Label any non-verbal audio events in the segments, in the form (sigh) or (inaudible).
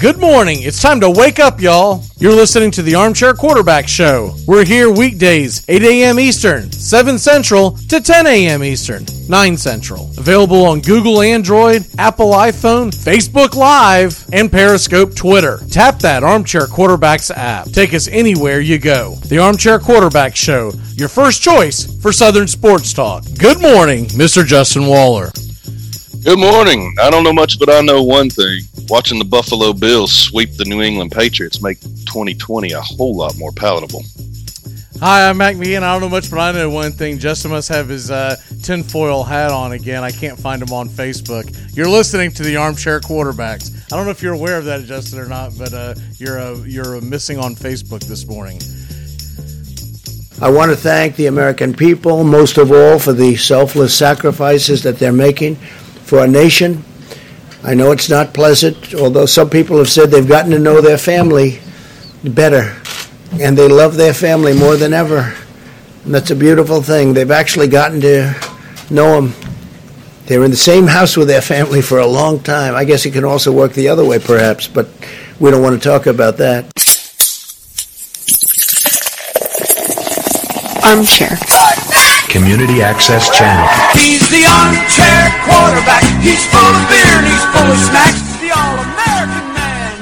Good morning. It's time to wake up, y'all. You're listening to the Armchair Quarterback Show. We're here weekdays, 8 a.m. Eastern, 7 Central to 10 a.m. Eastern, 9 Central. Available on Google Android, Apple iPhone, Facebook Live, and Periscope Twitter. Tap that Armchair Quarterbacks app. Take us anywhere you go. The Armchair Quarterback Show, your first choice for Southern Sports Talk. Good morning, Mr. Justin Waller. Good morning. I don't know much, but I know one thing. Watching the Buffalo Bills sweep the New England Patriots make 2020 a whole lot more palatable. Hi, I'm Mac McGee, I don't know much, but I know one thing. Justin must have his uh, tinfoil hat on again. I can't find him on Facebook. You're listening to the Armchair Quarterbacks. I don't know if you're aware of that, Justin, or not, but uh, you're uh, you're missing on Facebook this morning. I want to thank the American people, most of all, for the selfless sacrifices that they're making for our nation. I know it's not pleasant, although some people have said they've gotten to know their family better and they love their family more than ever. And that's a beautiful thing. They've actually gotten to know them. They're in the same house with their family for a long time. I guess it can also work the other way, perhaps, but we don't want to talk about that. Armchair. Community Access Channel. He's the armchair quarterback. He's full of beer and he's full of snacks. The all-American man.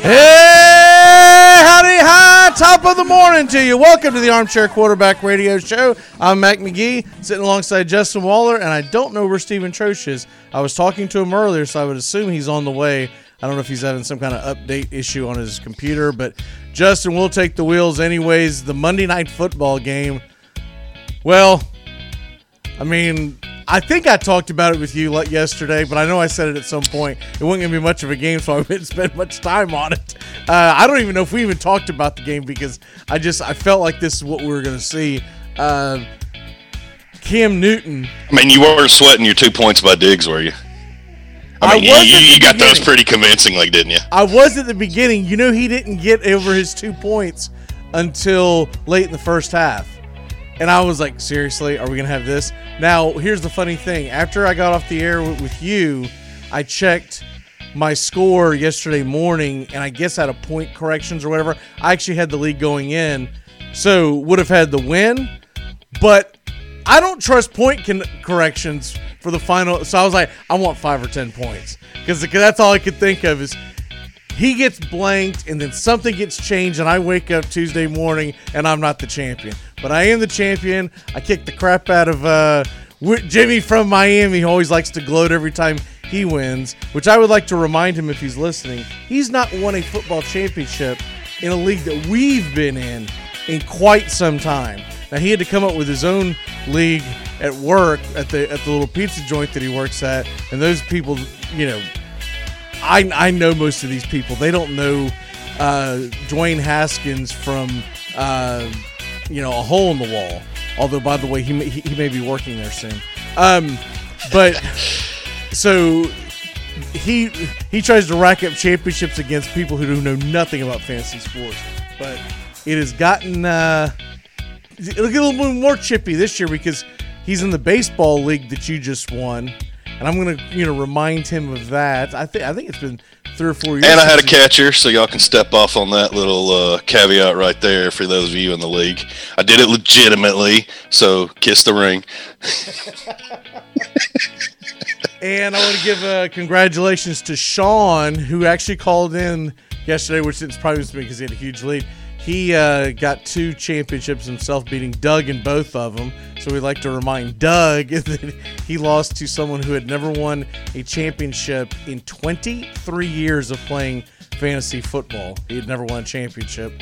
Hey, howdy, hi, top of the morning to you. Welcome to the Armchair Quarterback Radio Show. I'm Mac McGee, sitting alongside Justin Waller, and I don't know where Stephen Troche is. I was talking to him earlier, so I would assume he's on the way. I don't know if he's having some kind of update issue on his computer, but Justin will take the wheels anyways. The Monday night football game. Well, I mean, I think I talked about it with you like yesterday, but I know I said it at some point. It wasn't going to be much of a game, so (laughs) I didn't spend much time on it. Uh, I don't even know if we even talked about the game because I just I felt like this is what we were going to see. Uh, Cam Newton. I mean, you weren't sweating your two points by Diggs, were you? I mean, I you, you got those pretty convincingly, didn't you? I was at the beginning. You know, he didn't get over his two points until late in the first half. And I was like, seriously, are we to have this? Now, here's the funny thing. After I got off the air with, with you, I checked my score yesterday morning, and I guess out of point corrections or whatever, I actually had the league going in. So would have had the win, but I don't trust point con- corrections for the final. So I was like, I want five or ten points because that's all I could think of is he gets blanked and then something gets changed and I wake up Tuesday morning and I'm not the champion. But I am the champion. I kicked the crap out of uh, Jimmy from Miami. He always likes to gloat every time he wins, which I would like to remind him if he's listening. He's not won a football championship in a league that we've been in in quite some time. Now he had to come up with his own league at work at the at the little pizza joint that he works at, and those people, you know, I I know most of these people. They don't know uh, Dwayne Haskins from uh, you know a hole in the wall. Although, by the way, he may, he, may be working there soon. Um, but (laughs) so he he tries to rack up championships against people who know nothing about fantasy sports. But it has gotten uh, it'll get a little bit more chippy this year because he's in the baseball league that you just won, and I'm gonna you know remind him of that. I think I think it's been three or four years. And I had a catcher, so y'all can step off on that little uh, caveat right there for those of you in the league. I did it legitimately, so kiss the ring. And I want to give uh, congratulations to Sean, who actually called in yesterday, which is probably because he had a huge lead. He uh, got two championships himself, beating Doug in both of them. So we'd like to remind Doug (laughs) that he lost to someone who had never won a championship in 23 years of playing fantasy football. He had never won a championship.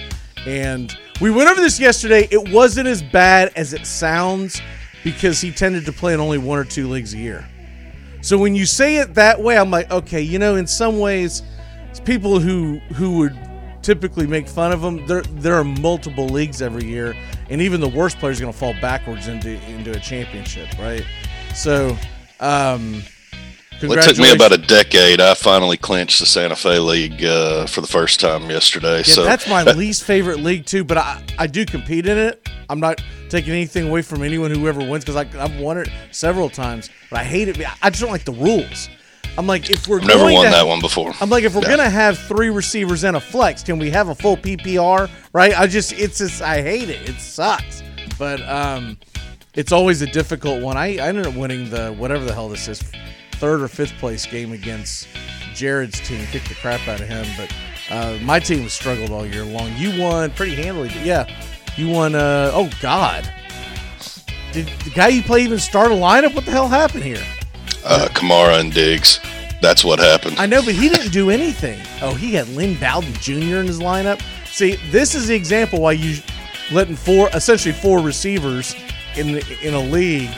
And we went over this yesterday. It wasn't as bad as it sounds because he tended to play in only one or two leagues a year. So when you say it that way, I'm like, okay, you know, in some ways, people who who would typically make fun of them. There there are multiple leagues every year, and even the worst player is going to fall backwards into into a championship, right? So, um, it took me about a decade. I finally clinched the Santa Fe League uh, for the first time yesterday. Yeah, so that's my least favorite league too. But I, I do compete in it. I'm not taking anything away from anyone who ever wins because I've won it several times. But I hate it. I just don't like the rules. I'm like, if we're Never going won to- that one before. I'm like, if we're No. gonna have three receivers and a flex, can we have a full PPR? Right? I just, it's just, I hate it. It sucks. But um, it's always a difficult one. I, I ended up winning the whatever the hell this is, third or fifth place game against Jared's team. Kicked the crap out of him, but uh, my team was struggled all year long. You won pretty handily, but yeah, you won. Uh, oh God, did the guy you play even start a lineup? What the hell happened here? Uh, Kamara and Diggs. That's what happened. I know, but he didn't do anything. Oh, he had Lynn Bowden Jr. in his lineup. See, this is the example why you letting four, essentially four receivers in the, in a league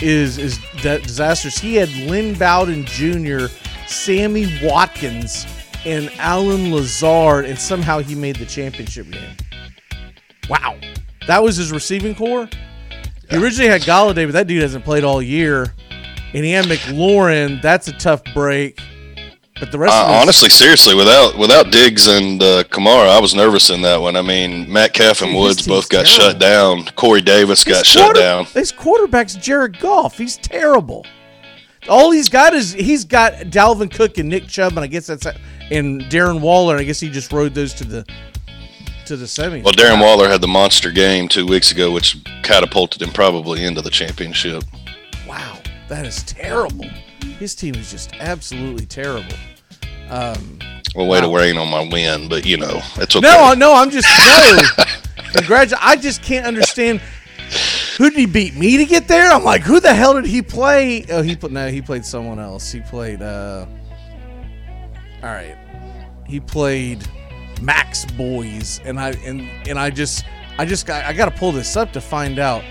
is is disastrous. He had Lynn Bowden Jr., Sammy Watkins, and Allen Lazard, and somehow he made the championship game. Wow, that was his receiving corps. He originally had Golladay, but that dude hasn't played all year. And he had McLaurin. That's a tough break. But the rest of Uh, his- honestly, seriously, without without Diggs and uh, Kamara, I was nervous in that one. I mean, Metcalf and Dude, Woods his both got shut down. Corey Davis got his shut down. His quarterback's Jared Goff. He's terrible. All he's got is he's got Dalvin Cook and Nick Chubb, and I guess that's and Darren Waller. And I guess he just rode those to the to the semis. Well, Darren Waller had the monster game two weeks ago, which catapulted him probably into the championship. That is terrible. His team is just absolutely terrible. Well, way to rain on my win, but you know, it's okay. No, no, I'm just no. (laughs) Congrats! I just can't understand. Who did he beat? Me to get there? I'm like, who the hell did he play? Oh, he put no, he played someone else. He played. uh All right, he played Max Boys, and I and and I just I just got I got to pull this up to find out.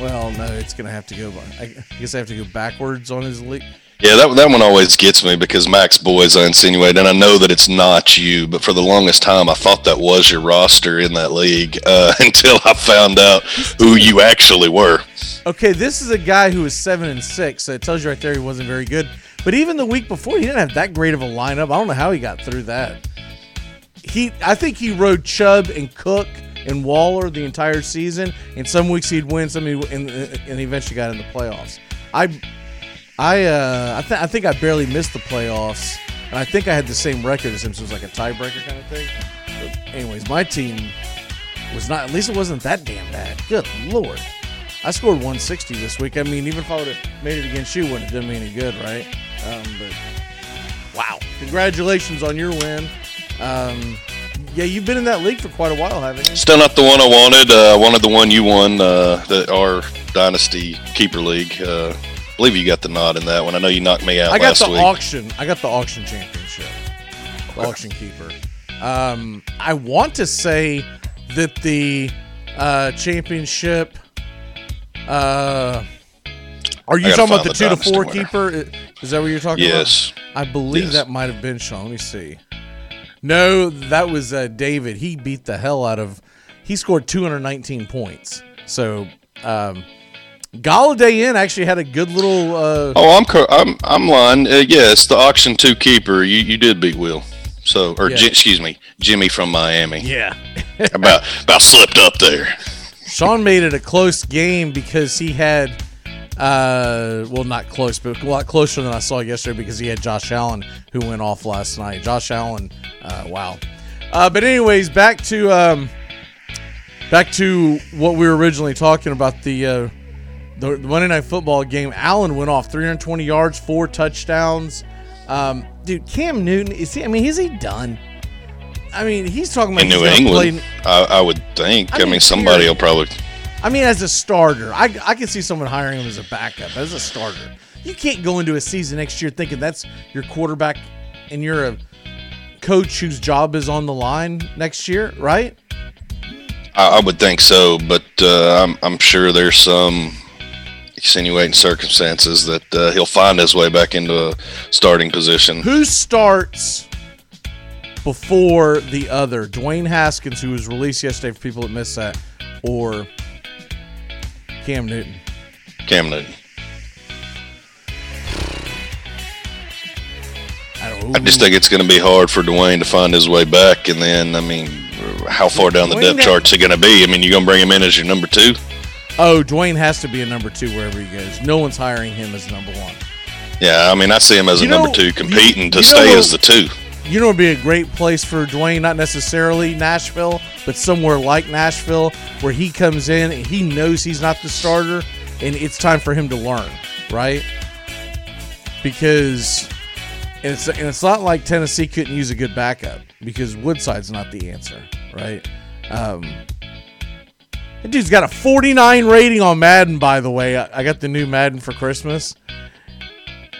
Well, no, it's gonna have to go. by- I guess I have to go backwards on his league. Yeah, that that one always gets me because Max Boys I insinuate, and I know that it's not you, but for the longest time I thought that was your roster in that league uh, (laughs) until I found out who you actually were. Okay, this is a guy who was seven and six, so it tells you right there he wasn't very good. But even the week before, he didn't have that great of a lineup. I don't know how he got through that. He, I think he rode Chubb and Cook and Waller the entire season. And some weeks he'd win, some he'd, and, and he eventually got in the playoffs. I, I, uh, I, th- I think I barely missed the playoffs, and I think I had the same record as him, so it was like a tiebreaker kind of thing. But anyways, my team was not. At least it wasn't that damn bad. Good lord. I scored 160 this week. I mean, even if I would have made it against you, wouldn't have done me any good, right? Um, but wow, congratulations on your win. Um, yeah, you've been in that league for quite a while, haven't you? Still not the one I wanted. Uh, I wanted the one you won, uh, the our Dynasty Keeper League. Uh, I believe you got the nod in that one. I know you knocked me out I got the week. auction. I got the auction championship. The auction keeper. Um, I want to say that the uh, championship. Uh, are you talking about the the two to four winner. keeper? Is that what you're talking about? Yes. I believe Yes. that might have been Sean. Let me see. No, that was uh, David. He beat the hell out of. He scored 219 points. So, um, Golladay in actually had a good little. Uh, Oh, I'm I'm I'm lying. Uh, yes, the auction two keeper. You you did beat Will. So or Yeah. Ji- excuse me, Jimmy from Miami. yeah. About about slipped up there. Sean made it a close game because he had, uh, well, not close, but a lot closer than I saw yesterday because he had Josh Allen who went off last night. Josh Allen, uh, wow. Uh, but anyways, back to um, back to what we were originally talking about the uh, the Monday Night Football game. Allen went off 320 yards, four touchdowns. Um, dude, Cam Newton is he? I mean, is he done? I mean, he's talking about In New England, play- I, I would think. I I, mean, mean, somebody will probably. I mean, as a starter, I, I can see someone hiring him as a backup, as a starter. You can't go into a season next year thinking that's your quarterback and you're a coach whose job is on the line next year, right? I, I would think so, but uh, I'm I'm sure there's some extenuating circumstances that uh, he'll find his way back into a starting position. Who starts before the other? Dwayne Haskins, who was released yesterday for people that missed that, or Cam Newton? Cam Newton. I. I just think it's going to be hard for Dwayne to find his way back, and then I mean, how far down the Dwayne depth that- chart's he going to be? I mean, you're going to bring him in as your number two? Oh, Dwayne has to be a number two wherever he goes. No one's hiring him as number one. Yeah, I mean, I see him as a know, number two, you- competing to you stay know- as the two. You know, it'd be a great place for Dwayne, not necessarily Nashville, but somewhere like Nashville, where he comes in and he knows he's not the starter, and it's time for him to learn, right? Because and it's and it's not like Tennessee couldn't use a good backup because Woodside's not the answer, right? Um, that dude's got a 49 rating on Madden, by the way. I, I got the new Madden for Christmas.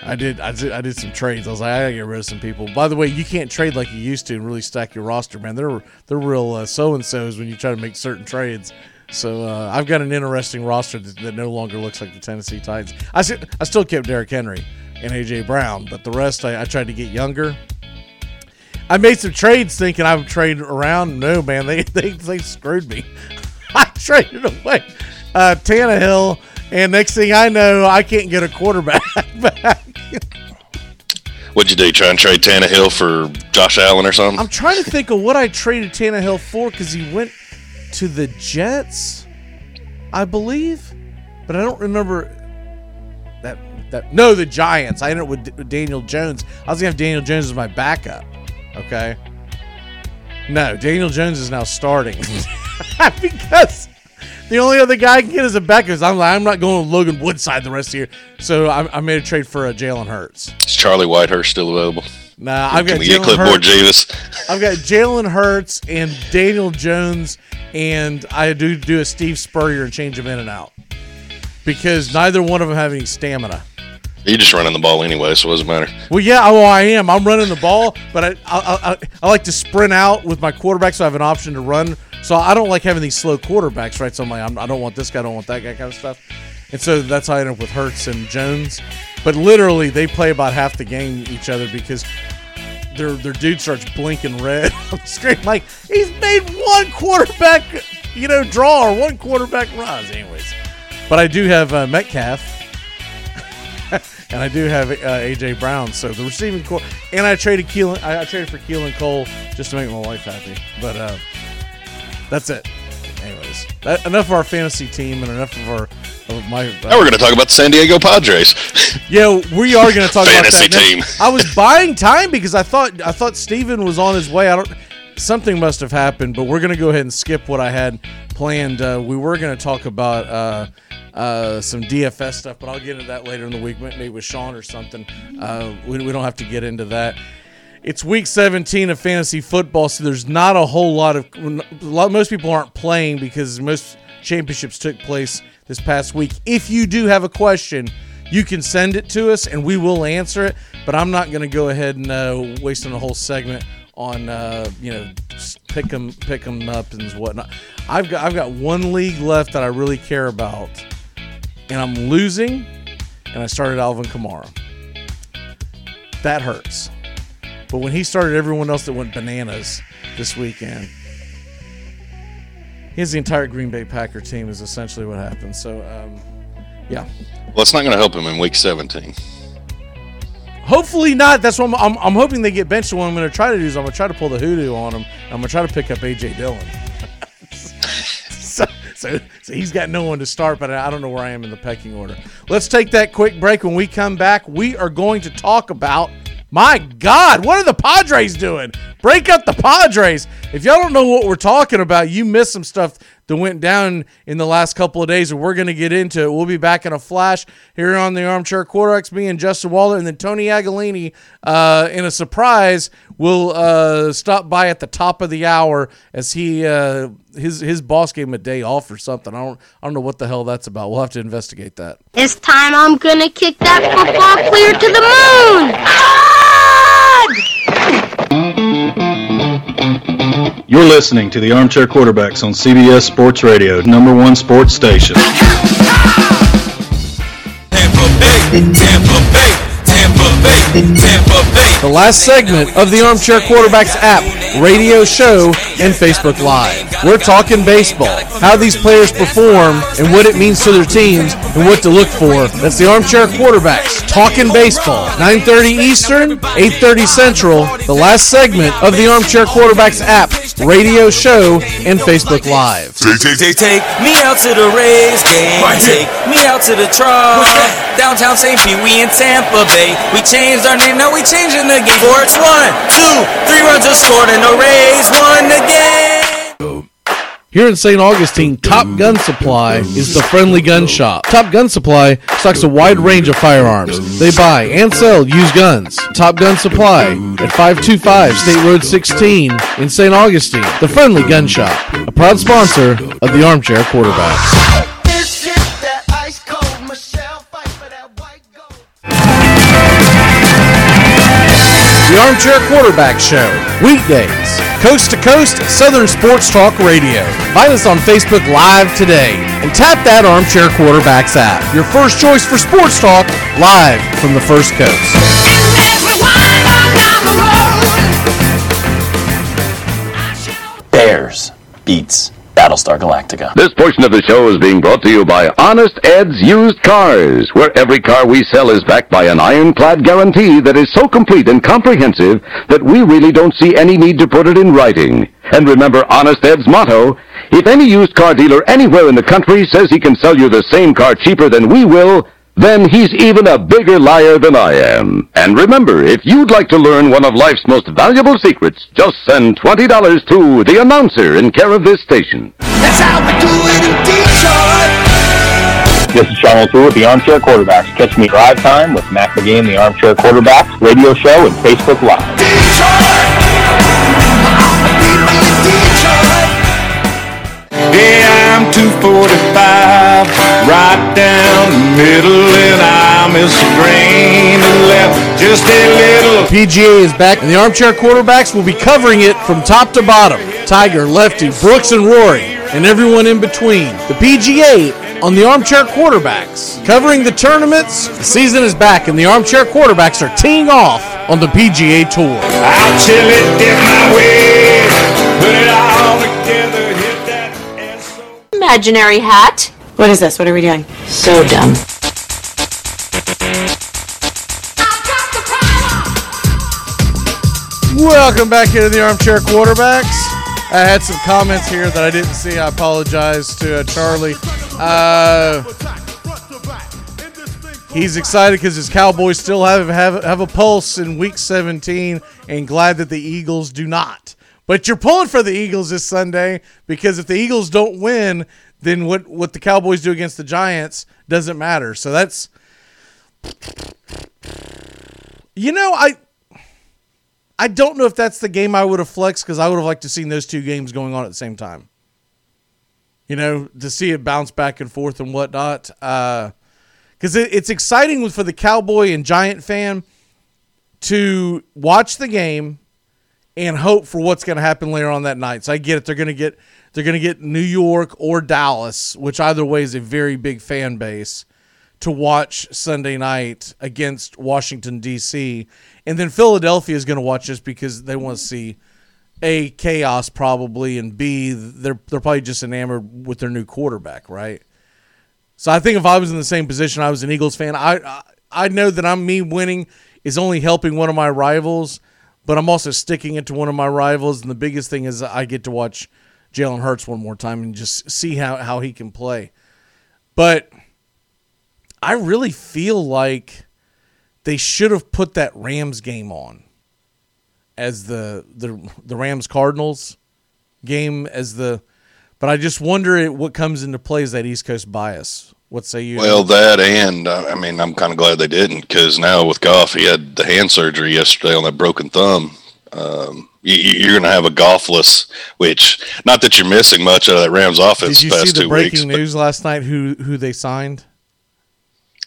I did, I did. I did some trades. I was like, I gotta get rid of some people. By the way, you can't trade like you used to and really stack your roster, man. They're they're real uh, so and so's when you try to make certain trades. So uh, I've got an interesting roster that, that no longer looks like the Tennessee Titans. I I still kept Derrick Henry and AJ Brown, but the rest I, I tried to get younger. I made some trades thinking I would trade around. No, man, they (laughs) they, they screwed me. (laughs) I traded away uh, Tannehill, and next thing I know, I can't get a quarterback (laughs) back. What'd you do? Try and trade Tannehill for Josh Allen or something? I'm trying to think of what I traded Tannehill for because he went to the Jets, I believe, but I don't remember that. That no, the Giants. I ended up with, with Daniel Jones. I was gonna have Daniel Jones as my backup. Okay. No, Daniel Jones is now starting (laughs) because the only other guy I can get is a backup. is I'm like, I'm not going with Logan Woodside the rest of the year. So I, I made a trade for a Jalen Hurts. Is Charlie Whitehurst still available? Nah, I've got Can we Jalen clipboard Hurts. Jeeves? I've got Jalen Hurts and Daniel Jones, and I do do a Steve Spurrier and change them in and out because neither one of them have any stamina. You're just running the ball anyway, so it doesn't matter. Well, yeah, oh, well, I am. I'm running the ball, but I, I, I, I like to sprint out with my quarterback, so I have an option to run. So I don't like having these slow quarterbacks, right? So I'm like, I'm, I don't want this guy, I don't want that guy, kind of stuff. And so that's how I end up with Hurts and Jones. But literally, they play about half the game each other because their their dude starts blinking red (laughs) on the screen. Like he's made one quarterback, you know, draw or one quarterback runs. Anyways, but I do have uh, Metcalf. (laughs) And I do have uh, AJ Brown, so the receiving corps. And I traded Keelan. I, I traded for Keelan Cole just to make my wife happy. But uh, that's it. Anyways, that, enough of our fantasy team and enough of our of my. Uh, Now we're going to talk about the San Diego Padres. (laughs) yeah, we are going to talk about that. team. next. I was buying time because I thought I thought Steven was on his way. I don't. Something must have happened, but we're going to go ahead and skip what I had planned. Uh, we were going to talk about uh, uh, some DFS stuff, but I'll get into that later in the week, maybe with Sean or something. Uh, we, we don't have to get into that. It's week 17 of fantasy football, so there's not a whole lot of. Most people aren't playing because most championships took place this past week. If you do have a question, you can send it to us and we will answer it. But I'm not going to go ahead and uh, wasting a whole segment on uh, you know pick them pick them up and whatnot. I've got I've got one league left that I really care about, and I'm losing, and I started Alvin Kamara. That hurts. But when he started everyone else that went bananas this weekend, he has the entire Green Bay Packer team is essentially what happened. So, um, yeah. well, it's not going to help him in week 17. Hopefully not. That's what I'm, I'm, I'm hoping they get benched. What I'm going to try to do is I'm going to try to pull the hoodoo on him. I'm going to try to pick up AJ Dillon. (laughs) so, so, so he's got no one to start, but I don't know where I am in the pecking order. Let's take that quick break. When we come back, we are going to talk about. My God, what are the Padres doing? Break up the Padres. If y'all don't know what we're talking about, you missed some stuff that went down in the last couple of days, and we're going to get into it. We'll be back in a flash here on the Armchair Quarterbacks, me and Justin Waller, and then Tony Aguilini, uh, in a surprise, will uh, stop by at the top of the hour as he uh, his his boss gave him a day off or something. I don't I don't know what the hell that's about. We'll have to investigate that. This time I'm gonna kick that football clear to the moon! You're listening to the Armchair Quarterbacks on CBS Sports Radio, number one sports station. Tampa Bay, Tampa Bay, Tampa Bay, Tampa. The last segment of the Armchair Quarterbacks app, radio show, and Facebook Live. We're talking baseball, how these players perform, and what it means to their teams, and what to look for. That's the Armchair Quarterbacks Talking Baseball, 9:30 Eastern, 8:30 Central. The last segment of the Armchair Quarterbacks app, radio show, and Facebook Live. Take, take, take, take me out to the Rays game. Take me out to the Trop. Downtown St. Pete, we in Tampa Bay. We changed our name, now we changing the For it's one, two, three runs are scored, and the Rays won the game. Here in St. Augustine, Top Gun Supply is the friendly gun shop. Top Gun Supply stocks a wide range of firearms. They buy and sell used guns. Top Gun Supply at 525 State Road 16 in St. Augustine, the friendly gun shop, a proud sponsor of the Armchair Quarterbacks. The Armchair Quarterback Show, weekdays, coast to coast, Southern Sports Talk Radio. Find us on Facebook Live today and tap that Armchair Quarterbacks app. Your first choice for sports talk, live from the First Coast. Bears beats Battlestar Galactica. This portion of the show is being brought to you by Honest Ed's Used Cars, where every car we sell is backed by an ironclad guarantee that is so complete and comprehensive that we really don't see any need to put it in writing. And remember Honest Ed's motto, if any used car dealer anywhere in the country says he can sell you the same car cheaper than we will, then he's even a bigger liar than I am. And remember, if you'd like to learn one of life's most valuable secrets, just send $20 to the announcer in care of this station. That's how we do it in Detroit. This is Sean O'Toole with the Armchair Quarterbacks. Catch me drive time with Matt McGee and the Armchair Quarterbacks radio show and Facebook Live. Detroit. Yeah, I'm 245, right down the middle, and I'm as green to left, just a little. PGA is back, and the Armchair Quarterbacks will be covering it from top to bottom. Tiger, Lefty, Brooks, and Rory, and everyone in between. The PGA on the Armchair Quarterbacks. Covering the tournaments, the season is back, and the Armchair Quarterbacks are teeing off on the PGA Tour. I'll chill it, dip my way, Imaginary hat. What is this? What are we doing? So dumb. Welcome back into the Armchair Quarterbacks. I had some comments here that I didn't see. I apologize to uh, Charlie. Uh, he's excited because his Cowboys still have, have have a pulse in Week 17, and glad that the Eagles do not. But you're pulling for the Eagles this Sunday because if the Eagles don't win, then what what the Cowboys do against the Giants doesn't matter. So that's you know I I don't know if that's the game I would have flexed because I would have liked to seen those two games going on at the same time. You know, to see it bounce back and forth and whatnot. Uh, because it, it's exciting for the Cowboy and Giant fan to watch the game and hope for what's going to happen later on that night. So I get it. They're going to get they're going to get New York or Dallas, which either way is a very big fan base to watch Sunday night against Washington D.C. And then Philadelphia is going to watch this because they want to mm-hmm. see a chaos probably, and b they're they're probably just enamored with their new quarterback, right? So I think if I was in the same position, I was an Eagles fan. I I, I know that I'm me winning is only helping one of my rivals, but I'm also sticking it to one of my rivals. And the biggest thing is I get to watch Jalen Hurts one more time and just see how how he can play. But I really feel like they should have put that Rams game on as the the the Rams Cardinals game as the but I just wonder what comes into play is that East Coast bias. What say you? Well, that and uh, I mean, I'm kind of glad they didn't because now with Goff, he had the hand surgery yesterday on that broken thumb. Um, you, you're going to have a golfless, which not that you're missing much of that Rams offense Did you past see the breaking weeks. news last night? Who who they signed?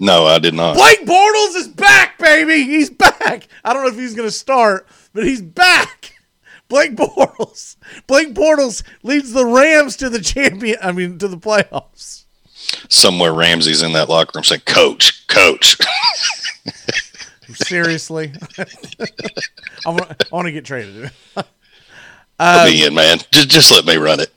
No, I did not. Blake Bortles is back, baby. He's back. I don't know if he's going to start, but he's back. (laughs) Blake Bortles. Blake Bortles leads the Rams to the champion. I mean, to the playoffs. Somewhere Ramsey's in that locker room saying, "Coach, coach." (laughs) Seriously, (laughs) I want. To get traded. (laughs) Put me in, man. Just just let me run it.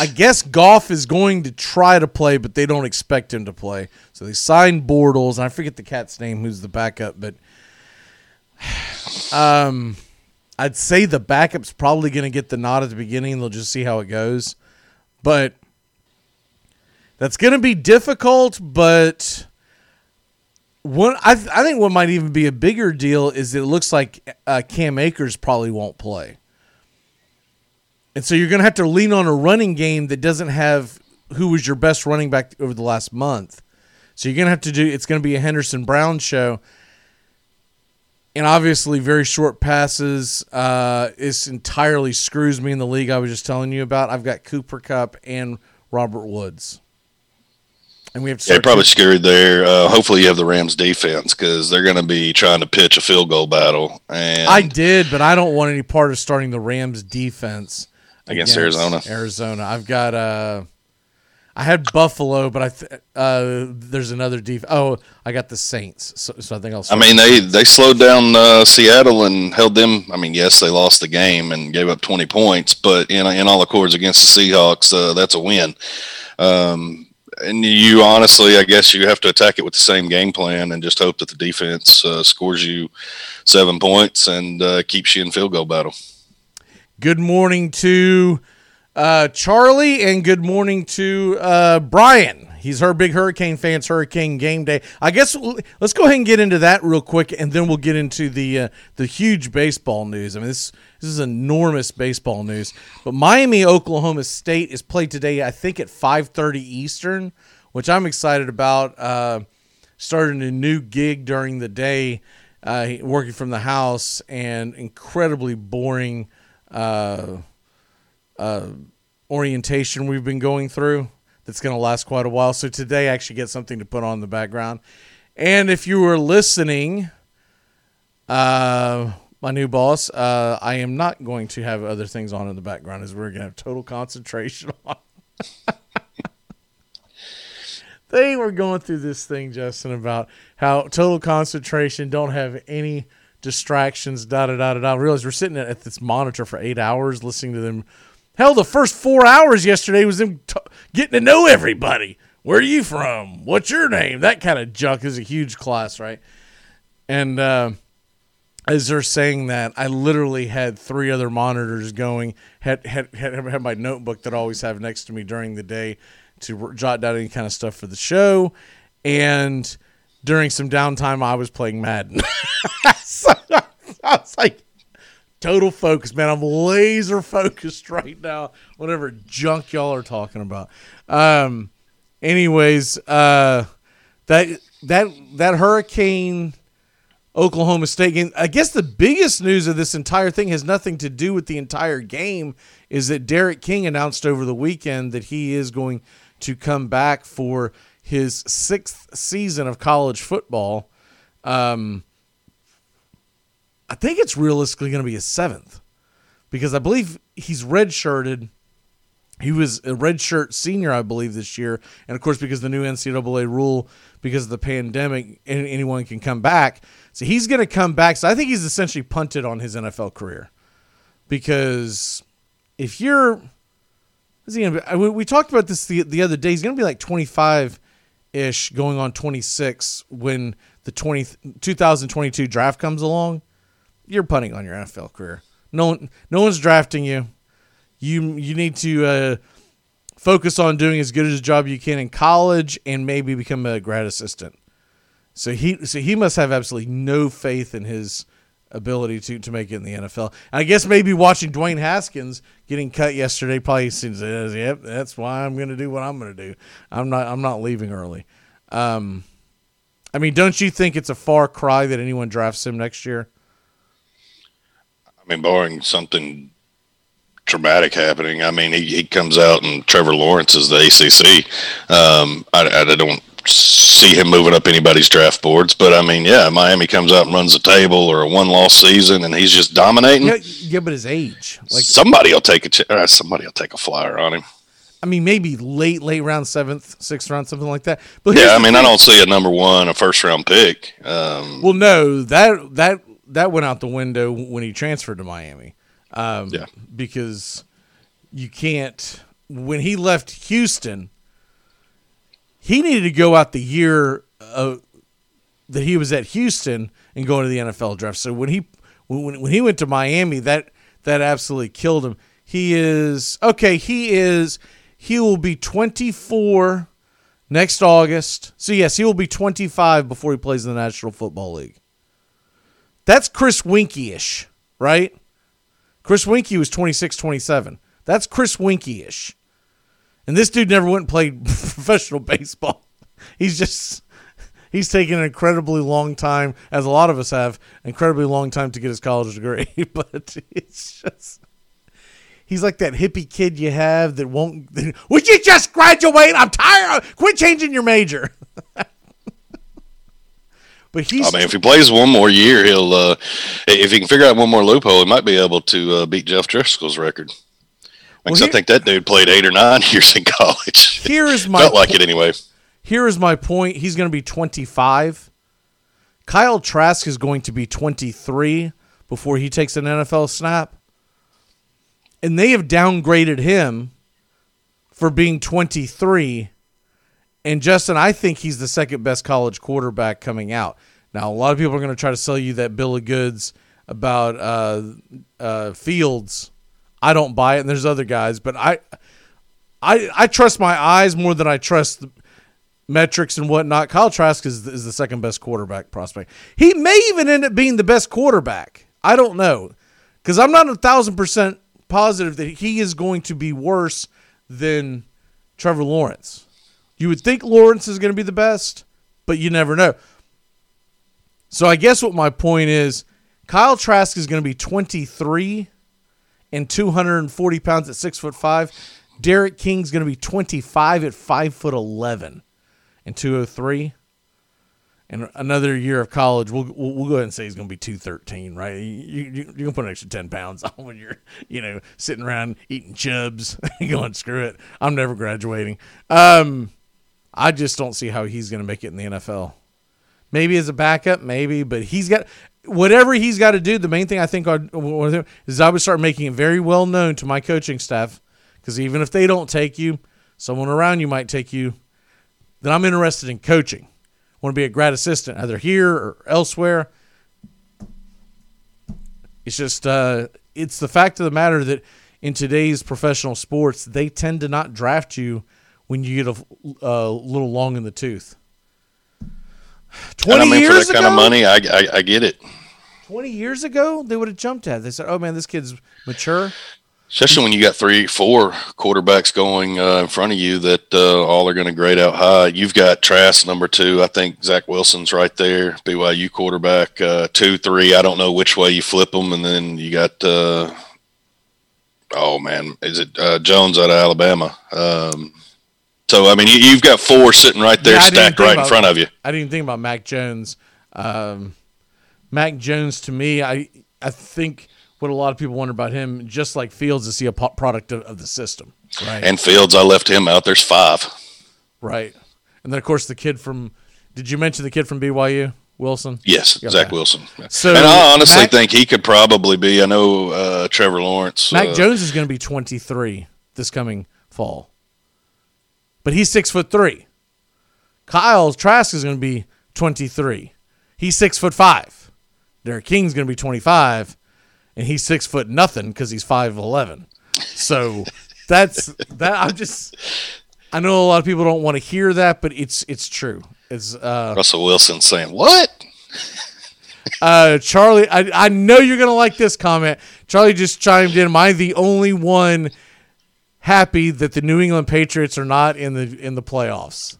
I guess Goff is going to try to play, but they don't expect him to play. So they signed Bortles, and I forget the cat's name, who's the backup, but (sighs) um, I'd say the backup's probably going to get the nod at the beginning. They'll just see how it goes, but that's going to be difficult. But one, I, th- I think what might even be a bigger deal is it looks like uh, Cam Akers probably won't play. And so you're going to have to lean on a running game that doesn't have who was your best running back over the last month. So you're going to have to do it's going to be a Henderson Brown show. And obviously, very short passes. Uh, this entirely screws me in the league I was just telling you about. I've got Cooper Kupp and Robert Woods. And we have to Yeah, probably screwed there. Uh, hopefully, you have the Rams defense because they're going to be trying to pitch a field goal battle. And I did, but I don't want any part of starting the Rams defense Against Arizona. Arizona. I've got uh I had Buffalo, but I th- uh there's another def. Oh, I got the Saints. So, so I think I'll. I mean, they they slowed down uh, Seattle and held them. I mean, yes, they lost the game and gave up 20 points, but in in all accords against the Seahawks, uh, that's a win. Um, and you honestly, I guess you have to attack it with the same game plan and just hope that the defense uh, scores you seven points and uh, keeps you in field goal battle. Good morning to uh, Charlie, and good morning to uh, Brian. He's her big Hurricane fans. Hurricane game day. I guess let's go ahead and get into that real quick, and then we'll get into the uh, the huge baseball news. I mean, this this is enormous baseball news. But Miami Oklahoma State is played today. I think at five thirty Eastern, which I'm excited about. Uh, starting a new gig during the day, uh, working from the house, and incredibly boring uh, uh, orientation we've been going through that's going to last quite a while. So today I actually get something to put on the background. And if you were listening, uh, my new boss, uh, I am not going to have other things on in the background as we're going to have total concentration (laughs) on. they were going through this thing, Justin, about how total concentration, don't have any distractions, da da da da da. I realize we're sitting at this monitor for eight hours listening to them. Hell, the first four hours yesterday was them t- getting to know everybody. Where are you from? What's your name? That kind of junk is a huge class, right? And uh, as they're saying that, I literally had three other monitors going. Had had had, had my notebook that I always have next to me during the day to jot down any kind of stuff for the show. And during some downtime, I was playing Madden. (laughs) so I was like, total focus, man. I'm laser focused (laughs) right now. Whatever junk y'all are talking about. Um, anyways, uh, that that that hurricane. Oklahoma State game. I guess the biggest news of this entire thing has nothing to do with the entire game. Is that D'Eriq King announced over the weekend that he is going to come back for his sixth season of college football. Um, I think it's realistically going to be his seventh because I believe he's redshirted. He was a redshirt senior, I believe, this year, and of course, because the new NCAA rule, because of the pandemic, anyone can come back. So he's going to come back. So I think he's essentially punted on his NFL career because if you're, is he gonna be, we talked about this the, the other day. He's going to be like 25 ish, going on 26 when the 20, 2022 draft comes along. You're punting on your NFL career. No one, no one's drafting you. You you need to uh, focus on doing as good as a job you can in college and maybe become a grad assistant. So he so he must have absolutely no faith in his ability to to make it in the NFL. I guess maybe watching Dwayne Haskins getting cut yesterday probably seems yep that's why I'm going to do what I'm going to do. I'm not I'm not leaving early. Um, I mean, don't you think it's a far cry that anyone drafts him next year? I mean, barring something traumatic happening, I mean, he, he comes out and Trevor Lawrence is the ACC. Um, I, I don't see him moving up anybody's draft boards, but I mean, yeah, Miami comes out and runs the table or a one loss season and he's just dominating. Yeah, yeah, but his age, like somebody will take a ch- uh, somebody will take a flyer on him. I mean, maybe late, late round, seventh, sixth round, something like that. But Yeah, I mean, I don't see a number one, a first round pick. Um, Well, no, that that that went out the window when he transferred to Miami. Um, Yeah. Because you can't. When he left Houston, he needed to go out the year uh, that he was at Houston and go into the NFL draft. So when he when, when he went to Miami, that that absolutely killed him. He is okay. He is. He will be 24 next August. So yes, he will be 25 before he plays in the National Football League. That's Chris Weinke-ish, right? Chris Weinke was 26, 27. That's Chris Weinke-ish. And this dude never went and played (laughs) professional baseball. He's just he's taken an incredibly long time, as a lot of us have, incredibly long time to get his college degree. (laughs) but it's just he's like that hippie kid you have that won't. (laughs) Would you just graduate? I'm tired. Of, quit changing your major. But he's. I mean, if he plays one more year, he'll. Uh, if he can figure out one more loophole, he might be able to uh, beat Jeff Driskel's record. Because Well, I think that dude played eight or nine (laughs) years in college. Here is my felt like po- it anyway. Here is my point. He's going to be 25. Kyle Trask is going to be 23 before he takes an NFL snap. And they have downgraded him for being 23. And Justin, I think he's the second best college quarterback coming out. Now, a lot of people are going to try to sell you that bill of goods about uh, uh, Fields. I don't buy it, and there's other guys, but I, I, I trust my eyes more than I trust metrics and whatnot. Kyle Trask is, is the second best quarterback prospect. He may even end up being the best quarterback. I don't know, because I'm not a thousand percent positive that he is going to be worse than Trevor Lawrence. You would think Lawrence is going to be the best, but you never know. So I guess what my point is, Kyle Trask is going to be 23 and 240 pounds at six foot five. D'Eriq King's going to be 25 at five foot 11 and 203. And another year of college, we'll, we'll, go ahead and say he's going to be 213, right? You, you, you can put an extra 10 pounds (laughs) on when you're, you know, sitting around eating chubs (laughs) going, screw it. I'm never graduating. Um, I just don't see how he's going to make it in the NFL. Maybe as a backup, maybe, but he's got whatever he's got to do. The main thing I think I- with him is I would start making it very well known to my coaching staff because even if they don't take you, someone around you might take you. Then I'm interested in coaching. Want to be a grad assistant either here or elsewhere. It's just uh, it's the fact of the matter that in today's professional sports, they tend to not draft you when you get a, a little long in the tooth. Twenty I mean, for years that kind ago, of money, I, I, I get it. 20 years ago, they would have jumped at. it. They said, "Oh man, this kid's mature." Especially when you got three, four quarterbacks going uh, in front of you that uh, all are going to grade out high. You've got Trask number two. I think Zach Wilson's right there. BYU quarterback uh, two, three. I don't know which way you flip them, and then you got uh, oh man, is it uh, Jones out of Alabama? Um, so I mean, you, you've got four sitting right there, Yeah, stacked right in front of you. I didn't even think about Mac Jones. Um, Mac Jones to me, I I think what a lot of people wonder about him, just like Fields, is he a product of, of the system, right? And Fields, I left him out. There's five. right. And then of course the kid from. Did you mention the kid from BYU, Wilson? Yes. Zach Wilson. So, and I honestly Mac- think he could probably be. I know uh, Trevor Lawrence. Mac uh, Jones is going to be 23 this coming fall, but he's six foot three. Kyle Trask is going to be 23. He's six foot five. D'Eriq King's going to be 25, and he's six foot nothing because he's five eleven. So (laughs) that's that. I'm just. I know a lot of people don't want to hear that, but it's it's true. It's uh, Russell Wilson saying what? (laughs) uh, Charlie, I, I know you're gonna like this comment. Charlie just chimed in. Am I the only one happy that the New England Patriots are not in the in the playoffs?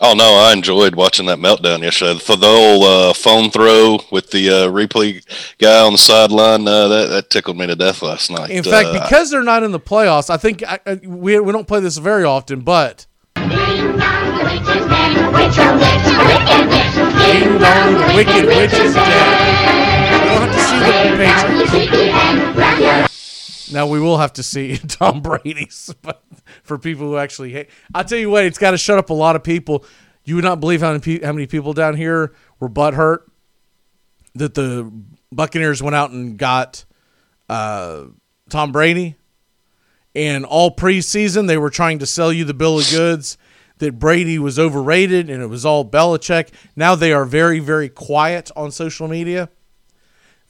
Oh no, I enjoyed watching that meltdown yesterday. For the old uh, phone throw with the uh, replay guy on the sideline, uh, that that tickled me to death last night. In fact, Uh, because they're not in the playoffs, I think I, I- we we don't play this very often, but Ding dong, wicked witch is dead. We don't have to see the Patriots. Now we will have to see (laughs) Tom Brady's, but for people who actually hate, I'll tell you what, it's got to shut up a lot of people. You would not believe how many how many people down here were butthurt that the Buccaneers went out and got uh, Tom Brady, and all preseason they were trying to sell you the bill of goods that Brady was overrated and it was all Belichick. Now they are very, very quiet on social media.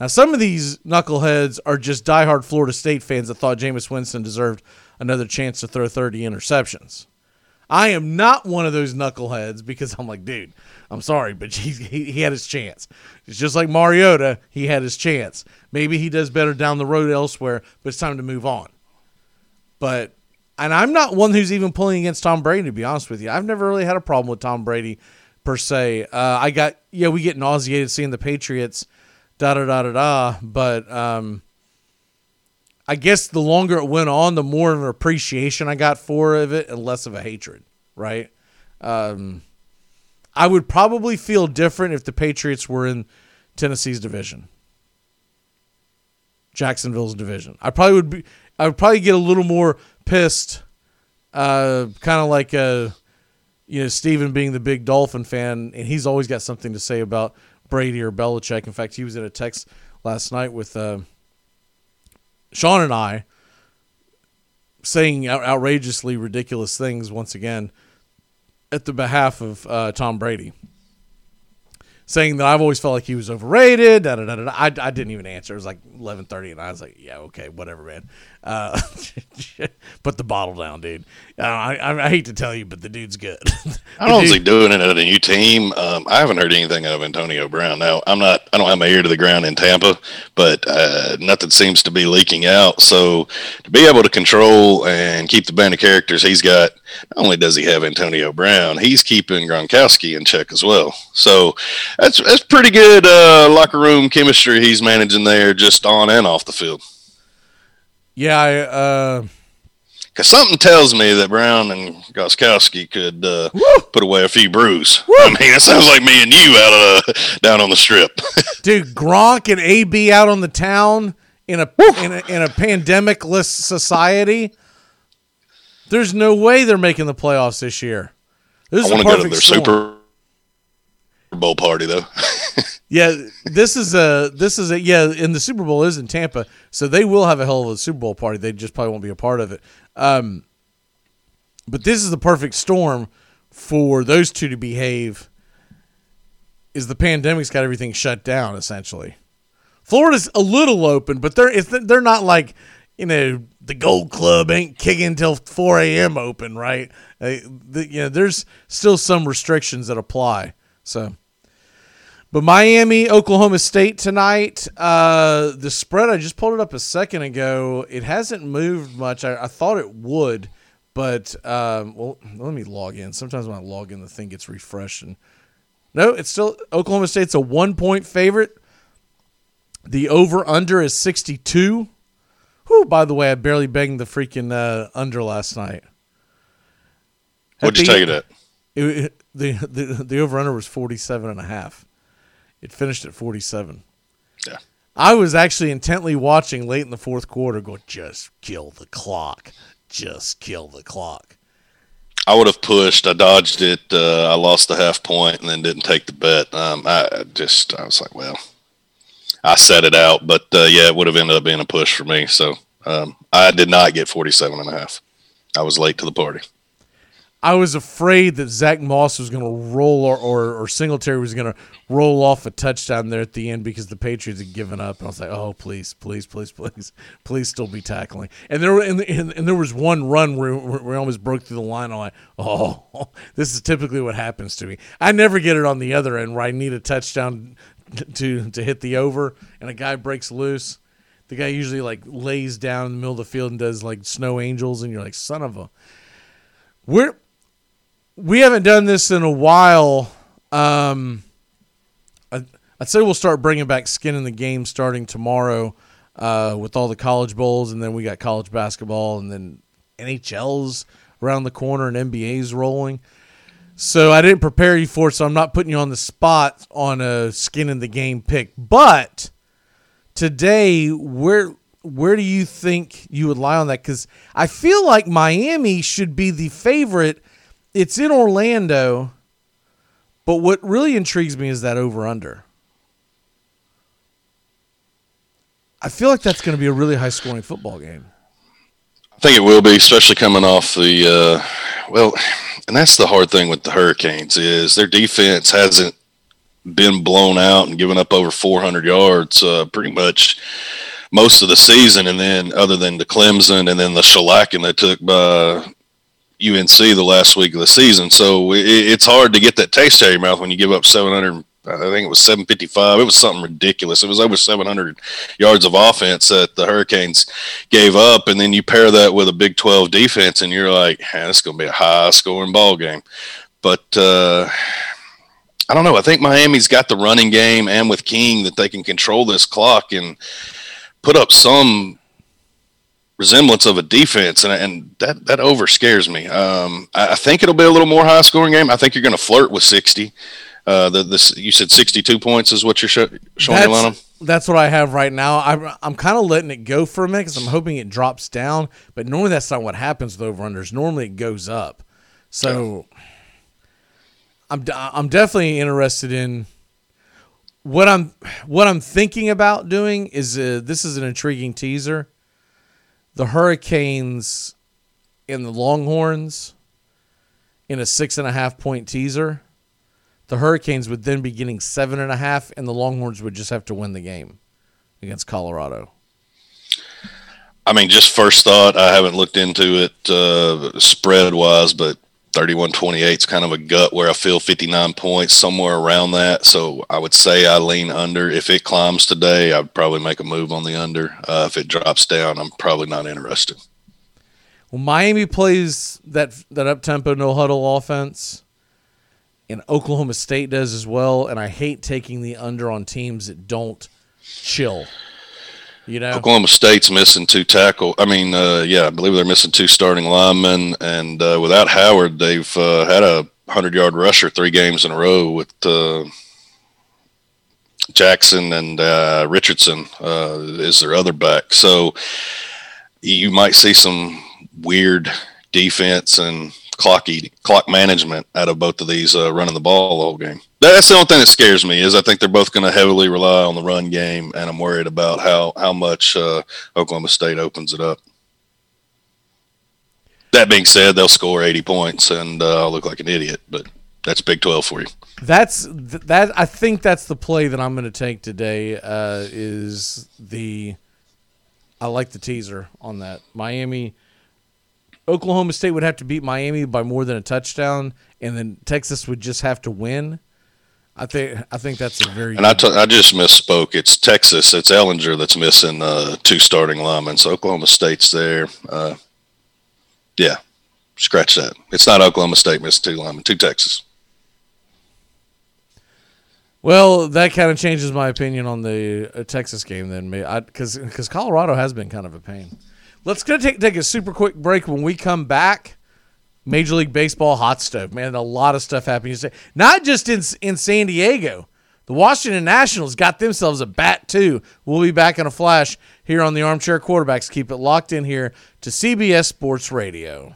Now, some of these knuckleheads are just diehard Florida State fans that thought Jameis Winston deserved another chance to throw 30 interceptions. I am not one of those knuckleheads because I'm like, dude, I'm sorry, but (laughs) he, he, had his chance. It's just like Mariota, he had his chance. Maybe he does better down the road elsewhere, but it's time to move on. But, and I'm not one who's even pulling against Tom Brady, to be honest with you. I've never really had a problem with Tom Brady per se. Uh, I got, yeah, we get nauseated seeing the Patriots, da da da da da, but, um, I guess the longer it went on, the more of an appreciation I got for of it and less of a hatred, right? Um, I would probably feel different if the Patriots were in Tennessee's division, Jacksonville's division. I probably would be. I would probably get a little more pissed, uh, kind of like uh, you know Steven being the big Dolphin fan, and he's always got something to say about Brady or Belichick. In fact, he was in a text last night with. Uh, Sean and I saying out- outrageously ridiculous things once again at the behalf of uh, Tom Brady, saying that I've always felt like he was overrated. Da, da, da. I, I didn't even answer. It was like eleven thirty, and I was like, "Yeah, okay, whatever, man." Uh, (laughs) put the bottle down, dude. Uh, I, I, I hate to tell you, but the dude's good. (laughs) I don't see doing it at a new team. Um, I haven't heard anything out of Antonio Brown. Now, I'm not. I don't have my ear to the ground in Tampa, but uh, nothing seems to be leaking out. So to be able to control and keep the band of characters he's got, not only does he have Antonio Brown, he's keeping Gronkowski in check as well. So that's that's pretty good uh, locker room chemistry he's managing there, just on and off the field. Yeah, I, uh, Because something tells me that Brown and Gronkowski could uh, put away a few brews. I mean, it sounds like me and you out of uh, down on the strip. (laughs) dude, Gronk and AB out on the town in a in a, in a pandemic-less society. There's no way they're making the playoffs this year. This is I want to go to their storm. Super Bowl party though. (laughs) Yeah, this is a this is a yeah, and the Super Bowl is in Tampa, so they will have a hell of a Super Bowl party. They just probably won't be a part of it. Um, but this is the perfect storm for those two to behave. Is the pandemic's got everything shut down essentially? Florida's a little open, but they're they're not like you know the Gold Club ain't kicking until four a.m. open, right? Uh, the, you know, there's still some restrictions that apply. So. But Miami, Oklahoma State tonight. Uh, the spread I just pulled it up a second ago. It hasn't moved much. I, I thought it would, but um, well, let me log in. Sometimes when I log in, the thing gets refreshed. And no, it's still Oklahoma State's a one point favorite. The over under is sixty two. Whew, by the way, I barely banged the freaking uh, under last night. What'd you take it at? (laughs) It, it- the the the over under was 47 and a half. It finished at 47. Yeah. I was actually intently watching late in the fourth quarter going just kill the clock. Just kill the clock. I would have pushed. I dodged it. Uh, I lost the half point and then didn't take the bet. Um, I just, I was like, well, I set it out, but uh, yeah, it would have ended up being a push for me. So um, I did not get 47 and a half. I was late to the party. I was afraid that Zach Moss was going to roll or, or, or Singletary was going to roll off a touchdown there at the end because the Patriots had given up. And I was like, oh, please, please, please, please, please still be tackling. And there, and, and, and there was one run where, where we almost broke through the line. I'm like, oh, (laughs) this is typically what happens to me. I never get it on the other end where I need a touchdown to, to hit the over and a guy breaks loose. The guy usually like lays down in the middle of the field and does like snow angels, and you're like, son of a. We're we haven't done this in a while. Um, I, I'd say we'll start bringing back skin in the game starting tomorrow uh, with all the college bowls, and then we got college basketball, and then NHL's around the corner, and NBA's rolling. So I didn't prepare you for it, so I'm not putting you on the spot on a skin in the game pick. But today, where where do you think you would lie on that? Because I feel like Miami should be the favorite. It's in Orlando, but what really intrigues me is that over under. I feel like that's going to be a really high scoring football game. I think it will be, especially coming off the uh, well, and that's the hard thing with the Hurricanes is their defense hasn't been blown out and given up over 400 yards uh, pretty much most of the season, and then other than the Clemson and then the shellacking they took by UNC the last week of the season. So it, it's hard to get that taste out of your mouth when you give up 700. I think it was 755. It was something ridiculous. It was over 700 yards of offense that the Hurricanes gave up, and then you pair that with a Big 12 defense, and you're like, hey, this is going to be a high scoring ball game. But uh, I don't know. I think Miami's got the running game, and with King, that they can control this clock and put up some resemblance of a defense, and, and that that over scares me. Um, I, I, think it'll be a little more high scoring game. I think you're going to flirt with sixty. Uh, the this you said sixty two points is what you're show, showing that's, your line That's what I have right now. I'm I'm kind of letting it go for a minute because I'm hoping it drops down. But normally that's not what happens with over unders. Normally it goes up. So I'm I'm definitely interested in what I'm what I'm thinking about doing is uh, this is an intriguing teaser. The Hurricanes and the Longhorns in a six and a half point teaser. The Hurricanes would then be getting seven and a half, and the Longhorns would just have to win the game against Colorado. I mean, just first thought. I haven't looked into it uh, spread wise, but 31 28 is kind of a gut where I feel 59 points, somewhere around that. So I would say I lean under. If it climbs today, I'd probably make a move on the under. Uh, if it drops down, I'm probably not interested. Well, Miami plays that that up tempo, no huddle offense, and Oklahoma State does as well. And I hate taking the under on teams that don't chill. You know, Oklahoma State's missing two tackle. I mean, uh, yeah, I believe they're missing two starting linemen, and uh, without Howard, they've uh, had a hundred yard rusher three games in a row with uh, Jackson and uh, Richardson uh, is their other back. So you might see some weird defense and clock eating, clock management out of both of these running the ball whole game that's the only thing that scares me is I think they're both going to heavily rely on the run game, and I'm worried about how how much uh, Oklahoma State opens it up. That being said, they'll score 80 points, and uh, I'll look like an idiot, but that's Big 12 for you. That's that. I think that's the play that I'm going to take today. Uh, is the I like the teaser on that Miami. Oklahoma State would have to beat Miami by more than a touchdown, and then Texas would just have to win. I think I think that's a very. And I, t- I just misspoke. It's Texas. It's Ehlinger that's missing uh, two starting linemen. So Oklahoma State's there. Uh, yeah, scratch that. It's not Oklahoma State missing two linemen. Two Texas. Well, that kind of changes my opinion on the uh, Texas game then, me, because because Colorado has been kind of a pain. Let's gonna take take a super quick break. When we come back, Major League Baseball hot stove. Man, a lot of stuff happening. Not just in in San Diego. The Washington Nationals got themselves a bat too. We'll be back in a flash here on the Armchair Quarterbacks. Keep it locked in here to CBS Sports Radio.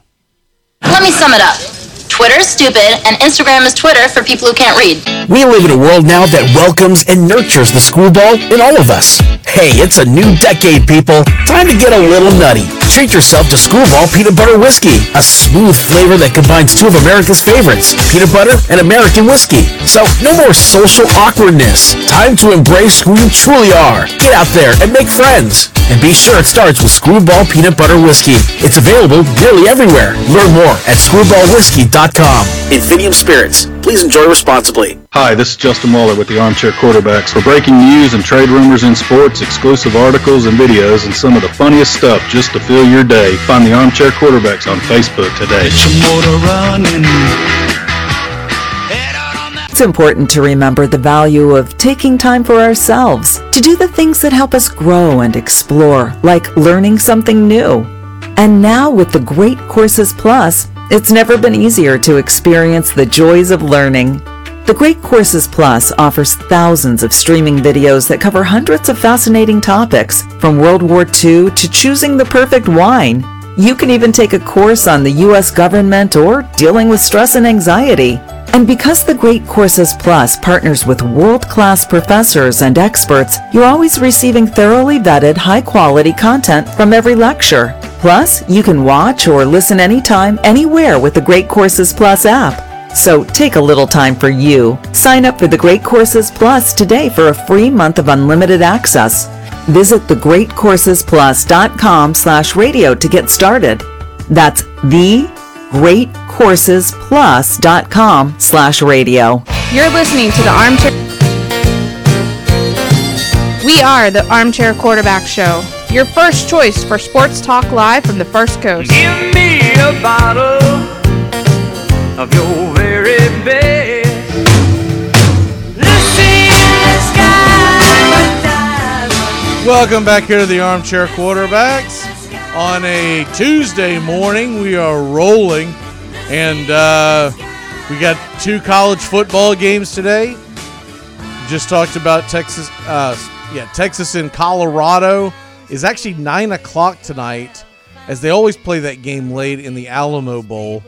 Let me sum it up. Twitter is stupid, and Instagram is Twitter for people who can't read. We live in a world now that welcomes and nurtures the screwball in all of us. Hey, it's a new decade, people. Time to get a little nutty. Treat yourself to Screwball Peanut Butter Whiskey, a smooth flavor that combines two of America's favorites, peanut butter and American whiskey. So, no more social awkwardness. Time to embrace who you truly are. Get out there and make friends. And be sure it starts with Screwball Peanut Butter Whiskey. It's available nearly everywhere. Learn more at screwballwhiskey.com. Infinium Spirits. Please enjoy responsibly. Hi, this is Justin Waller with the Armchair Quarterbacks for breaking news and trade rumors in sports, exclusive articles and videos, and some of the funniest stuff just to fill your day. Find the Armchair Quarterbacks on Facebook today. It's important to remember the value of taking time for ourselves to do the things that help us grow and explore, like learning something new. And now with the Great Courses Plus, it's never been easier to experience the joys of learning. The Great Courses Plus offers thousands of streaming videos that cover hundreds of fascinating topics, from World War II to choosing the perfect wine You can even take a course on the U.S. government or dealing with stress and anxiety. And because the Great Courses Plus partners with world class professors and experts, you're always receiving thoroughly vetted, high quality content from every lecture. Plus, you can watch or listen anytime, anywhere with the Great Courses Plus app. So take a little time for you. Sign up for the Great Courses Plus today for a free month of unlimited access. Visit thegreatcoursesplus.com slash radio to get started. That's thegreatcoursesplus.com slash radio. You're listening to the Armchair. We are the Armchair Quarterback Show, your first choice for sports talk live from the First Coast. Give me a bottle of your Welcome back here to the Armchair Quarterbacks. On a Tuesday morning, we are rolling, and uh, we got two college football games today. Just talked about Texas. Uh, yeah, Texas and Colorado is actually nine o'clock tonight, as they always play that game late in the Alamo Bowl.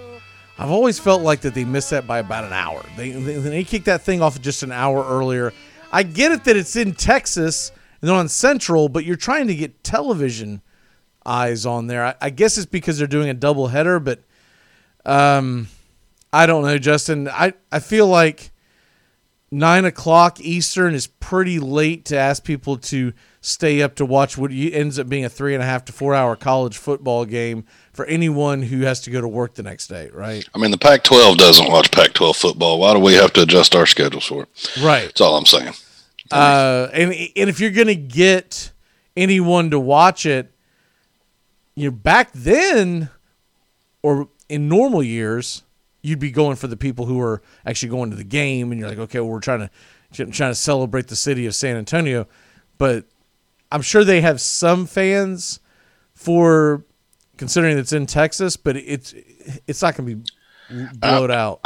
I've always felt like that they missed that by about an hour. They they, they kicked that thing off just an hour earlier. I get it that it's in Texas and they're on Central, but you're trying to get television eyes on there. I, I guess it's because they're doing a double header, but um, I don't know, Justin. I I feel like nine o'clock Eastern is pretty late to ask people to stay up to watch what ends up being a three and a half to four hour college football game for anyone who has to go to work the next day, right? I mean, the Pac 12 doesn't watch Pac 12 football. Why do we have to adjust our schedules for it? Right. That's all I'm saying. Uh, and and if you're gonna get anyone to watch it, you know, back then, or in normal years, you'd be going for the people who are actually going to the game, and you're like, okay, well, we're trying to trying to celebrate the city of San Antonio, but I'm sure they have some fans for considering it's in Texas, but it's it's not gonna be blowed out.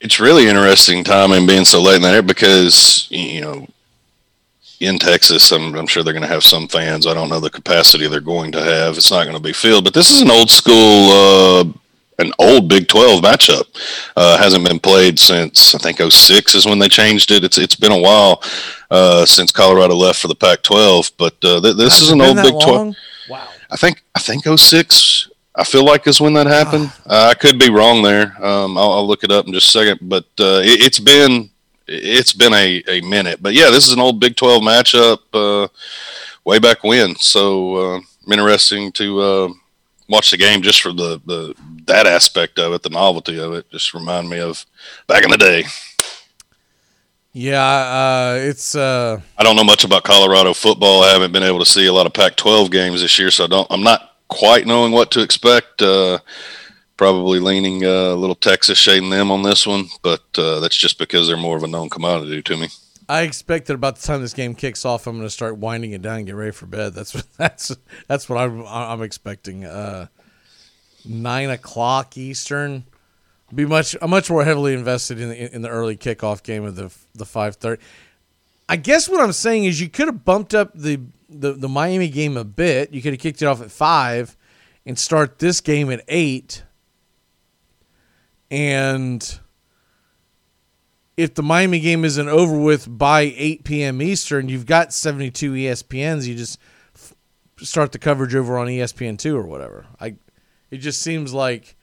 It's really interesting timing being so late in that area because, you know, in Texas, I'm, I'm sure they're going to have some fans. I don't know the capacity they're going to have. It's not going to be filled, but this is an old school, uh, an old Big 12 matchup. Uh, hasn't been played since I think 06 is when they changed it. It's it's been a while uh, since Colorado left for the Pac-12, but uh, th- this Has is an old that Big 12. long? I think I think 06 I feel like is when that happened. Uh, I could be wrong there. Um, I'll, I'll look it up in just a second. But uh, it, it's been it's been a, a minute. But yeah, this is an old Big Twelve matchup uh, way back when. So uh, interesting to uh, watch the game just for the, the that aspect of it, the novelty of it. Just remind me of back in the day. Yeah, uh, it's uh, I don't know much about Colorado football. I haven't been able to see a lot of Pac-12 games this year, so I don't. I'm not quite knowing what to expect. Probably leaning uh, a little Texas shading them on this one, but uh, that's just because they're more of a known commodity to me. I expect that about the time this game kicks off, I'm going to start winding it down and get ready for bed. That's (laughs) that's that's what I'm I'm expecting. Uh, nine o'clock Eastern. Be much I'm much more heavily invested in the in the early kickoff game of the the five thirty. I guess what I'm saying is you could have bumped up the, the the Miami game a bit. You could have kicked it off at five and start this game at eight. And if the Miami game isn't over with by 8 p.m. Eastern, you've got 72 ESPNs. You just f- start the coverage over on E ESPN2 or whatever. I, it just seems like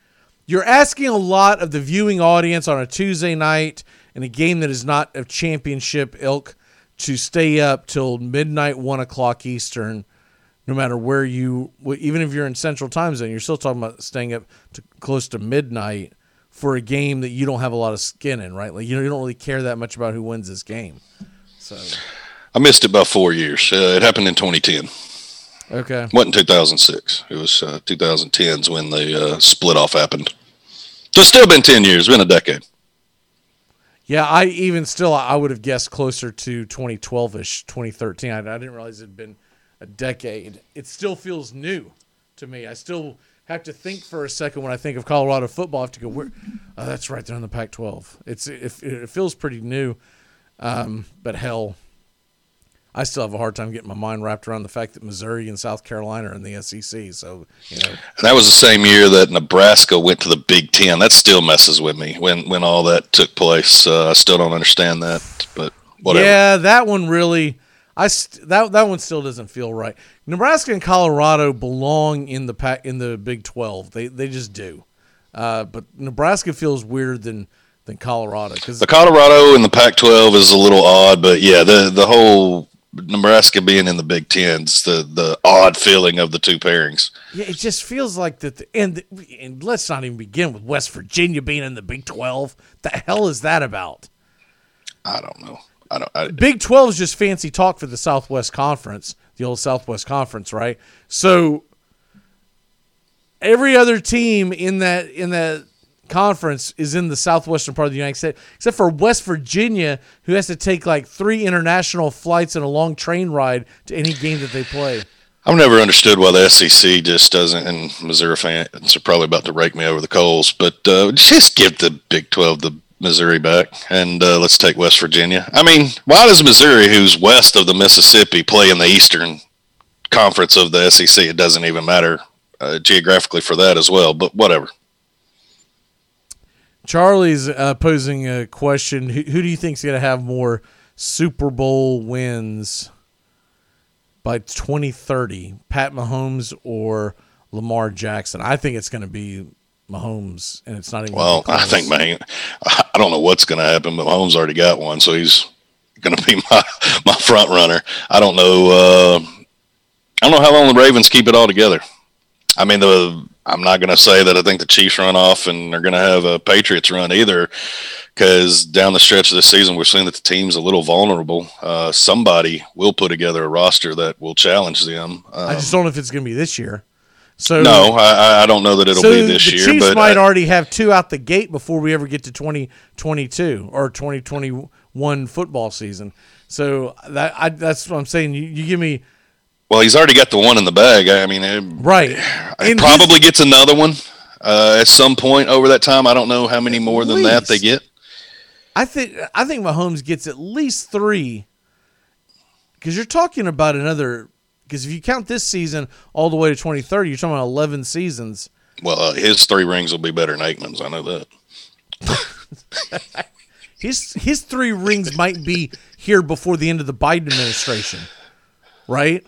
you're asking a lot of the viewing audience on a Tuesday night in a game that is not of championship ilk to stay up till midnight, one o'clock Eastern, no matter where you, even if you're in Central Time Zone, you're still talking about staying up to close to midnight for a game that you don't have a lot of skin in, right? Like you know, you don't really care that much about who wins this game. So I missed it by four years. Uh, it happened in 2010. okay, wasn't 2006. It was uh, 2010s when the uh, split off happened. So it's still been 10 years. Been a decade. yeah, I even still I would have guessed closer to 2012 ish, 2013. I, I didn't realize it had been a decade. It still feels new to me. I still have to think for a second when I think of Colorado football. I have to go where? Oh, that's right there in the Pac-12. It's it, it feels pretty new, um, but hell, I still have a hard time getting my mind wrapped around the fact that Missouri and South Carolina are in the SEC. So you know, And that was the same year that Nebraska went to the Big Ten. That still messes with me when when all that took place. Uh, I still don't understand that, but whatever. Yeah, that one really. I st- that that one still doesn't feel right. Nebraska and Colorado belong in the pack in the Big Twelve. They they just do. Uh, but Nebraska feels weirder than than Colorado because The Colorado and the Pac-12 is a little odd, but yeah, the the whole Nebraska being in the Big Ten's the the odd feeling of the two pairings. yeah, it just feels like that. The, and, and let's not even begin with West Virginia being in the Big Twelve. The hell is that about? I don't know. I don't. I, Big 12 is just fancy talk for the Southwest Conference, the old Southwest Conference, right? So every other team in that in that conference is in the southwestern part of the United States, except for West Virginia, who has to take like three international flights and a long train ride to any game that they play. I've never understood why the SEC just doesn't, and Missouri fans are probably about to rake me over the coals, but uh, just give the Big 12 the Missouri back and uh, let's take West Virginia. I mean, why does Missouri, who's west of the Mississippi, play in the Eastern Conference of the SEC? It doesn't even matter uh, geographically for that as well, but whatever. Charlie's uh, posing a question: who, who do you think is going to have more Super Bowl wins by 2030? Pat Mahomes or Lamar Jackson? I think it's going to be Mahomes, and it's not even. Well, I think, man, I don't know what's going to happen, but Mahomes already got one, so he's going to be (laughs) my my front runner. I don't know. Uh, I don't know how long the Ravens keep it all together. I mean, the I'm not going to say that I think the Chiefs run off and they're going to have a Patriots run either, because down the stretch of the season, we're seeing that the team's a little vulnerable. Uh, somebody will put together a roster that will challenge them. Um, I just don't know if it's going to be this year. So no, I, I- don't know that it'll so be this the year, Chiefs but might I- already have two out the gate before we ever get to 2022 or 2021 football season. So that I, that's what I'm saying. You, you give me Well, he's already got the one in the bag. I mean, it, right. he probably gets another one uh, at some point over that time. I don't know how many more than that they get. I think I think Mahomes gets at least three because you're talking about another. Because if you count this season all the way to 2030, you're talking about 11 seasons. Well, uh, his three rings will be better than Aikman's. I know that. (laughs) His his three rings might be here before the end of the Biden administration, right?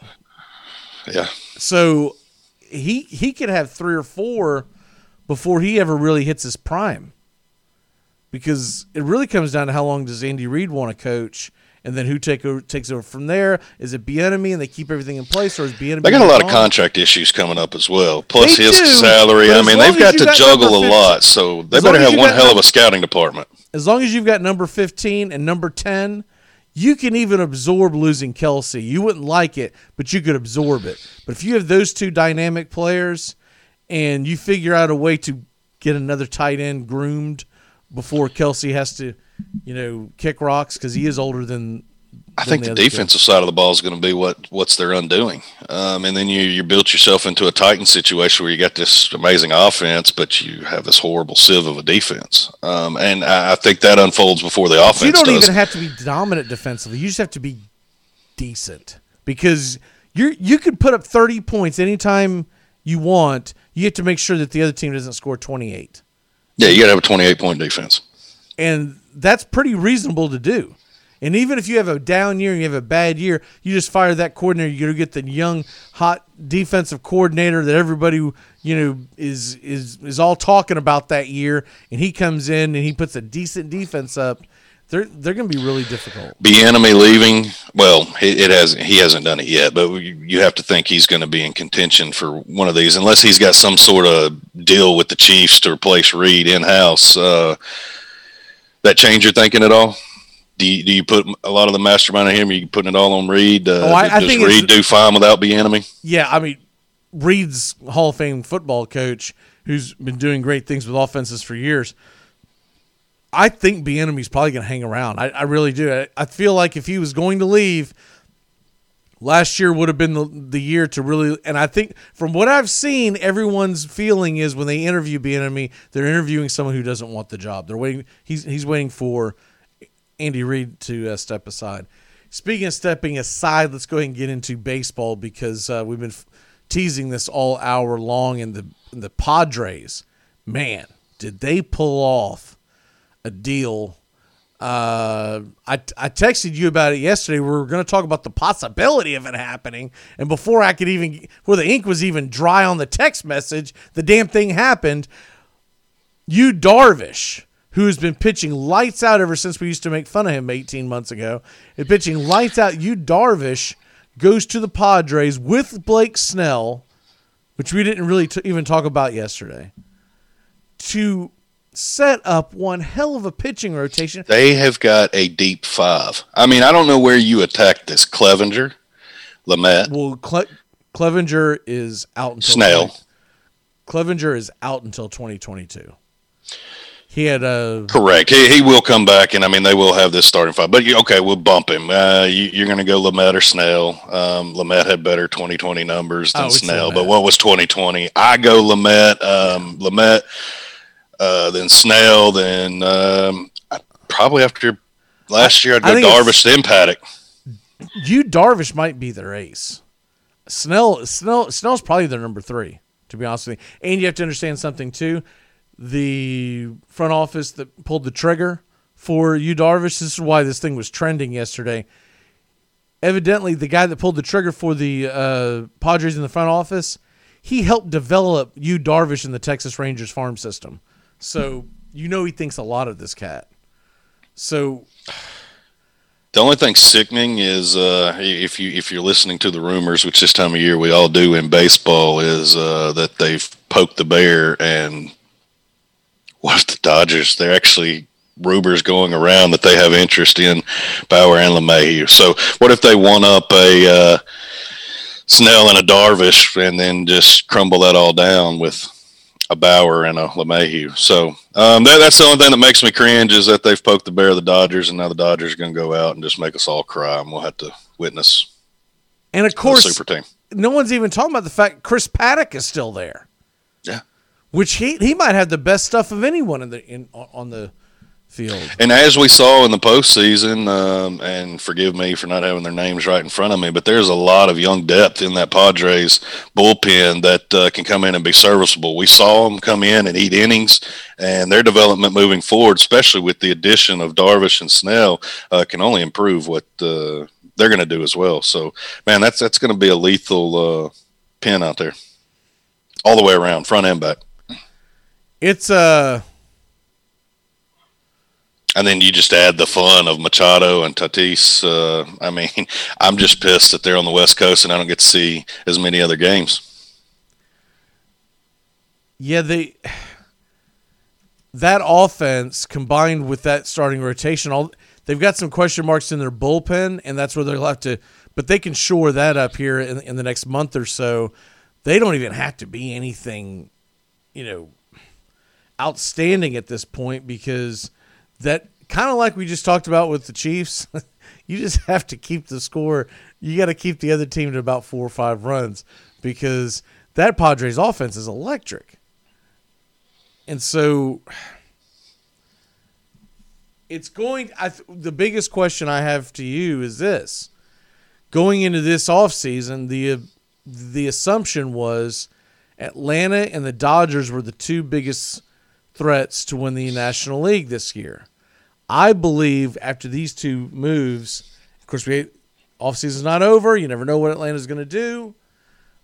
Yeah. So he he could have three or four before he ever really hits his prime. Because it really comes down to how long does Andy Reid want to coach, and then who take over, takes over from there? Is it Bieniemy and they keep everything in place, or is Bieniemy? They got a lot of contract issues coming up as well. Plus They his do, salary. I mean, they've got to got juggle a 15 lot. So they better have one hell of a scouting department. As long as you've got number 15 and number 10, you can even absorb losing Kelce. You wouldn't like it, but you could absorb it. But if you have those two dynamic players and you figure out a way to get another tight end groomed before Kelce has to, you know, kick rocks because he is older than. I than think the two. defensive side of the ball is going to be what what's their undoing, um, and then you you built yourself into a Titan situation where you got this amazing offense, but you have this horrible sieve of a defense, um, and I, I think that unfolds before the offense you don't does. even have to be dominant defensively. You just have to be decent because you you could put up 30 points anytime you want. You have to make sure that the other team doesn't score 28. yeah, you got to have a twenty-eight point defense. And that's pretty reasonable to do. And even if you have a down year and you have a bad year, you just fire that coordinator. You get the young, hot defensive coordinator that everybody you know is is is all talking about that year, and he comes in and he puts a decent defense up. They're they're going to be really difficult. Be enemy leaving. Well, it, it hasn't. He hasn't done it yet, but you, you have to think he's going to be in contention for one of these, unless he's got some sort of deal with the Chiefs to replace Reid in house. Uh, that change your thinking at all? Do you, do you put a lot of the mastermind on him? Are you putting it all on Reid? Uh, Oh, I- I does think Reid do fine without Bieniemy? Yeah, I mean, Reid's Hall of Fame football coach, who's been doing great things with offenses for years. I think Bieniemy's probably going to hang around. I, I really do. I, I feel like if he was going to leave, last year would have been the, the year to really. And I think from what I've seen, everyone's feeling is when they interview Bieniemy, they're interviewing someone who doesn't want the job. They're waiting. He's he's waiting for Andy Reid to uh, step aside. Speaking of stepping aside, let's go ahead and get into baseball because uh, we've been f- teasing this all hour long. And the the Padres, man, did they pull off a deal? Uh, I I texted you about it yesterday. We were going to talk about the possibility of it happening, and before I could even, where the ink was even dry on the text message, the damn thing happened. Yu Darvish, who's been pitching lights out ever since we used to make fun of him 18 months ago, and pitching lights out. Yu Darvish goes to the Padres with Blake Snell, which we didn't really t- even talk about yesterday, to set up one hell of a pitching rotation. They have got a deep five. I mean, I don't know where you attack this. Clevinger, Lamet, Well, Cle- Clevinger is out until Snell. Clevinger is out until 2022. He had a Correct. He, he will come back, and I mean they will have this starting five. But okay, we'll bump him. Uh, you, you're going to go Lamet or Snell. Um, Lamet had better 2020 numbers than Oh, Snell, but what was 2020? I go Lamet. Um, Lamet, uh, then Snell, then um, probably after last year I'd go Darvish, then Paddack. Yu Darvish might be their ace. Snell Snell Snell's probably their number three, to be honest with you. And you have to understand something too. The front office that pulled the trigger for Yu Darvish. This is why this thing was trending yesterday. Evidently, the guy that pulled the trigger for the uh, Padres in the front office, he helped develop Yu Darvish in the Texas Rangers farm system. So you know he thinks a lot of this cat. So The only thing sickening is uh, if you if you're listening to the rumors, which this time of year we all do in baseball, is uh, that they've poked the bear and what if the Dodgers? They're actually rumors going around that they have interest in Bauer and LeMahieu. So what if they one up a uh, Snell and a Darvish and then just crumble that all down with a Bauer and a LeMahieu? So um, that, that's the only thing that makes me cringe is that they've poked the bear of the Dodgers, and now the Dodgers are going to go out and just make us all cry, and we'll have to witness and of course super team. no one's even talking about the fact Chris Paddack is still there. Yeah. Which he he might have the best stuff of anyone in the in on the field. And as we saw in the postseason, um, and forgive me for not having their names right in front of me, but there's a lot of young depth in that Padres bullpen that uh, can come in and be serviceable. We saw them come in and eat innings, and their development moving forward, especially with the addition of Darvish and Snell, uh, can only improve what uh, they're going to do as well. So, man, that's that's going to be a lethal uh, pin out there, all the way around, front and back. It's uh And then you just add the fun of Machado and Tatis. Uh, I mean, (laughs) I'm just pissed that they're on the West Coast and I don't get to see as many other games. yeah they (sighs) that offense combined with that starting rotation all they've got some question marks in their bullpen and that's where they'll have to but they can shore that up here in, in the next month or so they don't even have to be anything you know outstanding at this point because that kind of like we just talked about with the Chiefs, (laughs) you just have to keep the score. You got to keep the other team to about four or five runs because that Padres offense is electric. And so it's going I the biggest question I have to you is this. Going into this offseason, the the assumption was Atlanta and the Dodgers were the two biggest threats to win the National League this year. I believe after these two moves, of course, we offseason's not over. You never know what Atlanta's going to do,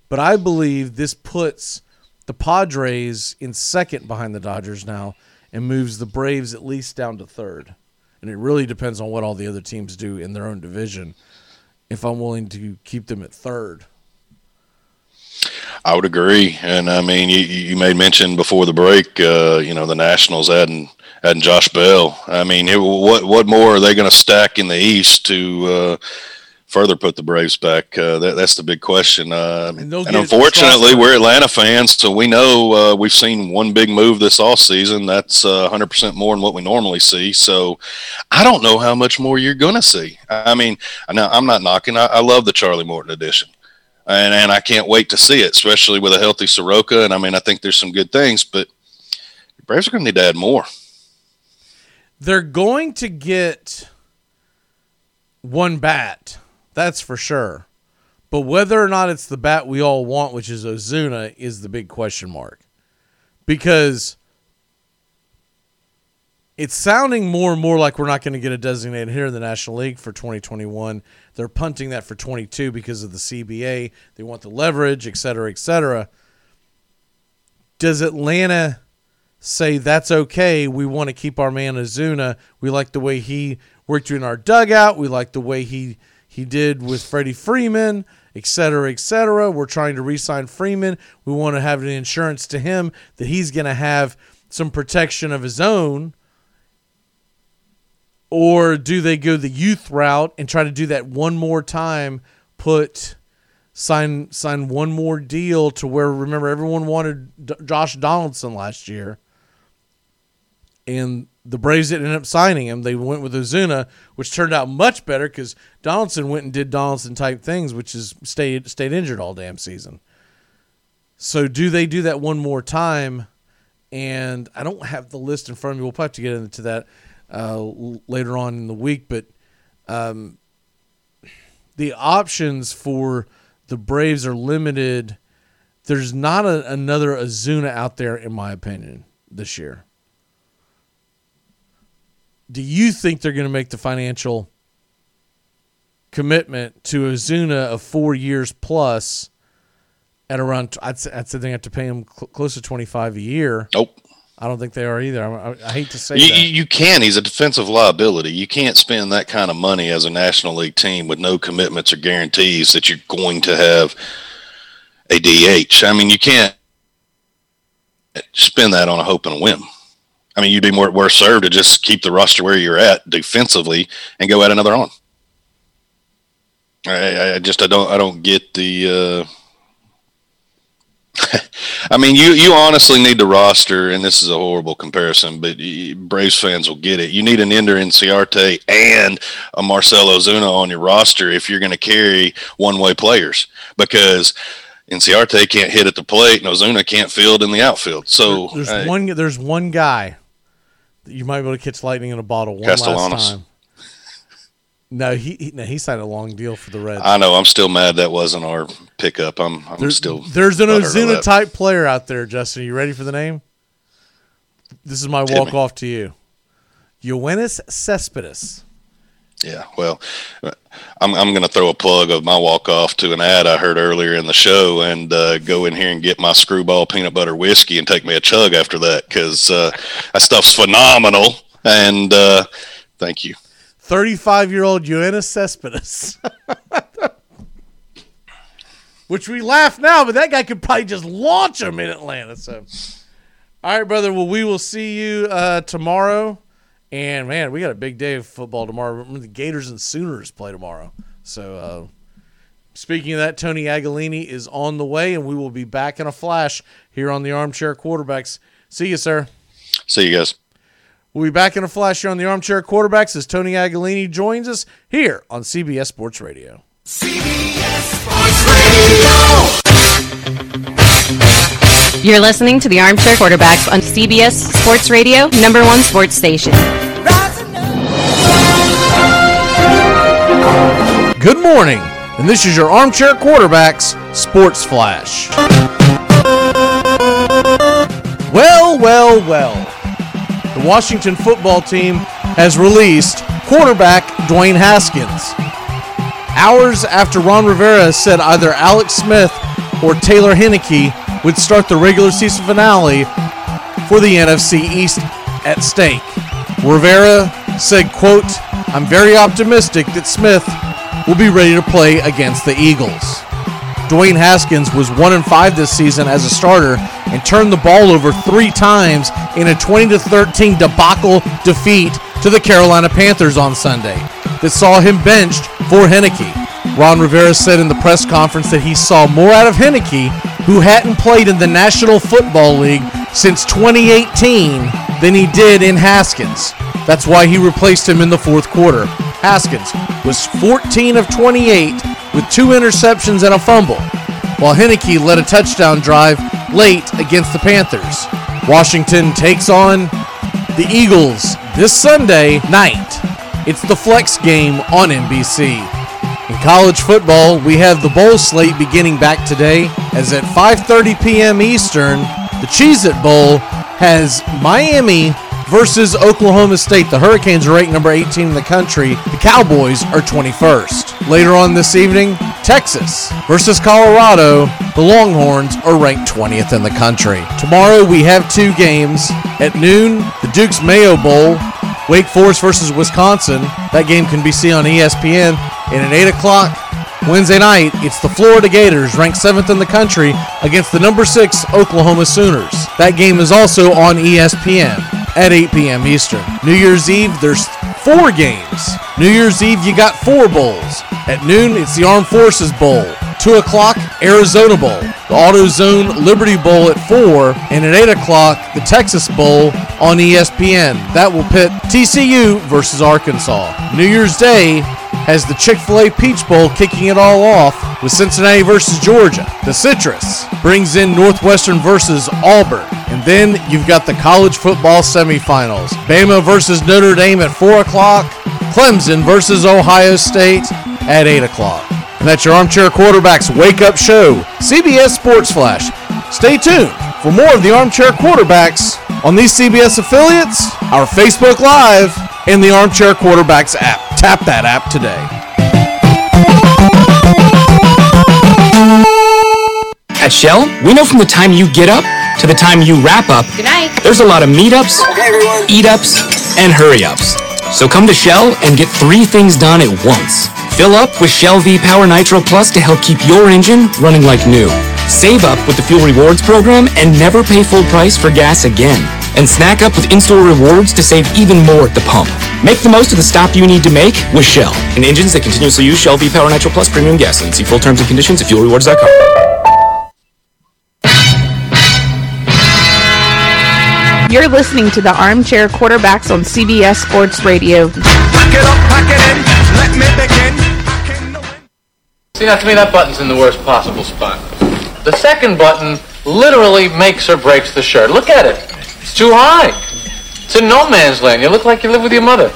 but I believe this puts the Padres in second behind the Dodgers now and moves the Braves at least down to third. And it really depends on what all the other teams do in their own division. If I'm willing to keep them at third, I would agree. And I mean, you, you made mention before the break, uh, you know, the Nationals adding, adding Josh Bell. I mean, it, what, what more are they going to stack in the East to, uh, further put the Braves back? Uh, that, that's the big question. Uh, and, they'll unfortunately, we're Atlanta fans, so we know uh, we've seen one big move this off season. That's uh, 100% more than what we normally see. So I don't know how much more you're going to see. I mean, I know I'm not knocking. I, I love the Charlie Morton edition. And, and I can't wait to see it, especially with a healthy Soroka. And I mean, I think there's some good things, but the Braves are going to need to add more. they're going to get one bat. That's for sure. But whether or not it's the bat we all want, which is Ozuna, is the big question mark. Because it's sounding more and more like we're not going to get a designated hitter in the National League for 2021. They're punting that for 22 because of the CBA. They want the leverage, et cetera, et cetera. Does Atlanta say that's okay? We want to keep our man Ozuna. We like the way he worked in our dugout. We like the way he he did with Freddie Freeman, et cetera, et cetera. We're trying to re-sign Freeman. We want to have an insurance to him that he's going to have some protection of his own or do they go the youth route and try to do that one more time put sign sign one more deal to where remember everyone wanted D- Josh Donaldson last year. And the Braves didn't end up signing him. They went with Ozuna which turned out much better cuz Donaldson went and did Donaldson type things which is stayed stayed injured all damn season. So do they do that one more time? And I don't have the list in front of me. We'll probably have to get into that uh, later on in the week. But um, the options for the Braves are limited. There's not a, another Ozuna out there, in my opinion, this year. Do you think they're going to make the financial commitment to Ozuna of four years plus at around? I'd say, I'd say they have to pay him cl- close to twenty five a year. Nope. I don't think they are either. I, I, hate to say You, that. you can. He's a defensive liability. You can't spend that kind of money as a National League team with no commitments or guarantees that you're going to have a DH. I mean, you can't spend that on a hope and a whim. I mean, you'd be more worse served to just keep the roster where you're at defensively and go add another on. I, I just I don't I don't get the. Uh, (laughs) I mean, you you honestly need the roster, and this is a horrible comparison, but Braves fans will get it. You need an Ender Inciarte and a Marcelo Ozuna on your roster if you're going to carry one way players because Inciarte can't hit at the plate and Ozuna can't field in the outfield. So there's uh, one there's one guy that you might be able to catch lightning in a bottle one Castellanos. last time. No, he, he no, he signed a long deal for the Reds. I know I'm still mad that wasn't our pickup. I'm I'm There's, still there's an Ozuna type player out there, Justin. Are You ready for the name? This is my Hit walk me. off to you. Yoenis Cespedes. Yeah, well, I'm I'm going to throw a plug of my walk off to an ad I heard earlier in the show, and uh, go in here and get my screwball peanut butter whiskey and take me a chug after that because uh, that stuff's phenomenal. And uh, thank you. 35 year old Yoenis Cespedes. (laughs) Which we laugh now, but that guy could probably just launch him in Atlanta. So, all right, brother. Well, we will see you uh, tomorrow. And man, we got a big day of football tomorrow. Remember, the Gators and Sooners play tomorrow. So, uh, speaking of that, Tony Agalini is on the way, and we will be back in a flash here on the Armchair Quarterbacks. See you, sir. See you guys. We'll be back in a flash here on the Armchair Quarterbacks as Tony Agalini joins us here on CBS Sports Radio. You're listening to the Armchair Quarterbacks on CBS Sports Radio, number one sports station. Good morning, and this is your Armchair Quarterbacks Sports Flash. Well, well, well. The Washington football team has released quarterback Dwayne Haskins. Hours after Ron Rivera said either Alex Smith or Taylor Heinicke would start the regular season finale for the NFC East at stake. Rivera said, quote, I'm very optimistic that Smith will be ready to play against the Eagles. Dwayne Haskins was 1 and 5 this season as a starter and turned the ball over 3 times in a 20 to 13 debacle defeat to the Carolina Panthers on Sunday that saw him benched for Heinicke. Ron Rivera said in the press conference that he saw more out of Heinicke, who hadn't played in the National Football League since 2018, than he did in Haskins. That's why he replaced him in the fourth quarter. Haskins was 14 of 28 with two interceptions and a fumble, while Heinicke led a touchdown drive late against the Panthers. Washington takes on the Eagles this Sunday night it's the Flex game on NBC. In college football, we have the bowl slate beginning back today as at 5:30 p.m. Eastern, the Cheez-It Bowl has Miami versus Oklahoma State. The Hurricanes are ranked number 18 in the country. The Cowboys are 21st. Later on this evening, Texas versus Colorado. The Longhorns are ranked 20th in the country. Tomorrow we have two games. At noon, the Duke's Mayo Bowl Wake Forest versus Wisconsin. That game can be seen on ESPN. And at 8 o'clock Wednesday night, it's the Florida Gators, ranked seventh in the country, against the number six Oklahoma Sooners. That game is also on ESPN at 8 p.m. Eastern. New Year's Eve, there's four games. New Year's Eve, you got four bowls. At noon, it's the Armed Forces Bowl. 2 o'clock, Arizona Bowl. The AutoZone Liberty Bowl at 4. And at 8 o'clock, the Texas Bowl on ESPN. That will pit TCU versus Arkansas. New Year's Day has the Chick fil A Peach Bowl kicking it all off with Cincinnati versus Georgia. The Citrus brings in Northwestern versus Auburn. And then you've got the college football semifinals Bama versus Notre Dame at 4 o'clock, Clemson versus Ohio State at 8 o'clock. And that's your Armchair Quarterbacks Wake Up Show, CBS Sports Flash. Stay tuned for more of the Armchair Quarterbacks on these CBS affiliates, our Facebook Live, and the Armchair Quarterbacks app. Tap that app today. At Shell, we know from the time you get up to the time you wrap up, Good night. there's a lot of meetups, eat ups, and hurry ups. So come to Shell and get three things done at once. Fill up with Shell V Power Nitro Plus to help keep your engine running like new. Save up with the Fuel Rewards program and never pay full price for gas again. And snack up with in-store rewards to save even more at the pump. Make the most of the stop you need to make with Shell. And engines that continuously use Shell V Power Nitro Plus premium gasoline. See full terms and conditions at fuelrewards.com. You're listening to the Armchair Quarterbacks on CBS Sports Radio. See, now to me, that button's in the worst possible spot. The second button literally makes or breaks the shirt. Look at it. It's too high. It's in no man's land. You look like you live with your mother.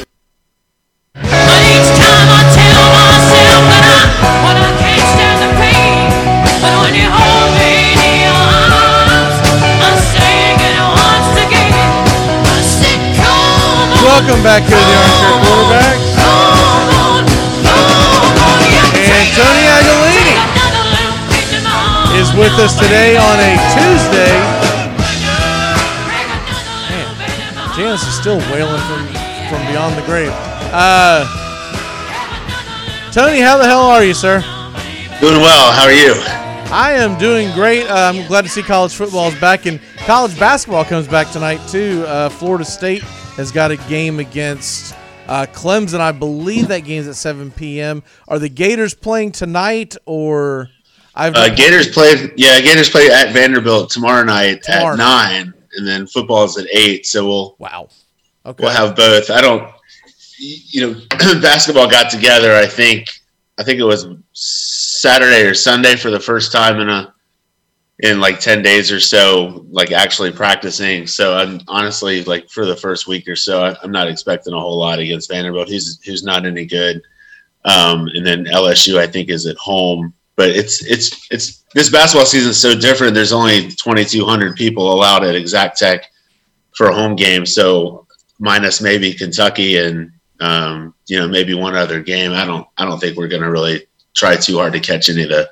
Welcome back here to the Armchair Quarterbacks. And Tony Agolini is with us today on a Tuesday. Janice is still wailing from, from beyond the grave. Uh, Tony, how the hell are you, sir? Doing well. How are you? I am doing great. Uh, I'm glad to see college football is back, and college basketball comes back tonight too. Uh, Florida State has got a game against uh, Clemson. I believe that game's at 7 p.m. Are the Gators playing tonight, or I've Uh, Gators play. Yeah, Gators play at Vanderbilt tomorrow night Tomorrow at nine, and then football is at eight. So we'll wow. Okay. We'll have both. I don't. You know, (clears throat) basketball got together. I think. I think it was Saturday or Sunday for the first time in a in like 10 days or so like actually practicing so i'm honestly like for the first week or so I- i'm not expecting a whole lot against vanderbilt who's who's not any good um, and then lsu i think is at home but it's it's it's this basketball season is so different there's only 2200 people allowed at Exactech for a home game so minus maybe kentucky and um, you know maybe one other game i don't i don't think we're going to really try too hard to catch any of the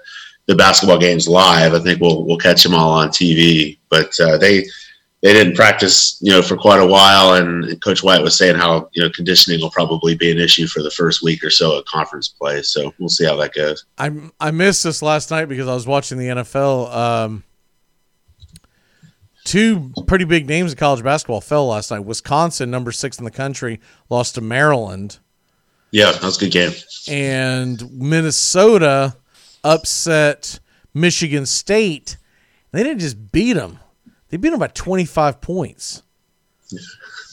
the basketball games live. I think we'll we'll catch them all on TV. But uh, they they didn't practice, you know, for quite a while. And Coach White was saying how you know conditioning will probably be an issue for the first week or so of conference play. So we'll see how that goes. I I missed this last night because I was watching the NFL. Um, two pretty big names in college basketball fell last night. Wisconsin, number six in the country, lost to Maryland, Yeah, that was a good game. and Minnesota upset Michigan State. They didn't just beat them; they beat them by twenty five points.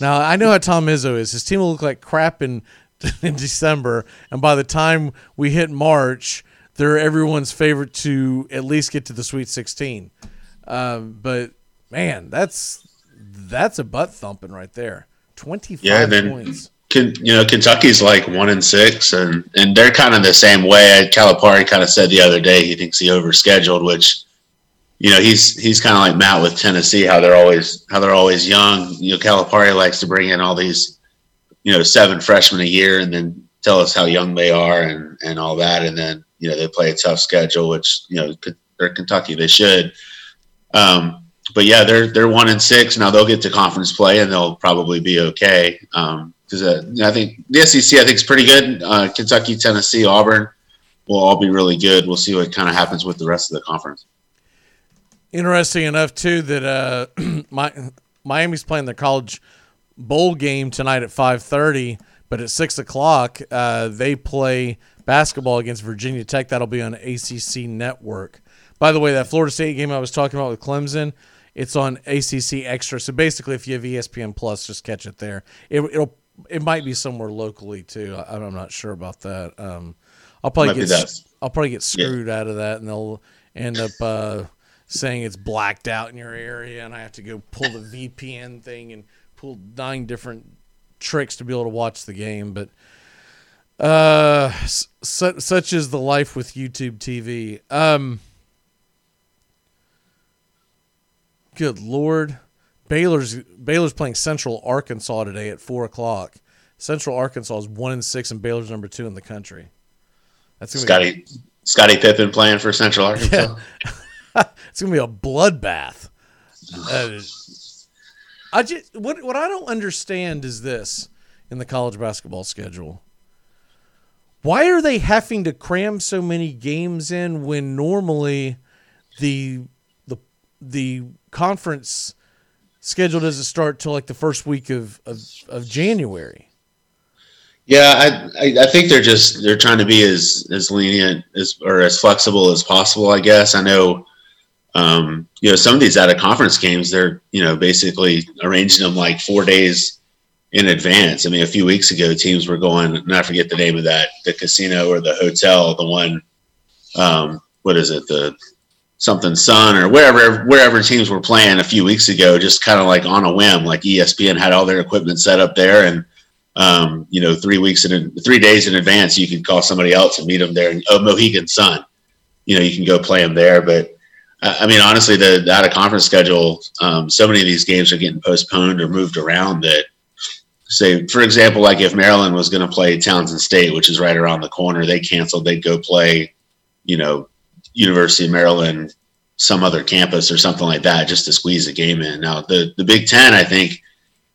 Now I know how Tom Izzo is. His team will look like crap in (laughs) in December, and by the time we hit March, they're everyone's favorite to at least get to the Sweet Sixteen. Um, but man, that's that's a butt thumping right there. Twenty five Yeah, and then points. You know, Kentucky's like one and six, and and they're kind of the same way. Calipari kind of said the other day he thinks he overscheduled, which you know he's he's kind of like Matt with Tennessee, how they're always how they're always young. You know, Calipari likes to bring in all these you know seven freshmen a year, and then tell us how young they are and and all that, and then you know they play a tough schedule, which you know they're Kentucky, they should. Um, but yeah, they're they're one and six now. They'll get to conference play, and they'll probably be okay. Um, because uh, I think the SEC I think is pretty good. Uh, Kentucky, Tennessee, Auburn will all be really good. We'll see what kind of happens with the rest of the conference. Interesting enough too that uh, (clears throat) my, Miami's playing their college bowl game tonight at five thirty, but at six o'clock uh, they play basketball against Virginia Tech. That'll be on ACC Network. By the way, that Florida State game I was talking about with Clemson, it's on ACC Extra. So basically, if you have ESPN Plus, just catch it there. It, will it might be somewhere locally too. I, am not sure about that. Um, I'll probably might get I'll probably get screwed yeah. out of that, and they'll end up uh, saying it's blacked out in your area, and I have to go pull the VPN thing and pull nine different tricks to be able to watch the game. But uh, su- such is the life with YouTube TV. Um, good lord. Baylor's Baylor's playing Central Arkansas today at four o'clock. Central Arkansas is one and six, and Baylor's number two in the country. That's Scotty be, Scottie Pippen playing for Central (laughs) Arkansas. Yeah. (laughs) it's gonna be a bloodbath. I just what what I don't understand is this in the college basketball schedule. Why are they having to cram so many games in when normally the the the conference schedule doesn't start till like the first week of, of, of January. Yeah, I, I, I think they're just they're trying to be as as lenient as or as flexible as possible. I guess I know, um, you know, some of these out of conference games they're you know basically arranging them like four days in advance. I mean, a few weeks ago, teams were going, and I forget the name of that, the casino or the hotel, the one, um, what is it, the something Sun or wherever wherever teams were playing a few weeks ago, just kind of like on a whim. Like ESPN had all their equipment set up there, and um, you know, three weeks in three days in advance, you could call somebody else and meet them there. And, oh, Mohegan Sun, you know, you can go play them there. But I mean, honestly, the, the out of conference schedule, um, so many of these games are getting postponed or moved around that. Say, for example, like if Maryland was going to play Towson State, which is right around the corner, they canceled. They'd go play, you know, University of Maryland, some other campus or something like that, just to squeeze a game in. Now, the the Big Ten, I think,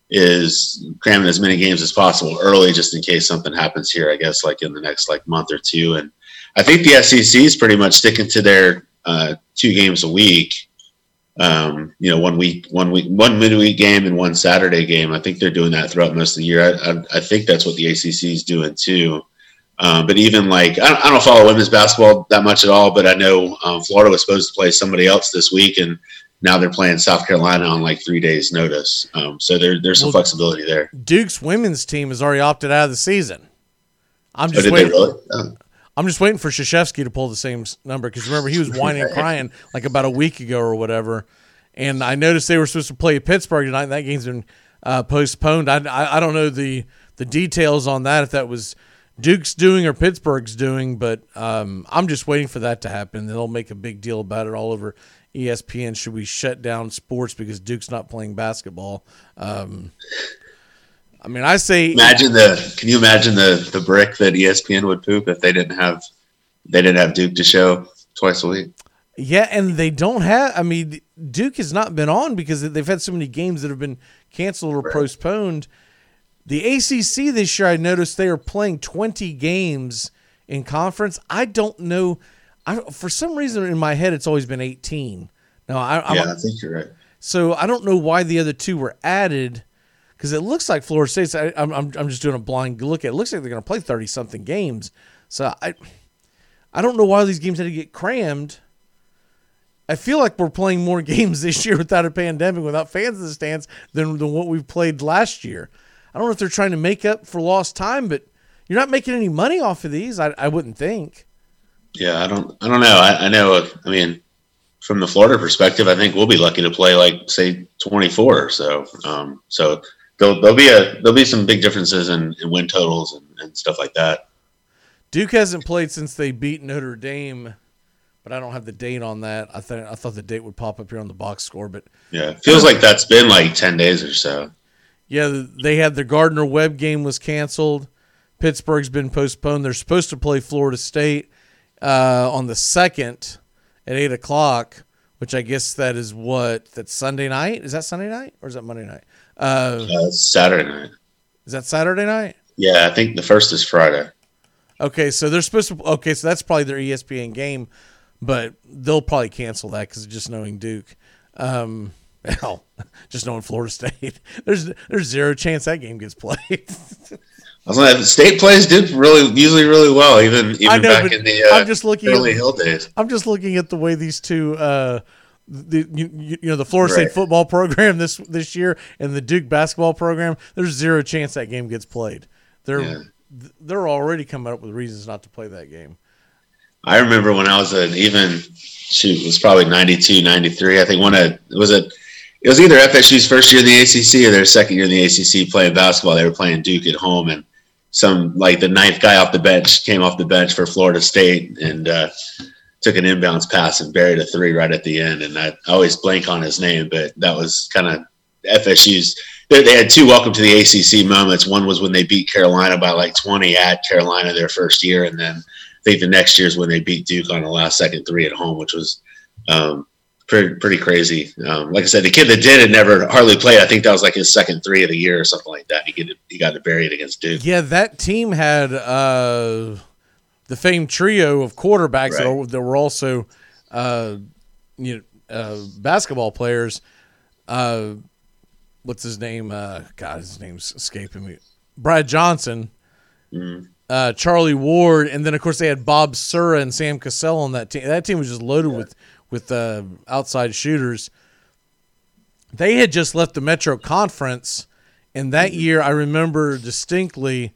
is cramming as many games as possible early, just in case something happens here. I guess like in the next like month or two, and I think the SEC is pretty much sticking to their uh, two games a week. Um, you know, one week, one week, one midweek game and one Saturday game. I think they're doing that throughout most of the year. I, I, I think that's what the ACC is doing too. Um, but even like I don't, I don't, follow women's basketball that much at all, but I know um, Florida was supposed to play somebody else this week, and now they're playing South Carolina on like three days' notice. Um, so there, there's some well, flexibility there. Duke's women's team has already opted out of the season. I'm oh, just oh, waiting. Really? Oh. I'm just waiting for Krzyzewski to pull the same number because remember he was (laughs) whining and crying like about a week ago or whatever, and I noticed they were supposed to play Pittsburgh tonight. and That game's been uh, postponed. I, I, I don't know the the details on that if that was Duke's doing or Pittsburgh's doing, but um, I'm just waiting for that to happen. They'll make a big deal about it all over ESPN. Should we shut down sports because Duke's not playing basketball? Um, I mean, I say imagine the. Can you imagine the the brick that ESPN would poop if they didn't have they didn't have Duke to show twice a week? Yeah, and they don't have. I mean, Duke has not been on because they've had so many games that have been canceled or right. postponed the ACC this year, I noticed they are playing 20 games in conference. I don't know. I, for some reason in my head, it's always been 18. No, I, I'm, yeah, I think you're right. So I don't know why the other two were added because it looks like Florida State's. I, am I'm, I'm just doing a blind look at. it. looks like they're going to play 30 something games. So I, I don't know why these games had to get crammed. I feel like we're playing more (laughs) games this year without a pandemic, without fans in the stands, than, than what we played last year. I don't know if they're trying to make up for lost time, but you're not making any money off of these. I, I wouldn't think. Yeah, I don't. I don't know. I, I know. I mean, from the Florida perspective, I think we'll be lucky to play like say 24 or so. Um, so there'll, there'll be a there'll be some big differences in, in win totals and, and stuff like that. Duke hasn't played since they beat Notre Dame, but I don't have the date on that. I thought I thought the date would pop up here on the box score, but Yeah, it feels like that's been like ten days or so. yeah, they had their Gardner Webb game was canceled. Pittsburgh's been postponed. They're supposed to play Florida State uh, on the second at eight o'clock, which I guess that is what that's Sunday night. Is that Sunday night or is that Monday night? Uh, Uh, Saturday night. is that Saturday night? Yeah, I think the first is Friday. Okay, so they're supposed to. Okay, so that's probably their ESPN game, but they'll probably cancel that because just knowing Duke, um, (laughs) hell, just knowing Florida State, (laughs) there's there's zero chance that game gets played. (laughs) I was like, state plays did really usually really well, even even know, back in the uh, I'm just looking early at, Hill days. I'm just looking at the way these two, uh, the you, you you know the Florida Right. State football (laughs) program this this year and the Duke basketball program. There's zero chance that game gets played. They're Yeah. they're already coming up with reasons not to play that game. I remember when I was an even shoot, it was probably 92, 93. I think one of it was a it was either FSU's first year in the ACC or their second year in the ACC playing basketball. They were playing Duke at home, and some like the ninth guy off the bench came off the bench for Florida State and uh, took an inbounds pass and buried a three right at the end. And I, always blank on his name, but that was kind of FSU's. They, they had two welcome to the ACC moments. One was when they beat Carolina by like 20 at Carolina their first year, and then I think the next year is when they beat Duke on the last second three at home, which was um, pretty pretty crazy. Um, like I said, the kid that did it never hardly played. I think that was like his second three of the year or something like that. He get he got to bury it against Duke. Yeah, that team had uh, the famed trio of quarterbacks that, Right. were, that were also, uh, you know, uh, basketball players. Uh, what's his name? Uh, God, his name's escaping me. Brad Johnson, uh, Charlie Ward, and then of course they had Bob Sura and Sam Cassell on that team. That team was just loaded with with uh, outside shooters. They had just left the Metro Conference, and that year I remember distinctly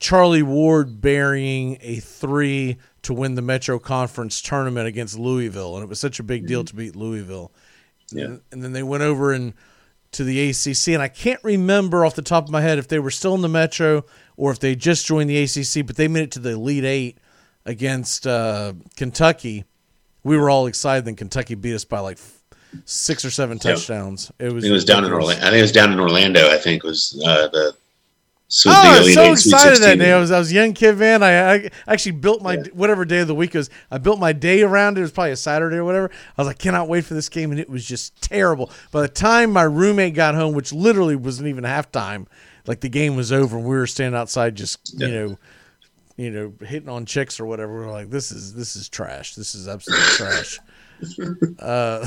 Charlie Ward burying a three to win the Metro Conference tournament against Louisville, and it was such a big deal to beat Louisville. Yeah. And, and then they went over and to the ACC, and I can't remember off the top of my head if they were still in the Metro or if they just joined the ACC, but they made it to the Elite Eight against uh, Kentucky. We were all excited, then Kentucky beat us by like six or seven touchdowns. It was it was down in. Orlando. I think it was down in Orlando. I think was uh, the. Sweet, Oh, I was so excited that day. I was I was a young kid, man. I, I actually built my whatever day of the week it was. I built my day around it. It was probably a Saturday or whatever. I was like, cannot wait for this game, and it was just terrible. By the time my roommate got home, which literally wasn't even halftime, like the game was over, and we were standing outside, just you know, you know, hitting on chicks or whatever. We are like, this is this is trash. This is absolute trash. (laughs) Uh,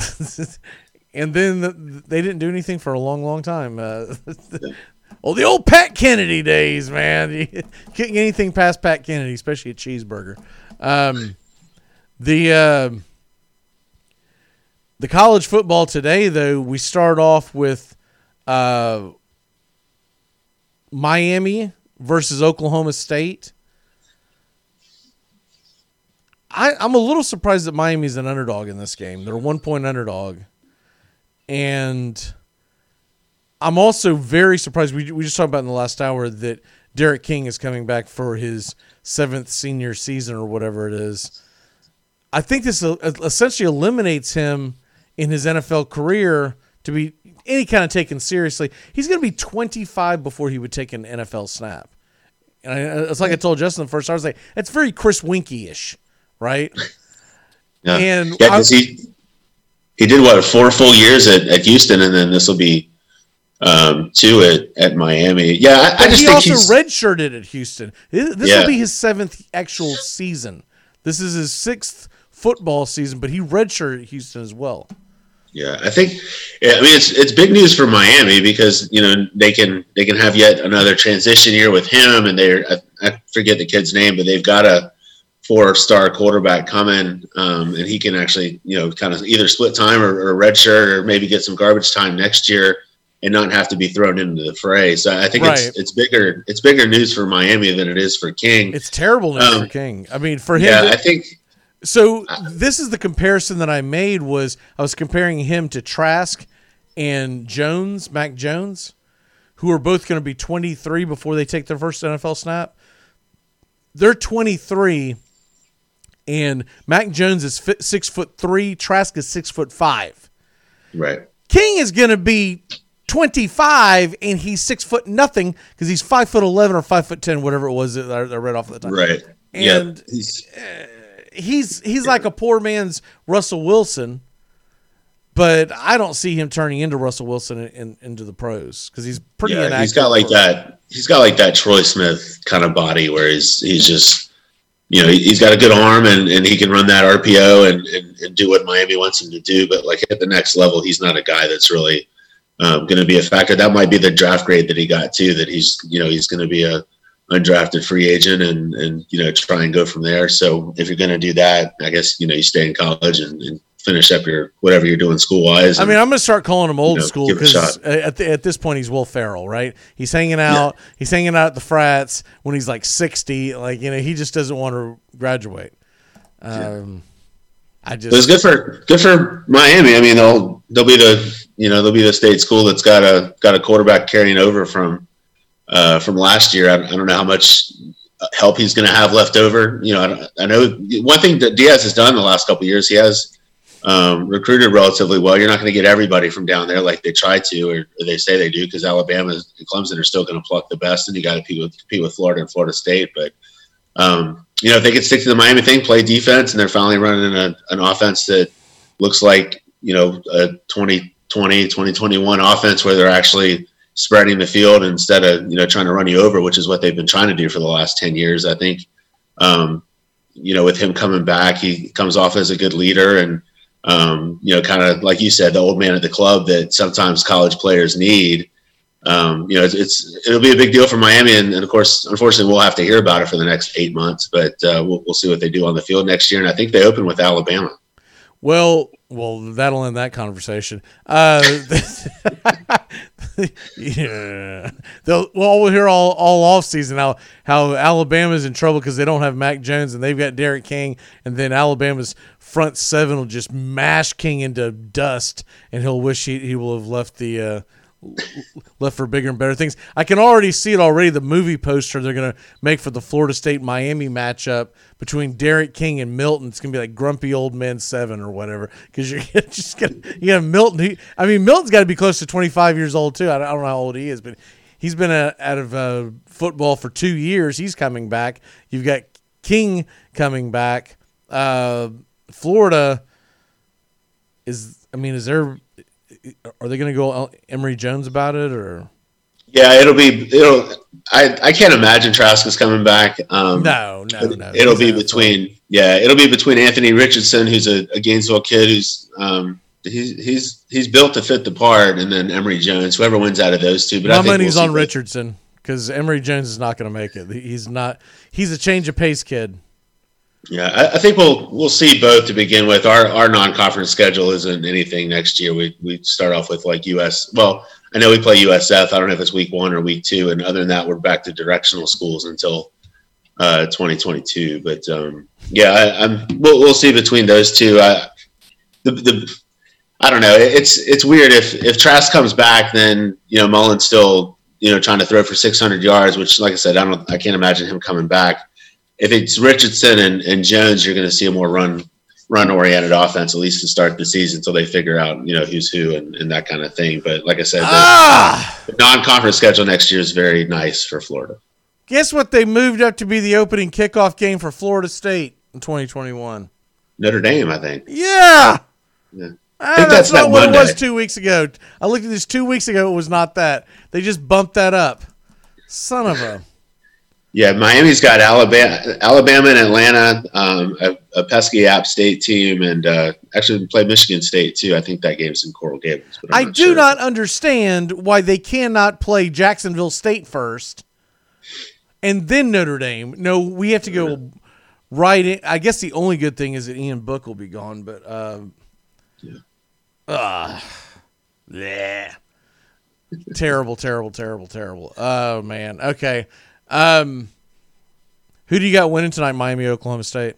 (laughs) and then the, they didn't do anything for a long, long time. Uh, Oh, the old Pat Kennedy days, man. You can't get anything past Pat Kennedy, especially a cheeseburger. Um, the uh, the college football today, though, we start off with uh, Miami versus Oklahoma State. I, I'm a little surprised that Miami's an underdog in this game. They're a one point underdog. And I'm also very surprised. We, we just talked about in the last hour that D'Eriq King is coming back for his seventh senior season or whatever it is. I think this uh, essentially eliminates him in his NFL career to be any kind of taken seriously. He's going to be 25 before he would take an NFL snap. And I, it's like I told Justin the first. I was like, that's very Chris Weinke ish, right? Yeah. And yeah, I- he he did what four full years at, at Houston, and then this will be um, two at, at Miami. Yeah, I, I just he think also redshirted at Houston. This Yeah. will be his seventh actual season. This is his sixth football season, but he redshirted at Houston as well. Yeah, I think. I mean, it's it's big news for Miami because you know they can they can have yet another transition year with him, and they're I, I forget the kid's name, but they've got a four star quarterback coming, um, and he can actually you know kind of either split time or, or redshirt or maybe get some garbage time next year and not have to be thrown into the fray. So I think Right. it's it's bigger it's bigger news for Miami than it is for King. It's terrible news Um, for King. I mean, for him. yeah, to- I think So this is the comparison that I made was I was comparing him to Trask and Jones, Mac Jones, who are both going to be 23 before they take their first NFL snap. They're 23, and Mac Jones is six foot three. Trask is six foot five. Right. King is going to be 25, and he's six foot nothing because he's five foot 11 or five foot 10, whatever it was that I I read off at the time. Right. And yeah. He's, uh, he's he's like a poor man's Russell Wilson, but I don't see him turning into Russell Wilson in, in- into the pros because he's pretty yeah, he's got like that. He's got like that Troy Smith kind of body where he's he's just you know he's got a good arm and, and he can run that RPO and, and, and do what Miami wants him to do. But like at the next level, he's not a guy that's really um, going to be a factor. That might be the draft grade that he got too. That he's you know he's going to be a undrafted free agent and and you know try and go from there. So if you're going to do that, I guess you know you stay in college and, and finish up your whatever you're doing school wise. I mean, I'm going to start calling him old you know, school because at, the, at this point he's Will Ferrell, right? He's hanging out. He's hanging out at the frats when he's like 60. Like you know, he just doesn't want to graduate. Um, I just it's good for good for Miami. I mean, they'll they'll be the you know they'll be the state school that's got a got a quarterback carrying over from uh, from last year. I, I don't know how much help he's going to have left over. You know, I, I know one thing that Diaz has done the last couple years. He has um, recruited relatively well. You're not going to get everybody from down there like they try to or, or they say they do because Alabama and Clemson are still going to pluck the best, and you got to compete with, compete with Florida and Florida State. But um, you know, if they can stick to the Miami thing, play defense, and they're finally running a, an offense that looks like you know a 2020 2021 offense where they're actually spreading the field instead of you know trying to run you over which is what they've been trying to do for the last 10 years i think. Um, you know with him coming back he comes off as a good leader and um, you know kind of like you said the old man at the club that sometimes college players need. Um, you know it's, it's it'll be a big deal for miami and, and of course unfortunately we'll have to hear about it for the next eight months but uh, we'll, we'll see what they do on the field next year and i think they open with alabama. Well, well, that'll end that conversation. Uh, (laughs) yeah, they'll well we'll hear all all off season how how Alabama's in trouble because they don't have Mac Jones and they've got D'Eriq King, and then Alabama's front seven will just mash King into dust, and he'll wish he he will have left the. Uh, left for bigger and better things. I can already see it already. The movie poster they're gonna make for the Florida State Miami matchup between D'Eriq King and Milton. It's gonna be like Grumpy Old Men Seven or whatever. Because you're (laughs) just gonna you have Milton. He, I mean, Milton's got to be close to 25 years old too. I don't, I don't know how old he is, but he's been uh out of uh, football for two years. He's coming back. You've got King coming back. Uh, Florida is. I mean, is there? Are they going to go Emory Jones about it or? Yeah, it'll be it'll. I I can't imagine Trask is coming back. Um, No, no, no. It'll be between yeah, it'll be between Anthony Richardson, who's a, a Gainesville kid, who's um he's he's he's built to fit the part, and then Emory Jones, whoever wins out of those two. But I My think money's we'll on Richardson because Emory Jones is not going to make it. He's not. He's a change of pace kid. Yeah, I, I think we'll we'll see both to begin with. Our our non conference schedule isn't anything next year. We we start off with like US. Well, I know we play USF. I don't know if it's week one or week two, and other than that, we're back to directional schools until uh, 2022. But um, yeah, I, I'm we'll, we'll see between those two. I, the the I don't know. It's it's weird if if Trask comes back, then you know Mullen's still you know trying to throw for 600 yards, which like I said, I don't I can't imagine him coming back. If it's Richardson and, and Jones, you're going to see a more run run oriented offense at least to start the season until they figure out you know who's who and, and that kind of thing. But like I said, the, Ah! the non conference schedule next year is very nice for Florida. Guess what? They moved up to be the opening kickoff game for Florida State in 2021. Notre Dame, I think. Yeah. Yeah. Ah, I think that's, that's not that what it was two weeks ago. I looked at this two weeks ago. It was not that. They just bumped that up. Son of a. Yeah, Miami's got Alabama, Alabama and Atlanta, um, a, a pesky App State team, and uh, actually play Michigan State too. I think that game's in Coral Gables. I'm not do sure. not understand why they cannot play Jacksonville State first and then Notre Dame. No, we have to go right in. I guess the only good thing is that Ian Book will be gone, but um, ah, yeah, terrible, terrible, terrible, terrible. Oh man. Okay. Um, who do you got winning tonight? Miami, Oklahoma State.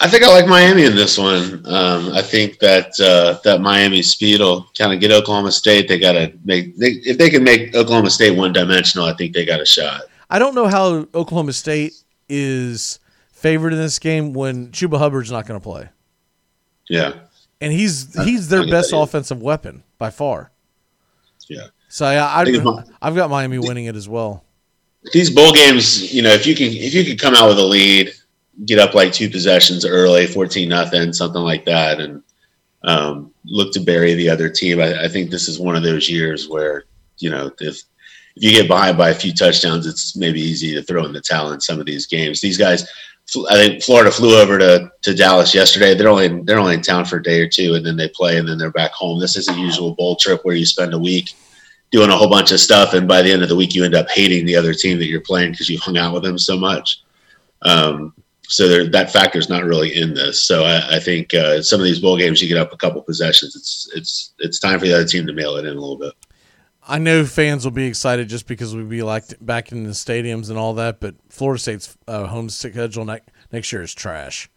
I think I like Miami in this one. Um, I think that uh, that Miami speed will kind of get Oklahoma State. They got to make they, if they can make Oklahoma State one dimensional. I think they got a shot. I don't know how Oklahoma State is favored in this game when Chuba Hubbard's not going to play, Yeah, and he's he's their best offensive weapon by far. yeah. So yeah, I, I think it's I, I've got Miami winning it as well. These bowl games, you know, if you can if you can come out with a lead, get up like two possessions early, fourteen nothing, something like that, and um, look to bury the other team. I, I think this is one of those years where you know if if you get behind by a few touchdowns, it's maybe easy to throw in the towel in some of these games. These guys, I think Florida flew over to, to Dallas yesterday. They're only they're only in town for a day or two, and then they play, and then they're back home. This is a usual bowl trip where you spend a week doing a whole bunch of stuff, and by the end of the week, you end up hating the other team that you're playing because you hung out with them so much. Um, so there, that factor is not really in this. So I, I think uh, some of these bowl games, you get up a couple possessions. It's it's it's time for the other team to mail it in a little bit. I know fans will be excited just because we'll be like back in the stadiums and all that, but Florida State's uh, home schedule ne- next year is trash.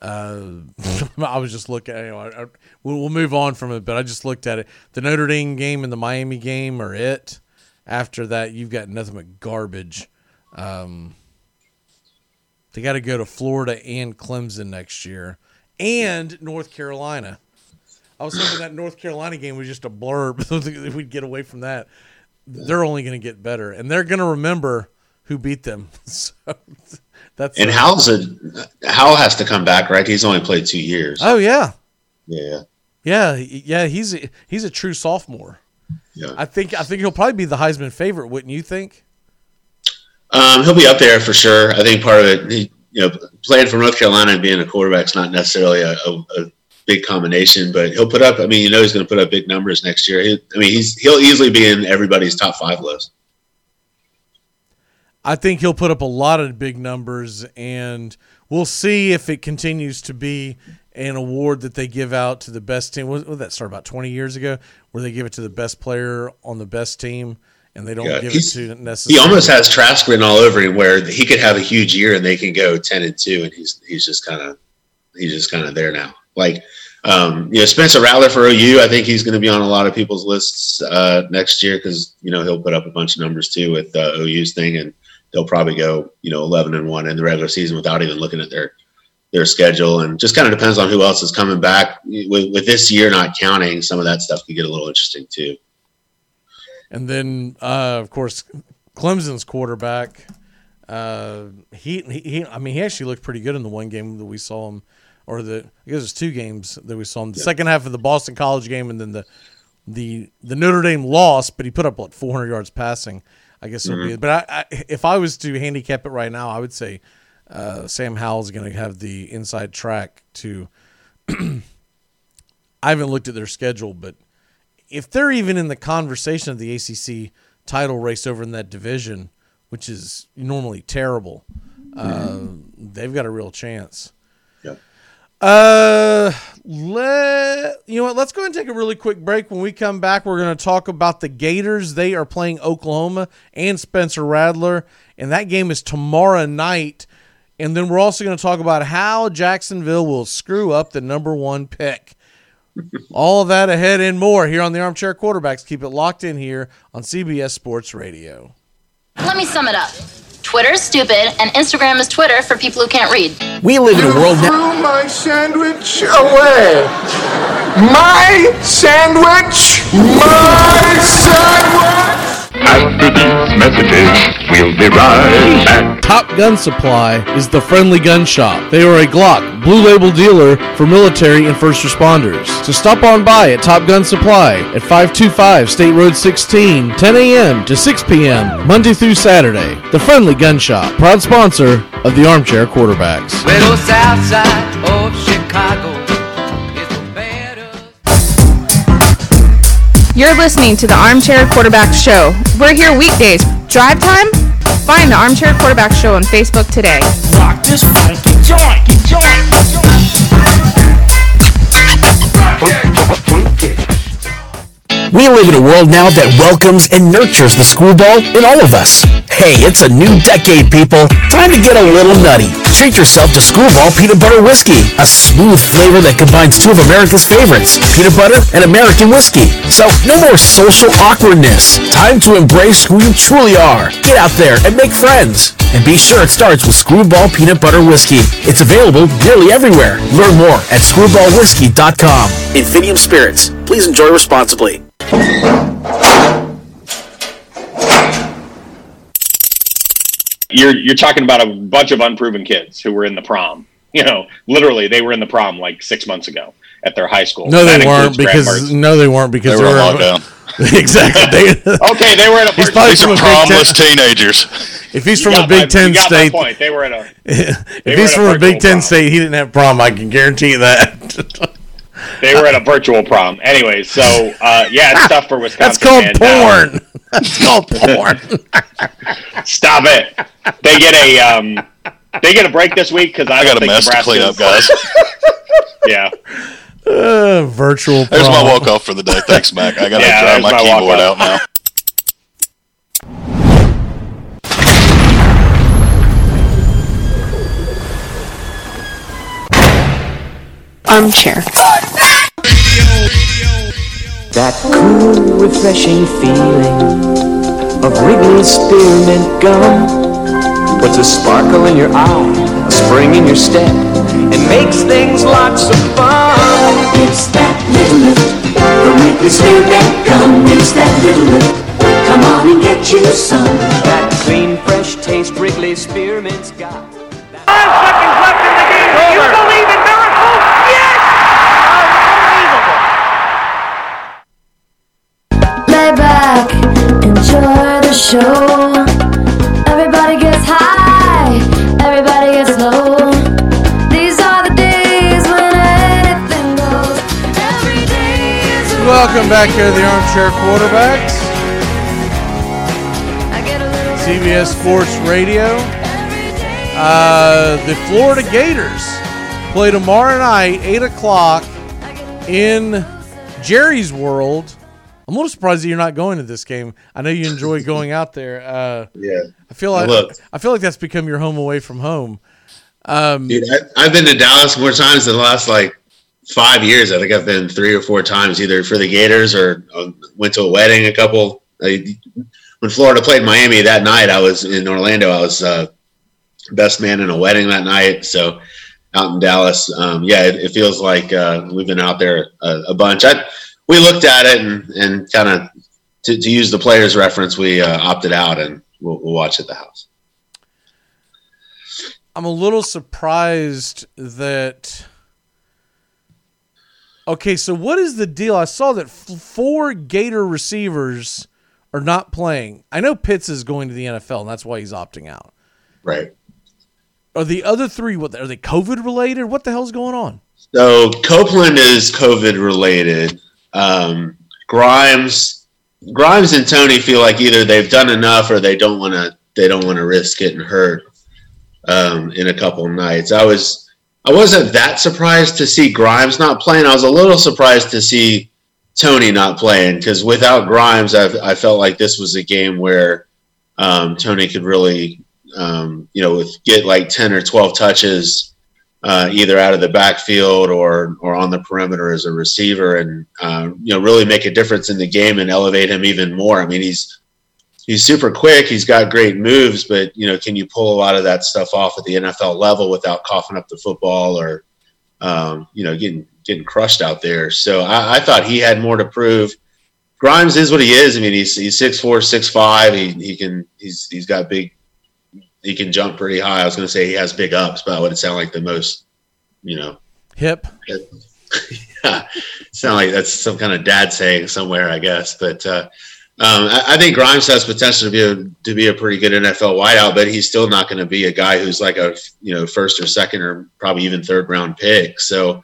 Uh, (laughs) I was just looking. You know, I, I, we'll, we'll move on from it, but I just looked at it. The Notre Dame game and the Miami game are it. After that, you've got nothing but garbage. Um, they got to go to Florida and Clemson next year, and North Carolina. I was hoping that North Carolina game was just a blurb. (laughs) if we'd get away from that, they're only going to get better, and they're going to remember who beat them. (laughs) So that's And Howell's a has to come back, right? He's only played two years. Oh yeah, Yeah, yeah, yeah. He's a, he's a true sophomore. Yeah. I think I think he'll probably be the Heisman favorite, wouldn't you think? um, he'll be up there for sure. I think part of it, he, you know, playing for North Carolina and being a quarterback is not necessarily a, a, a big combination, but he'll put up. I mean, you know, he's going to put up big numbers next year. He, I mean, he's he'll easily be in everybody's top five list. I think he'll put up a lot of big numbers, and we'll see if it continues to be an award that they give out to the best team. What, what did that start about twenty years ago, where they give it to the best player on the best team, and they don't Yeah, give it to He almost has Trask written all over him, where he could have a huge year and they can go ten and two, and he's he's just kind of he's just kind of there now. Like, um, you know, Spencer Rattler for OU, I think he's going to be on a lot of people's lists uh, next year because you know he'll put up a bunch of numbers too with uh, OU's thing, and they'll probably go you know eleven and one in the regular season without even looking at their their schedule, and just kind of depends on who else is coming back. With, with this year not counting, some of that stuff could get a little interesting too. And then, uh, of course, Clemson's quarterback. Uh, he, he, he, I mean, he actually looked pretty good in the one game that we saw him, or the I guess it was two games that we saw him. The second half of the Boston College game, and then the the the Notre Dame loss, but he put up what 400 yards passing. I guess it'll be. Mhm. But I, I, if I was to handicap it right now, I would say uh, Sam Howell's going to have the inside track to. (clears throat) I haven't looked at their schedule, but if they're even in the conversation of the ACC title race over in that division, which is normally terrible, uh, they've got a real chance. Yeah. Uh, let you know what? Let's go ahead and take a really quick break. When we come back, we're going to talk about the Gators. They are playing Oklahoma and Spencer Rattler, and that game is tomorrow night. And then we're also going to talk about how Jacksonville will screw up the number one pick. (laughs) All of that ahead and more here on the Armchair Quarterbacks. Keep it locked in here on CBS Sports Radio. Let me sum it up. Twitter's stupid, and Instagram is Twitter for people who can't read. We live in a world now. Threw my sandwich away. My sandwich. My sandwich. After these messages, we'll be right back. Top Gun Supply is the friendly gun shop. They are a Glock Blue Label dealer for military and first responders. So stop on by at Top Gun Supply at 525 State Road 16, 10 a.m. to 6 p.m. Monday through Saturday. The friendly gun shop, proud sponsor of the Armchair Quarterbacks. Little south side of Chicago. You're listening to the Armchair Quarterback Show. We're here weekdays. Drive time? Find the Armchair Quarterback Show on Facebook today. Rock this funky joint. We live in a world now that welcomes and nurtures the school ball in all of us. Hey, it's a new decade, people. Time to get a little nutty. Treat yourself to Screwball Peanut Butter Whiskey, a smooth flavor that combines two of America's favorites, peanut butter and American whiskey. So no more social awkwardness. Time to embrace who you truly are. Get out there and make friends. And be sure it starts with Screwball Peanut Butter Whiskey. It's available nearly everywhere. Learn more at screwballwhiskey.com. Infinium Spirits. Please enjoy responsibly. You're you're talking about a bunch of unproven kids who were in the prom. You know, literally, they were in the prom like six months ago at their high school. No, they weren't because Mertz. no, they weren't because They they, were were on lockdown. (laughs) exactly. They, (laughs) (laughs) okay, they were in a He's probably These from are a Big Ten. teenagers. If he's from a Big my- Ten you got my state, point. They were in a. if he's from a Big Ten prom. state, he didn't have prom. I can guarantee you that. They were at a virtual prom. Anyway, so uh, yeah, it's tough for Wisconsin. That's called and, uh, porn. (laughs) That's called porn. Stop it. They get a um, they get a break this week because I, I got a think mess to clean up, Nebraska's- guys. (laughs) yeah. Uh, virtual. There's my walk off for the day. Thanks, Mac. I gotta Yeah, dry my, my keyboard out now. Armchair. That cool, refreshing feeling of Wrigley's spearmint gum puts a sparkle in your eye, a spring in your step, and makes things lots of fun. It's that little lift from Wrigley's spearmint gum. It's that little lift. Come on and get you some. That clean, fresh taste Wrigley's spearmint's got. You Welcome back here to the Armchair Quarterbacks. CBS Sports Radio. Uh, the Florida Gators play tomorrow night, 8 o'clock, in Jerry's World. I'm a little surprised that you're not going to this game. I know you enjoy (laughs) going out there. Uh, Yeah. I feel like looked. I feel like that's become your home away from home. Um, Dude, I, I've been to Dallas more times in the last like five years. I think I've been three or four times, either for the Gators or uh, went to a wedding. A couple. I, when Florida played Miami that night, I was in Orlando. I was uh, best man in a wedding that night. So out in Dallas, um, yeah, it, it feels like uh, we've been out there a, a bunch. I, we looked at it and, and kind of to, to use the players reference, we uh, opted out and we'll, we'll watch at the house. I'm a little surprised that. Okay, so what is the deal? I saw that f- four Gator receivers are not playing. I know Pitts is going to the NFL, and that's why he's opting out. Right. Are the other three what are they COVID related? What the hell's going on? So Copeland is COVID related. Um, Grimes, Grimes and Toney feel like either they've done enough or they don't want to. They don't want to risk getting hurt um, in a couple nights. I was, I wasn't that surprised to see Grimes not playing. I was a little surprised to see Toney not playing because without Grimes, I, I felt like this was a game where um, Toney could really, um, you know, with, get like ten or twelve touches uh, either out of the backfield or or on the perimeter as a receiver, and uh, you know really make a difference in the game and elevate him even more. I mean, he's he's super quick, he's got great moves, but you know, can you pull a lot of that stuff off at the NFL level without coughing up the football or um, you know getting getting crushed out there? So I, I thought he had more to prove. Grimes is what he is. I mean, he's he's six four, six five. He he can he's he's got big he can jump pretty high. I was going to say he has big ups, but that would sound like the most, you know, Hip. (laughs) yeah, sound like that's some kind of dad saying somewhere, I guess. But uh, um, I, I think Grimes has potential to be a to be a pretty good NFL wideout, but he's still not going to be a guy who's like a you know first or second or probably even third round pick. So.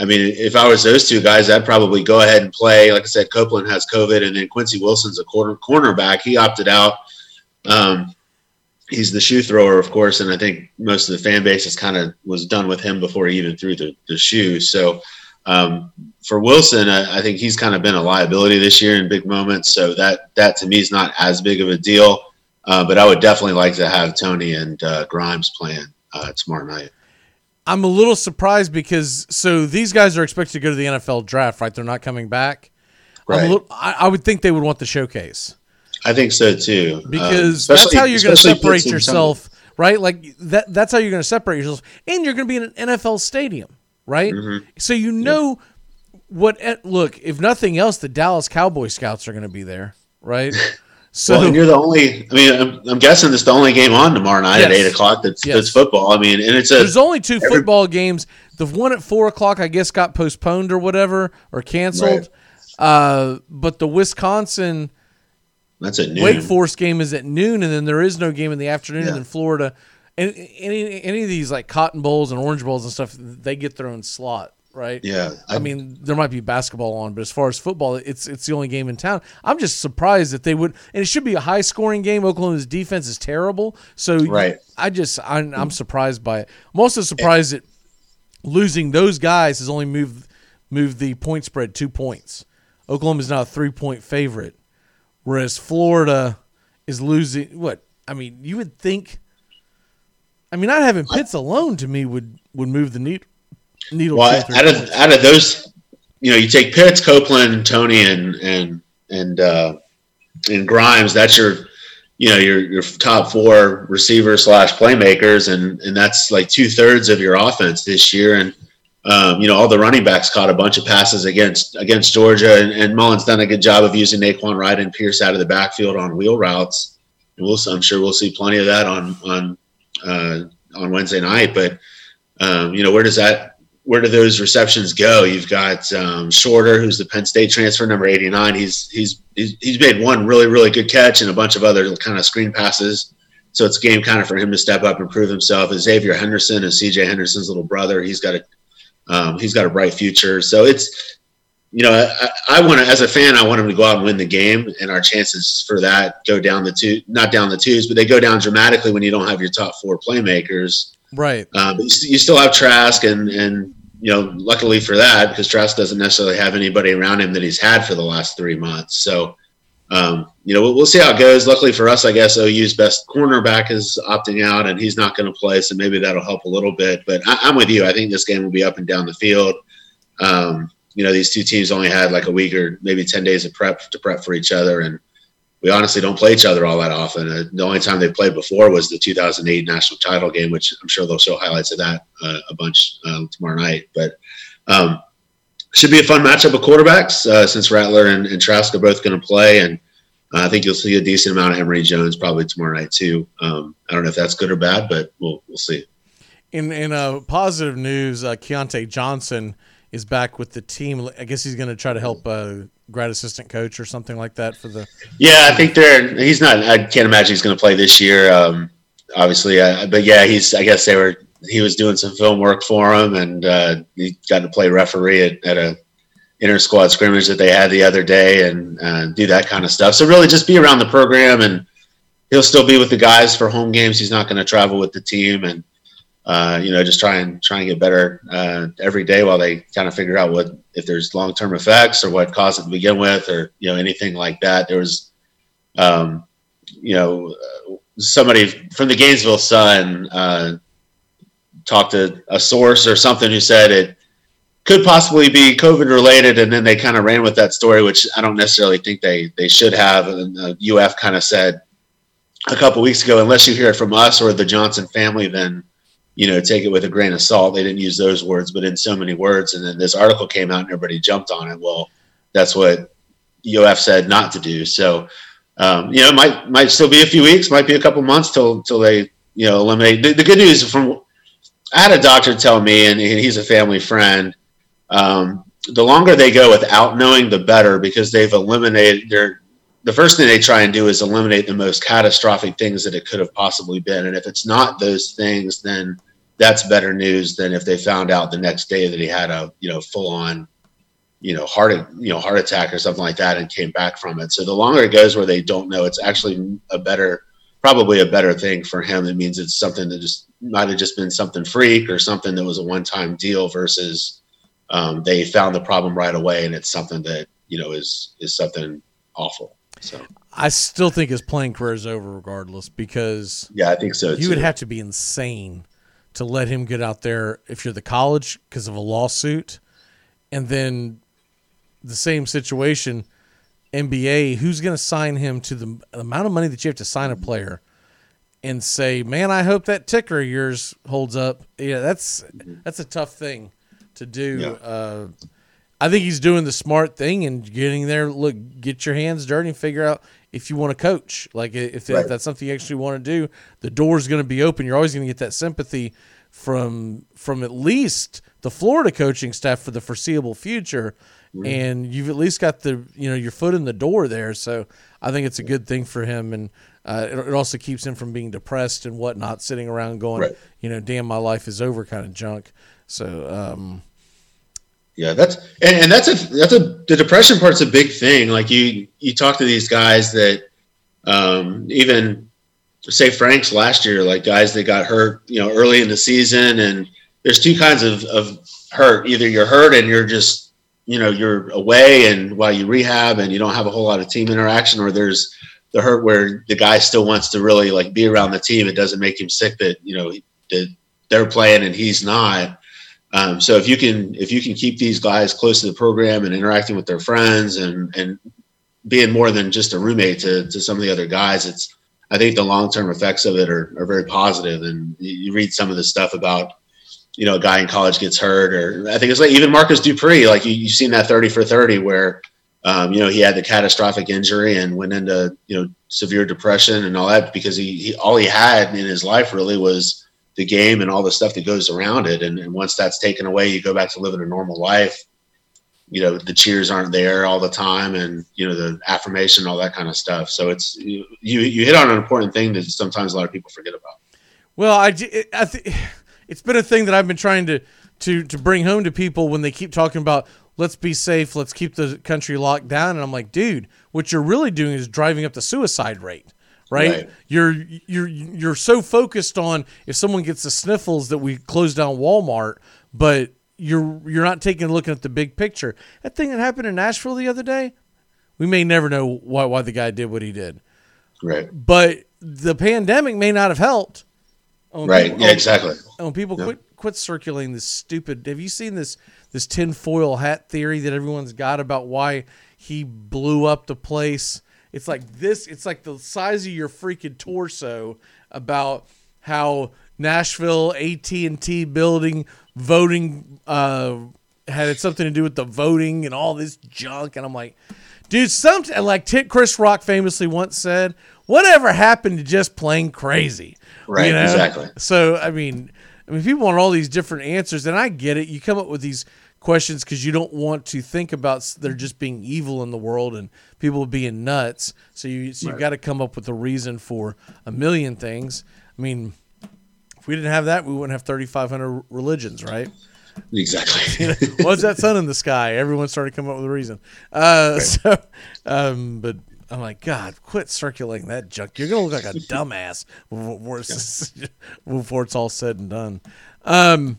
I mean, if I was those two guys, I'd probably go ahead and play. Like I said, Copeland has COVID, and then Quincy Wilson's a corner cornerback. He opted out. Um, he's the shoe thrower, of course, and I think most of the fan base is kind of was done with him before he even threw the, the shoe. So um, for Wilson, I, I think he's kind of been a liability this year in big moments. So that that to me is not as big of a deal. Uh, but I would definitely like to have Toney and uh, Grimes playing uh, tomorrow night. I'm a little surprised because so these guys are expected to go to the NFL draft, right? They're not coming back. I'm a Right. little, I, I would think they would want the showcase I think so too. Um, because that's how you're going to separate yourself, right? Like that. That's how you're going to separate yourself, and you're going to be in an NFL stadium, right? Mhm. So you know what? eh, Look, if nothing else, the Dallas Cowboy Scouts are going to be there, right? (laughs) So well, you're the only. I mean, I'm, I'm guessing it's the only game on tomorrow night at eight o'clock. That's Yes. that's football. I mean, and it's a. There's only two every- football games. The one at four o'clock, I guess, got postponed or whatever or canceled. Uh, but the Wisconsin That's at noon. Wake Forest game is at noon, and then there is no game in the afternoon. Yeah. And then Florida, and any any of these like Cotton Bowls and Orange Bowls and stuff, they get their own slot, right? Yeah, I, I- mean, there might be basketball on, but as far as football, it's it's the only game in town. I'm just surprised that they would, and it should be a high scoring game. Oklahoma's defense is terrible, so Right. I just I'm, I'm surprised by it. I'm also surprised that losing those guys has only moved moved the point spread two points. Oklahoma is now a three point favorite, whereas Florida is losing. What I mean, you would think. I mean, not having Pitts alone to me would would move the needle. Needle. Well, out of points. out of those, you know, you take Pitts, Copeland, Toney, and and and uh, and Grimes. That's your, you know, your your top four receivers slash playmakers, and and that's like two thirds of your offense this year. And um, you know, all the running backs caught a bunch of passes against against Georgia, and, and done a good job of using Nay'Quan Wright and Pierce out of the backfield on wheel routes. And we'll, I'm sure we'll see plenty of that on on uh, on Wednesday night. But um, you know, where does that where do those receptions go? You've got um, Shorter, who's the Penn State transfer, number eighty nine. He's he's he's made one really really good catch and a bunch of other kind of screen passes. So it's game kind of for him to step up and prove himself. And Xzavier Henderson is C.J. Henderson's little brother. He's got a um, he's got a bright future. So it's you know I, I want to as a fan I want him to go out and win the game, and our chances for that go down the two not down the twos, but they go down dramatically when you don't have your top four playmakers. right. Uh, but you, you still have Trask, and and you know, luckily for that, because Trask doesn't necessarily have anybody around him that he's had for the last three months. So, um, you know, we'll, see how it goes. Luckily for us, I guess OU's best cornerback is opting out, and he's not going to play, so maybe that'll help a little bit. But I, I'm with you. I think this game will be up and down the field. Um, you know, these two teams only had like a week or maybe ten days of prep to prep for each other, and we honestly don't play each other all that often. Uh, the only time they played before was the 2008 national title game, which I'm sure they'll show highlights of that uh, a bunch uh, tomorrow night. But um, should be a fun matchup of quarterbacks uh, since Rattler and, and Trask are both going to play, and uh, I think you'll see a decent amount of Emory Jones probably tomorrow night too. Um, I don't know if that's good or bad, but we'll we'll see. In in uh, positive news, uh, Keyontae Johnson is back with the team. I guess he's going to try to help uh, grad assistant coach or something like that for the. Yeah, I think they're. He's not. I can't imagine he's going to play this year. Um, obviously, uh, but yeah, he's. I guess they were. He was doing some film work for him, and uh, he got to play referee at, at a inter squad scrimmage that they had the other day, and uh, do that kind of stuff. So really, just be around the program, and he'll still be with the guys for home games. He's not going to travel with the team, and uh, you know, just try and try and get better uh, every day while they kind of figure out what if there's long term effects or what caused it to begin with, or you know, anything like that. There was, um, you know, somebody from the Gainesville Sun uh, talked to a source or something who said it could possibly be COVID related, and then they kind of ran with that story, which I don't necessarily think they they should have. And uh, UF kind of said a couple weeks ago, unless you hear it from us or the Johnson family, then you know take it with a grain of salt. They didn't use those words, but in so many words. And then this article came out, and everybody jumped on it. Well, that's what UF said not to do. So um, you know, it might might still be a few weeks, might be a couple months till till they you know eliminate. The, the good news from I had a doctor tell me, and he's a family friend. Um, the longer they go without knowing, the better because they've eliminated their. The first thing they try and do is eliminate the most catastrophic things that it could have possibly been, and if it's not those things, then that's better news than if they found out the next day that he had a you know full on you know heart you know heart attack or something like that and came back from it. So the longer it goes where they don't know, it's actually a better probably a better thing for him. It means it's something that just might have just been something freak or something that was a one time deal versus um, they found the problem right away and it's something that you know is is something awful. So I still think his playing career is over regardless because yeah, I think so. you would have to be insane to let him get out there if you're the college because of a lawsuit, and then the same situation, NBA, who's going to sign him to the amount of money that you have to sign a player? And say, "Man, I hope that ticker of yours holds up." Yeah, that's that's a tough thing to do. Uh, I think he's doing the smart thing and getting there. Look, get your hands dirty and figure out if you want to coach. Like if, Right. that's something you actually want to do, the door's going to be open. You're always going to get that sympathy from from at least the Florida coaching staff for the foreseeable future. And you've at least got the you know your foot in the door there, so I think it's a good thing for him, and uh, it, it also keeps him from being depressed and whatnot, sitting around going, Right. you know, damn, my life is over, kind of junk. So, um, Yeah, that's and, and that's a that's a the depression part's a big thing. Like you you talk to these guys that um, even say Frank's last year, like guys that got hurt, you know, early in the season, and there's two kinds of, of hurt. Either you're hurt and you're just you know you're away and while you rehab and you don't have a whole lot of team interaction, or there's the hurt where the guy still wants to really like be around the team. It doesn't make him sick that you know they're playing and he's not. Um, so if you can if you can keep these guys close to the program and interacting with their friends and and being more than just a roommate to, to some of the other guys, it's I think the long term effects of it are, are very positive. And you read some of the stuff about you know a guy in college gets hurt, or I think it's like even Marcus Dupree, like you, you've seen that thirty for thirty where um, you know he had the catastrophic injury and went into you know severe depression and all that because he, he all he had in his life really was the game and all the stuff that goes around it. And, and once that's taken away, you go back to living a normal life. You know, the cheers aren't there all the time, and you know the affirmation, all that kind of stuff. So it's you you, you hit on an important thing that sometimes a lot of people forget about. Well, I, I th- it's been a thing that I've been trying to, to to bring home to people when they keep talking about let's be safe, let's keep the country locked down, and I'm like, dude, what you're really doing is driving up the suicide rate. Right? Right. You're you're you're so focused on if someone gets the sniffles that we close down Walmart, but you're you're not taking a look at the big picture. That thing that happened in Nashville the other day, we may never know why why the guy did what he did. Right. But the pandemic may not have helped. Oh, Right. people- Yeah, exactly. And people Yeah. quit quit circulating this stupid, have you seen this this tinfoil hat theory that everyone's got about why he blew up the place? It's like this. It's like the size of your freaking torso about how Nashville AT and T building voting uh, had it something to do with the voting and all this junk. And I'm like, dude, something like Chris Rock famously once said, "Whatever happened to just plain crazy?" Right, exactly. So I mean, I mean, people want all these different answers, and I get it. You come up with these questions because you don't want to think about there just being evil in the world and people being nuts. So you so you've Right. got to come up with a reason for a million things. I mean, if we didn't have that, we wouldn't have thirty five hundred religions, right? Exactly. (laughs) You know, What's that sun in the sky? Everyone started coming up with a reason. Uh, So, um, but I'm like, God, quit circulating that junk. You're gonna look like a (laughs) dumbass before it's, (laughs) before it's all said and done. Um,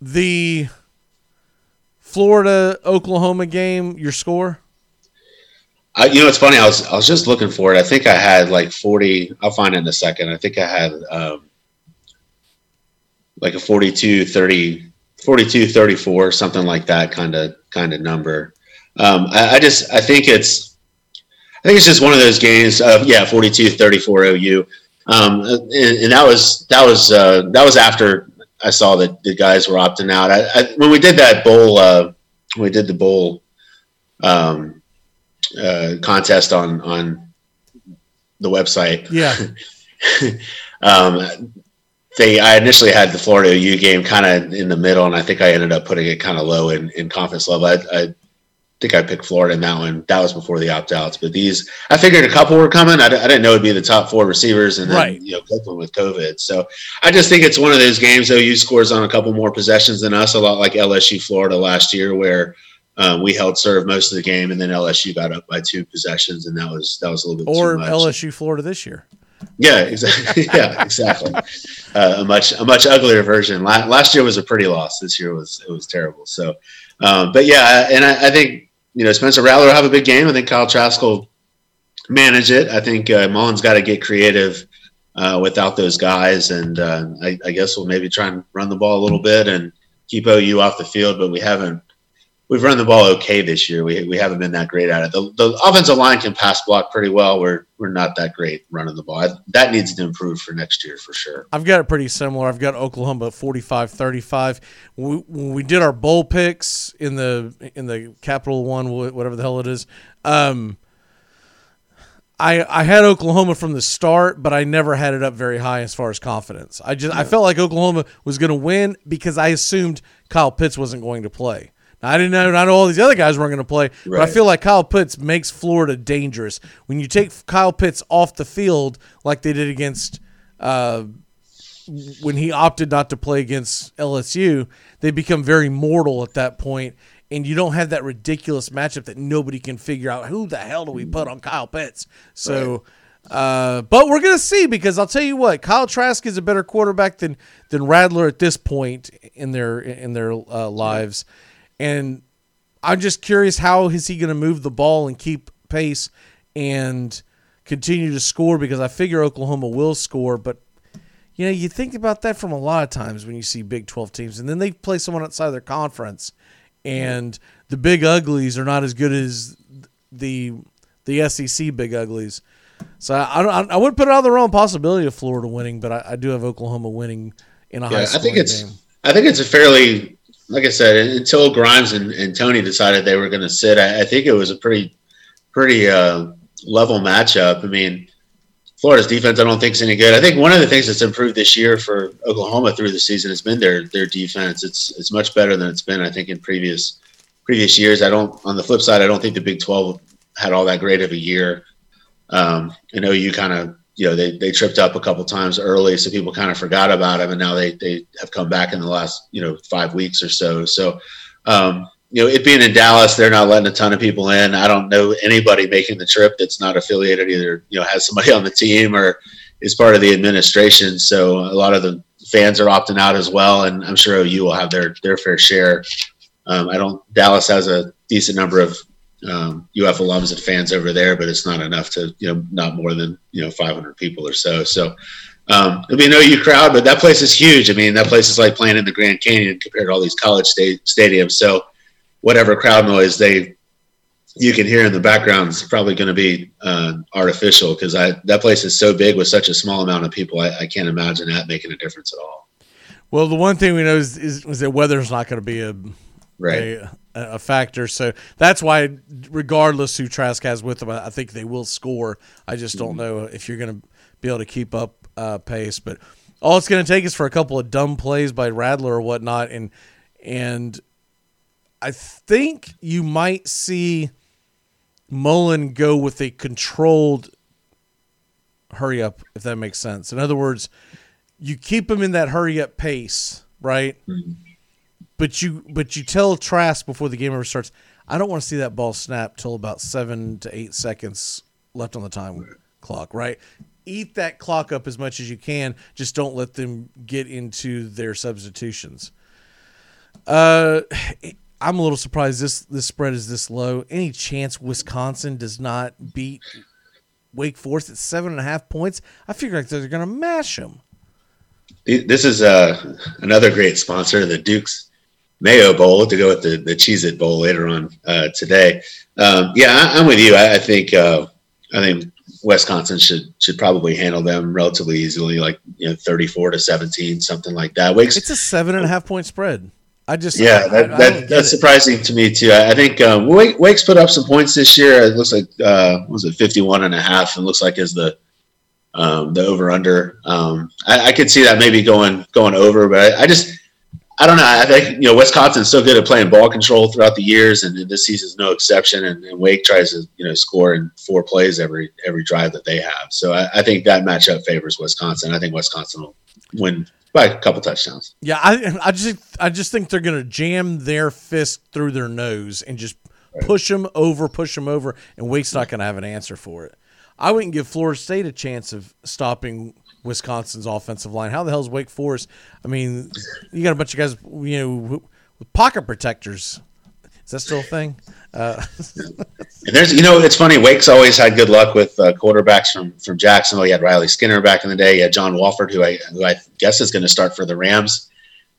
the Florida Oklahoma game, your score? I, you know, it's funny. I was I was just looking for it. I think I had like forty. I'll find it in a second. I think I had um, like a 42, 30, 42, 34, something like that kind of kind of number. Um, I, I just I think it's I think it's just one of those games. Of, yeah, 42, 34 OU. Um, and, and that was that was uh, that was after I saw that the guys were opting out. I, I, when we did that bowl, uh, when we did the bowl. Um, uh, contest on on the website. Yeah. (laughs) um, they I initially had the Florida U game kind of in the middle, and I think I ended up putting it kind of low in, in confidence level. I, I think I picked Florida in that one. That was before the opt outs, but these I figured a couple were coming. I, I didn't know it'd be the top four receivers, and then Right. you know Copeland with COVID. So I just think it's one of those games. OU scores on a couple more possessions than us, a lot like LSU Florida last year, where. Um, we held serve most of the game, and then LSU got up by two possessions, and that was that was a little bit Or too much. Or lsu Florida this year? Yeah, exactly. (laughs) yeah, exactly. Uh, a much a much uglier version. La- last year was a pretty loss. This year was it was terrible. So, um, but yeah, and I, I think you know Spencer Rattler will have a big game. I think Kyle Trask will manage it. I think uh, Mullen's got to get creative uh, without those guys. And uh, I, I guess we'll maybe try and run the ball a little bit and keep OU off the field, but we haven't. We've run the ball okay this year. We, we haven't been that great at it. The, the offensive line can pass block pretty well. We're we're not that great running the ball. I, that needs to improve for next year for sure. I've got it pretty similar. I've got Oklahoma 45-35. We, when we did our bowl picks in the in the Capital One, whatever the hell it is, um, I I had Oklahoma from the start, but I never had it up very high as far as confidence. I just I felt like Oklahoma was going to win because I assumed Kyle Pitts wasn't going to play. I didn't know not all these other guys weren't going to play, but I feel like Kyle Pitts makes Florida dangerous. When you take Kyle Pitts off the field like they did against uh, when he opted not to play against LSU, they become very mortal at that point, and you don't have that ridiculous matchup that nobody can figure out who the hell do we put on Kyle Pitts. So, uh, but we're gonna see because I'll tell you what, Kyle Trask is a better quarterback than than Rattler at this point in their in their uh, lives, and I'm just curious how is he going to move the ball and keep pace and continue to score because I figure Oklahoma will score, but you know, you think about that from a lot of times when you see Big 12 teams, and then they play someone outside their conference, and the Big Uglies are not as good as the the SEC Big Uglies. So I don't, I wouldn't put it out of the realm of possibility of Florida winning, but I, I do have Oklahoma winning in a high Yeah, I think it's game. I think it's a fairly like I said until Grimes and, and Toney decided they were going to sit. I, I think it was a pretty pretty uh, level matchup. I mean, Florida's defense I don't think is any good. I think one of the things that's improved this year for Oklahoma through the season has been their their defense. It's it's much better than it's been I think in previous previous years. I don't on the flip side I don't think the Big 12 had all that great of a year. Um, I know you kind of you know they, they tripped up a couple times early, so people kind of forgot about them, and now they they have come back in the last you know five weeks or so. So um, you know it being in Dallas, they're not letting a ton of people in. I don't know anybody making the trip that's not affiliated either. You know has somebody (laughs) on the team or is part of the administration. So a lot of the fans are opting out as well, and I'm sure OU will have their their fair share. Um, I don't. Dallas has a decent number of um, UF alums and fans over there, but it's not enough to you know not more than you know 500 people or so. So um, it'll be no U crowd, but that place is huge. I mean, that place is like playing in the Grand Canyon compared to all these college state stadiums. So whatever crowd noise they you can hear in the background is probably going to be uh, artificial because that place is so big with such a small amount of people. I, I can't imagine that making a difference at all. Well, the one thing we know is, is, is that weather's not going to be a Right. a, a factor. So that's why, regardless who Trask has with them, I think they will score. I just don't know if you're going to be able to keep up uh, pace. But all it's going to take is for a couple of dumb plays by Rattler or whatnot, and and I think you might see Mullen go with a controlled hurry up, if that makes sense. In other words, you keep him in that hurry up pace, right? But you but you tell Trask before the game ever starts, I don't want to see that ball snap till about seven to eight seconds left on the time clock, right? Eat that clock up as much as you can. Just don't let them get into their substitutions. Uh, I'm a little surprised this this spread is this low. Any chance Wisconsin does not beat Wake Forest at seven and a half points? I figure like they're going to mash them. This is uh, another great sponsor, the Duke's Mayo Bowl, to go with the the Cheez It Bowl later on uh, today. Um, yeah, I, I'm with you. I, I think uh, I think Wisconsin should should probably handle them relatively easily, like you know, 34 to 17, something like that. Wake's It's a seven and a half point spread. I just yeah, I- that, I that, that's it. surprising to me too. I, think um, Wake, Wake's put up some points this year. It looks like uh, what was it 51 and a half? It looks like is the um, the over under. Um, I, I could see that maybe going going over, but I, I just I don't know. I think you know Wisconsin's so good at playing ball control throughout the years, and, this season's no exception. And, and Wake tries to you know score in four plays every every drive that they have. So I, I think that matchup favors Wisconsin. I think Wisconsin will win by a couple touchdowns. Yeah, I I just I just think they're gonna jam their fist through their nose and just push them over, push them over, and Wake's not gonna have an answer for it. I wouldn't give Florida State a chance of stopping Wisconsin's offensive line. How the hell is Wake Forest? I mean, you got a bunch of guys, you know, with pocket protectors. Is that still a thing? Uh, (laughs) there's, you know, it's funny. Wake's always had good luck with uh, quarterbacks from from Jacksonville. He had Riley Skinner back in the day. He had John Wolford, who I who I guess is going to start for the Rams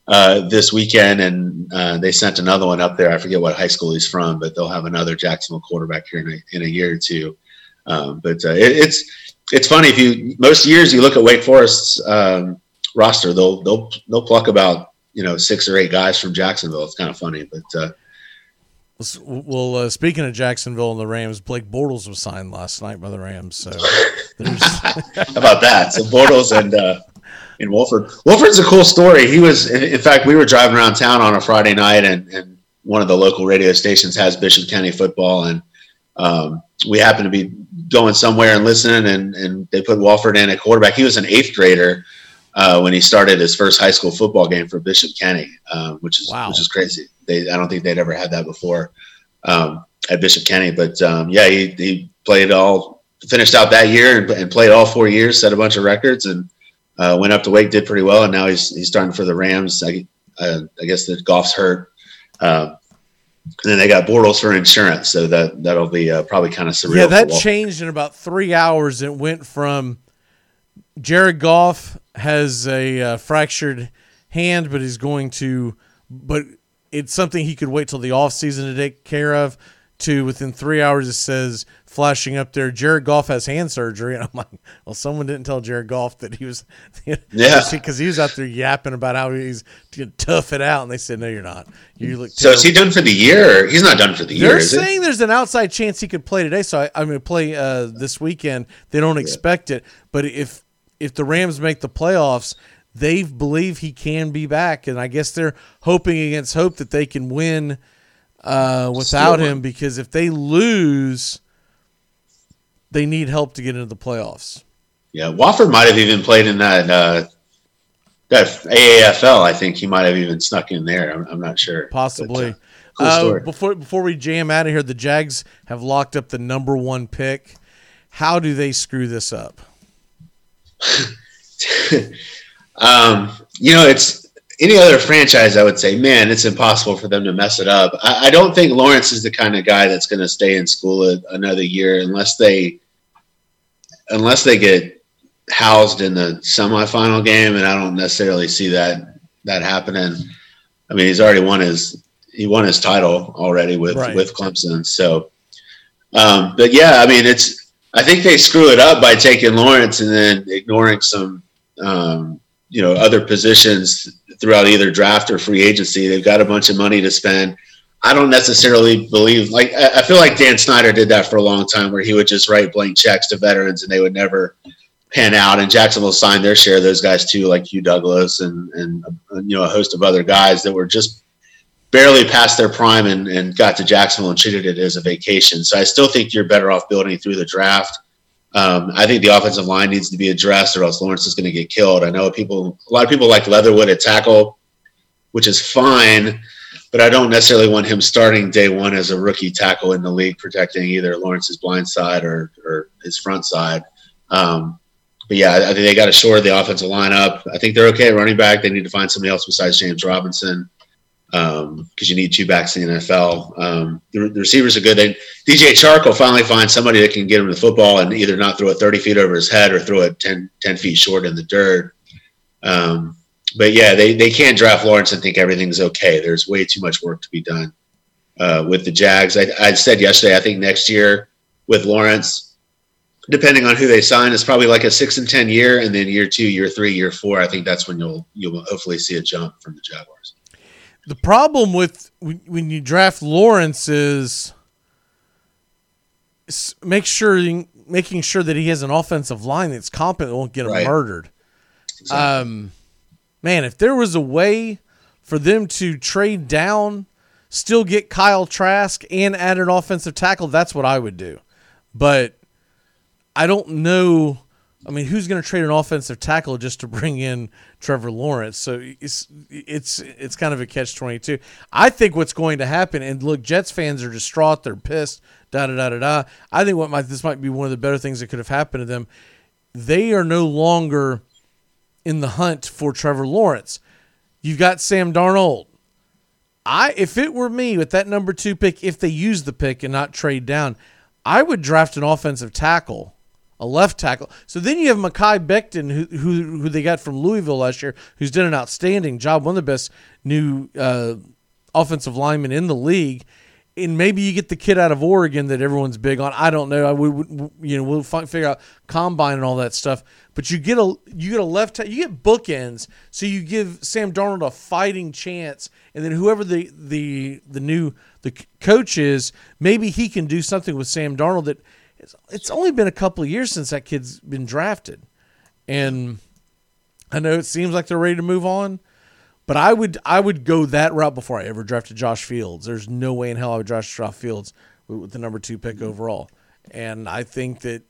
uh, this weekend, and uh, they sent another one up there. I forget what high school he's from, but they'll have another Jacksonville quarterback here in a, in a year or two. Um, but uh, it, it's it's funny if you most years you look at Wake Forest's um, roster, they'll they'll they'll pluck about you know six or eight guys from Jacksonville. It's kind of funny, but. Uh, well, uh, speaking of Jacksonville and the Rams, Blake Bortles was signed last night by the Rams. So (laughs) about that? So Bortles and uh, and Wolford. Wolford's a cool story. He was, in, in fact, we were driving around town on a Friday night, and, and one of the local radio stations has Bishop Kenny football, and um, we happened to be going somewhere and listening, and and they put Wolford in at quarterback. He was an eighth grader uh, when he started his first high school football game for Bishop Kenny, uh, which is which is crazy. They I don't think they'd ever had that before um, at Bishop Kenny, but um, yeah, he, he played all finished out that year and, and played all four years, set a bunch of records, and uh, went up to Wake, did pretty well, and now he's he's starting for the Rams. I, uh, I guess the Goff's hurt. Um, and then they got Bortles for insurance, so that that'll be uh, probably kind of surreal. yeah, that changed in about three hours. It went from Jared Goff has a uh, fractured hand, but he's going to, but it's something he could wait till the off season to take care of. To within three hours, it says flashing up there. Jared Goff has hand surgery, (laughs) and I'm like, well, someone didn't tell Jared Goff that he was, (laughs) Yeah. (laughs) because he was out there yapping about how he's gonna tough it out, and they said, no, you're not. You look. So is he done for the year? He's not done for the year. They're Is it? saying there's an outside chance he could play today. So I, I'm going to play uh, this weekend. They don't expect it, but if if the Rams make the playoffs, they believe he can be back, and I guess they're hoping against hope that they can win uh, without Still. him. Because if they lose, they need help to get into the playoffs. Yeah, Wolford might have even played in that uh, that AAFL. I think he might have even snuck in there. I'm, I'm not sure. Possibly. Cool Uh, story. before before we jam out of here, the Jags have locked up the number one pick. How do they screw this up? (laughs) um, you know, it's any other franchise. I would say, man, it's impossible for them to mess it up. I, I don't think Lawrence is the kind of guy that's going to stay in school a, another year unless they unless they get housed in the semifinal game, and I don't necessarily see that that happening. I mean, he's already won his he won his title already with Right. with Clemson. So, um, but yeah, I mean, it's I think they screw it up by taking Lawrence and then ignoring some um, you know other positions throughout either draft or free agency. They've got a bunch of money to spend. I don't necessarily believe like I feel like Dan Snyder did that for a long time, where he would just write blank checks to veterans and they would never pan out. And Jacksonville signed their share of those guys too, like Hugh Douglas and and uh, you know a host of other guys that were just barely past their prime and, and got to Jacksonville and treated it as a vacation. So I still think you're better off building through the draft. Um, I think the offensive line needs to be addressed, or else Lawrence is going to get killed. I know people, a lot of people like Leatherwood at tackle, which is fine, but I don't necessarily want him starting day one as a rookie tackle in the league, protecting either Lawrence's blind side or, or his front side. Um, but yeah, I think they got to shore the offensive line up. I think they're okay at running back. They need to find somebody else besides James Robinson because you need two backs in the NFL. Um, the, the receivers are good. They, DJ Chark will finally find somebody that can get him the football and either not throw it 30 feet over his head or throw it 10, 10 feet short in the dirt. Um, but yeah, they, they can't draft Lawrence and think everything's okay. There's way too much work to be done uh, with the Jags. I, I said yesterday, I think next year with Lawrence, depending on who they sign, it's probably like a six and ten year, and then year two, year three, year four. I think that's when you'll you'll hopefully see a jump from the Jaguars. The problem with when, you draft Lawrence is make sure making sure that he has an offensive line that's competent that won't get him Right. murdered. Um, man, if there was a way for them to trade down, still get Kyle Trask and add an offensive tackle, that's what I would do. But I don't know. I mean, who's going to trade an offensive tackle just to bring in Trevor Lawrence? So it's it's it's kind of a catch twenty two. I think what's going to happen, and look, Jets fans are distraught. They're pissed. Da da da da da. I think what might this might be one of the better things that could have happened to them. They are no longer in the hunt for Trevor Lawrence. You've got Sam Darnold. I if it were me with that number two pick, if they use the pick and not trade down, I would draft an offensive tackle, a left tackle. So then you have Mekhi Becton, who who who they got from Louisville last year, who's done an outstanding job, one of the best new uh, offensive linemen in the league. And maybe you get the kid out of Oregon that everyone's big on. I don't know. I would, you know, we'll fi- figure out combine and all that stuff. But you get a you get a left you get bookends. So you give Sam Darnold a fighting chance, and then whoever the the the new the coach is, maybe he can do something with Sam Darnold. That it's, it's only been a couple of years since that kid's been drafted, and I know it seems like they're ready to move on, but I would I would go that route before I ever drafted Josh Fields. There's no way in hell I would draft Josh Fields with, with the number two pick mm-hmm. overall, and I think that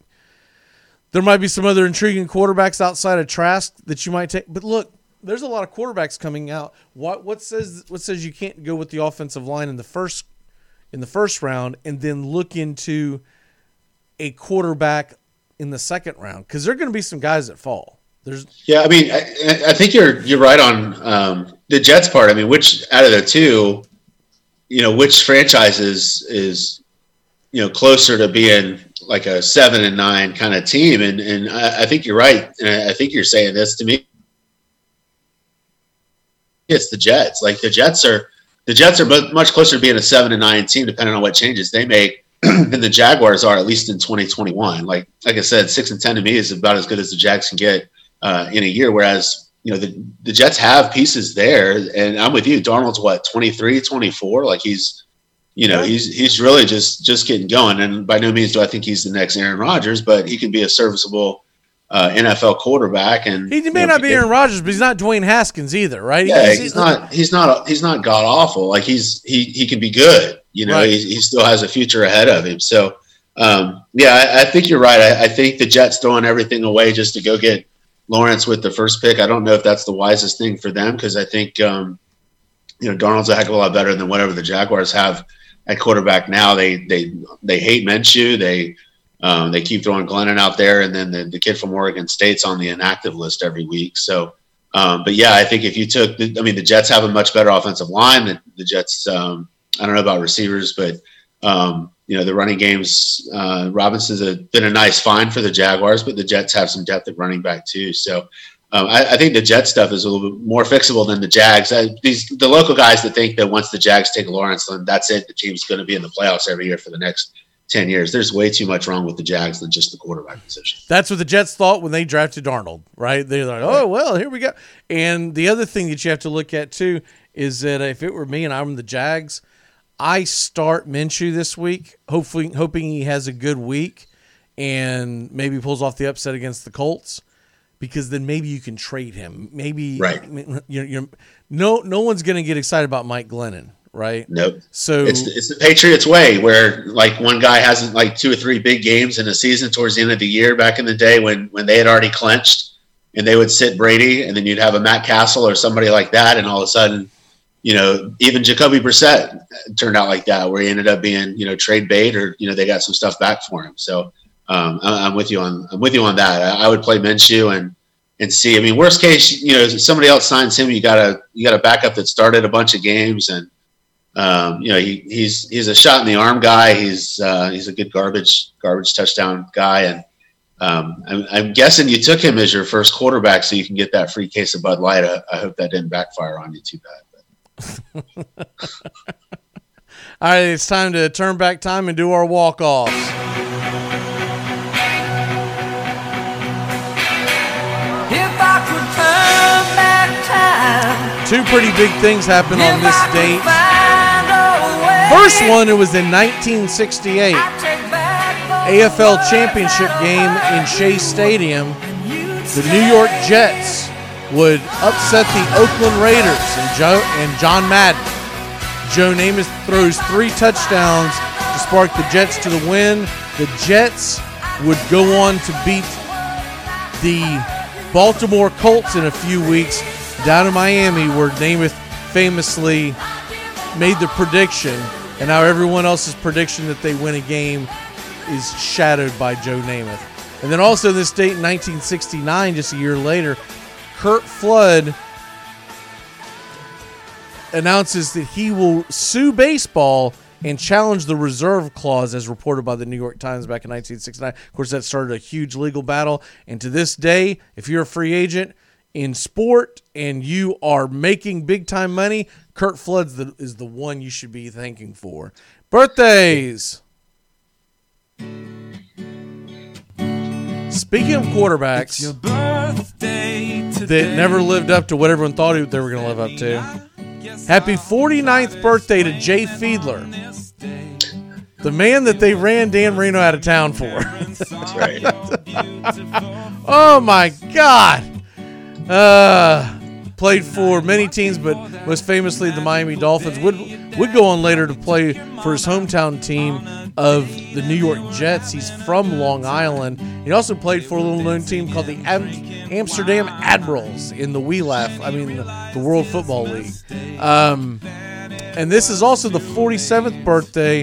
there might be some other intriguing quarterbacks outside of Trask that you might take. But look, there's a lot of quarterbacks coming out. What what says what says you can't go with the offensive line in the first in the first round and then look into a quarterback in the second round because there are going to be some guys that fall. There's Yeah, I mean, I, I think you're you're right on um, the Jets part. I mean, which out of the two, you know, which franchise is you know closer to being like a seven and nine kind of team? And and I, I think you're right. And I, think you're saying this to me. It's the Jets. Like the Jets are the Jets are mu- much closer to being a seven and nine team, depending on what changes they make, than (clears throat) the Jaguars are, at least in 2021. Like like I said, six and ten to me is about as good as the Jags can get uh, in a year. Whereas, you know, the, the Jets have pieces there. And I'm with you. Darnold's what, 23, 24? Like he's, you know, he's, he's really just, just getting going. And by no means do I think he's the next Aaron Rodgers, but he can be a serviceable uh, NFL quarterback. And he may you know, not be Aaron Rodgers, but he's not Dwayne Haskins either, right? yeah, He's- he's not, he's not, he's not god awful. Like he's, he, he can be good, you know, Right. he, he still has a future ahead of him. So, um, yeah, I, I think you're right. I, I think the Jets throwing everything away just to go get Lawrence with the first pick. I don't know if that's the wisest thing for them because I think um, you know Darnold's a heck of a lot better than whatever the Jaguars have at quarterback now. They they they hate Minshew. They um, they keep throwing Glennon out there, and then the, the kid from Oregon State's on the inactive list every week. So, um, but yeah, I think if you took, the, I mean, the Jets have a much better offensive line. The, the Jets, um, I don't know about receivers, but um, you know the running games. Uh, Robinson's a, been a nice find for the Jaguars, but the Jets have some depth at running back too. So um, I, I think the Jet stuff is a little bit more fixable than the Jags. I, these the local guys that think that once the Jags take Lawrence, then that's it. The team's going to be in the playoffs every year for the next ten years. There's way too much wrong with the Jags than just the quarterback position. That's what the Jets thought when they drafted Darnold, right? They're like, oh, well, here we go. And the other thing that you have to look at, too, is that if it were me and I'm the Jags, I start Minshew this week, hopefully, hoping he has a good week and maybe pulls off the upset against the Colts because then maybe you can trade him. Maybe, Right. (laughs) You're, you're, no, no one's going to get excited about Mike Glennon, right? Nope. So it's it's the Patriots way, where like one guy has like two or three big games in a season towards the end of the year. Back in the day when when they had already clinched, and they would sit Brady, and then you'd have a Matt Cassel or somebody like that, and all of a sudden, you know, even Jacoby Brissett turned out like that, where he ended up being you know trade bait, or you know they got some stuff back for him. So um, I- I'm with you on I'm with you on that. I, I would play Minshew and and see. I mean, worst case, you know, if somebody else signs him, you got a you got a backup that started a bunch of games and um, you know, he, he's he's a shot in the arm guy. He's uh, he's a good garbage garbage touchdown guy, and um, I'm, I'm guessing you took him as your first quarterback so you can get that free case of Bud Light. I, I hope that didn't backfire on you too bad. (laughs) All right, it's time to turn back time and do our walk offs. If I could turn back time, Two pretty big things happened on this date. First one, it was in 1968, AFL Championship game in Shea Stadium. The New York Jets would upset the Oakland Raiders and Joe and John Madden. Joe Namath throws three touchdowns to spark the Jets to the win. The Jets would go on to beat the Baltimore Colts in a few weeks down in Miami, where Namath famously made the prediction, and now everyone else's prediction that they win a game is shadowed by Joe Namath. And then also this date in 1969, just a year later, Curt Flood announces that he will sue baseball and challenge the reserve clause as reported by the New York Times back in 1969. Of course, that started a huge legal battle. And to this day, if you're a free agent in sport and you are making big time money, Curt Flood's the, is the one you should be thanking for. Birthdays. Speaking of quarterbacks that never lived up to what everyone thought they were going to live up to, happy 49th birthday to Jay Fiedler, the man that they ran Dan Marino out of town for. That's right. (laughs) oh my God. Uh, played for many teams, but most famously the Miami Dolphins. Would would go on later to play for his hometown team of the New York Jets. He's from Long Island. He also played for a little known team called the Am- Amsterdam Admirals in the WLAF, I mean the, the World Football League. Um, and this is also the 47th birthday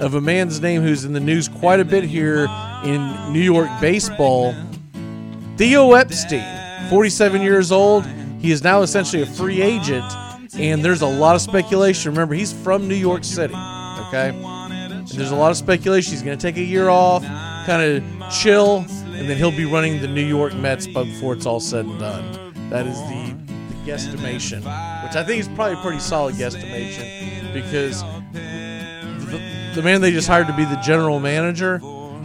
of a man's name who's in the news quite a bit here in New York baseball. Theo Epstein, 47 years old. He is now essentially a free agent, and there's a lot of speculation. Remember, he's from New York City, okay? And there's a lot of speculation. He's going to take a year off, kind of chill, and then he'll be running the New York Mets before it's all said and done. That is the, the guesstimation, which I think is probably a pretty solid guesstimation because the, the man they just hired to be the general manager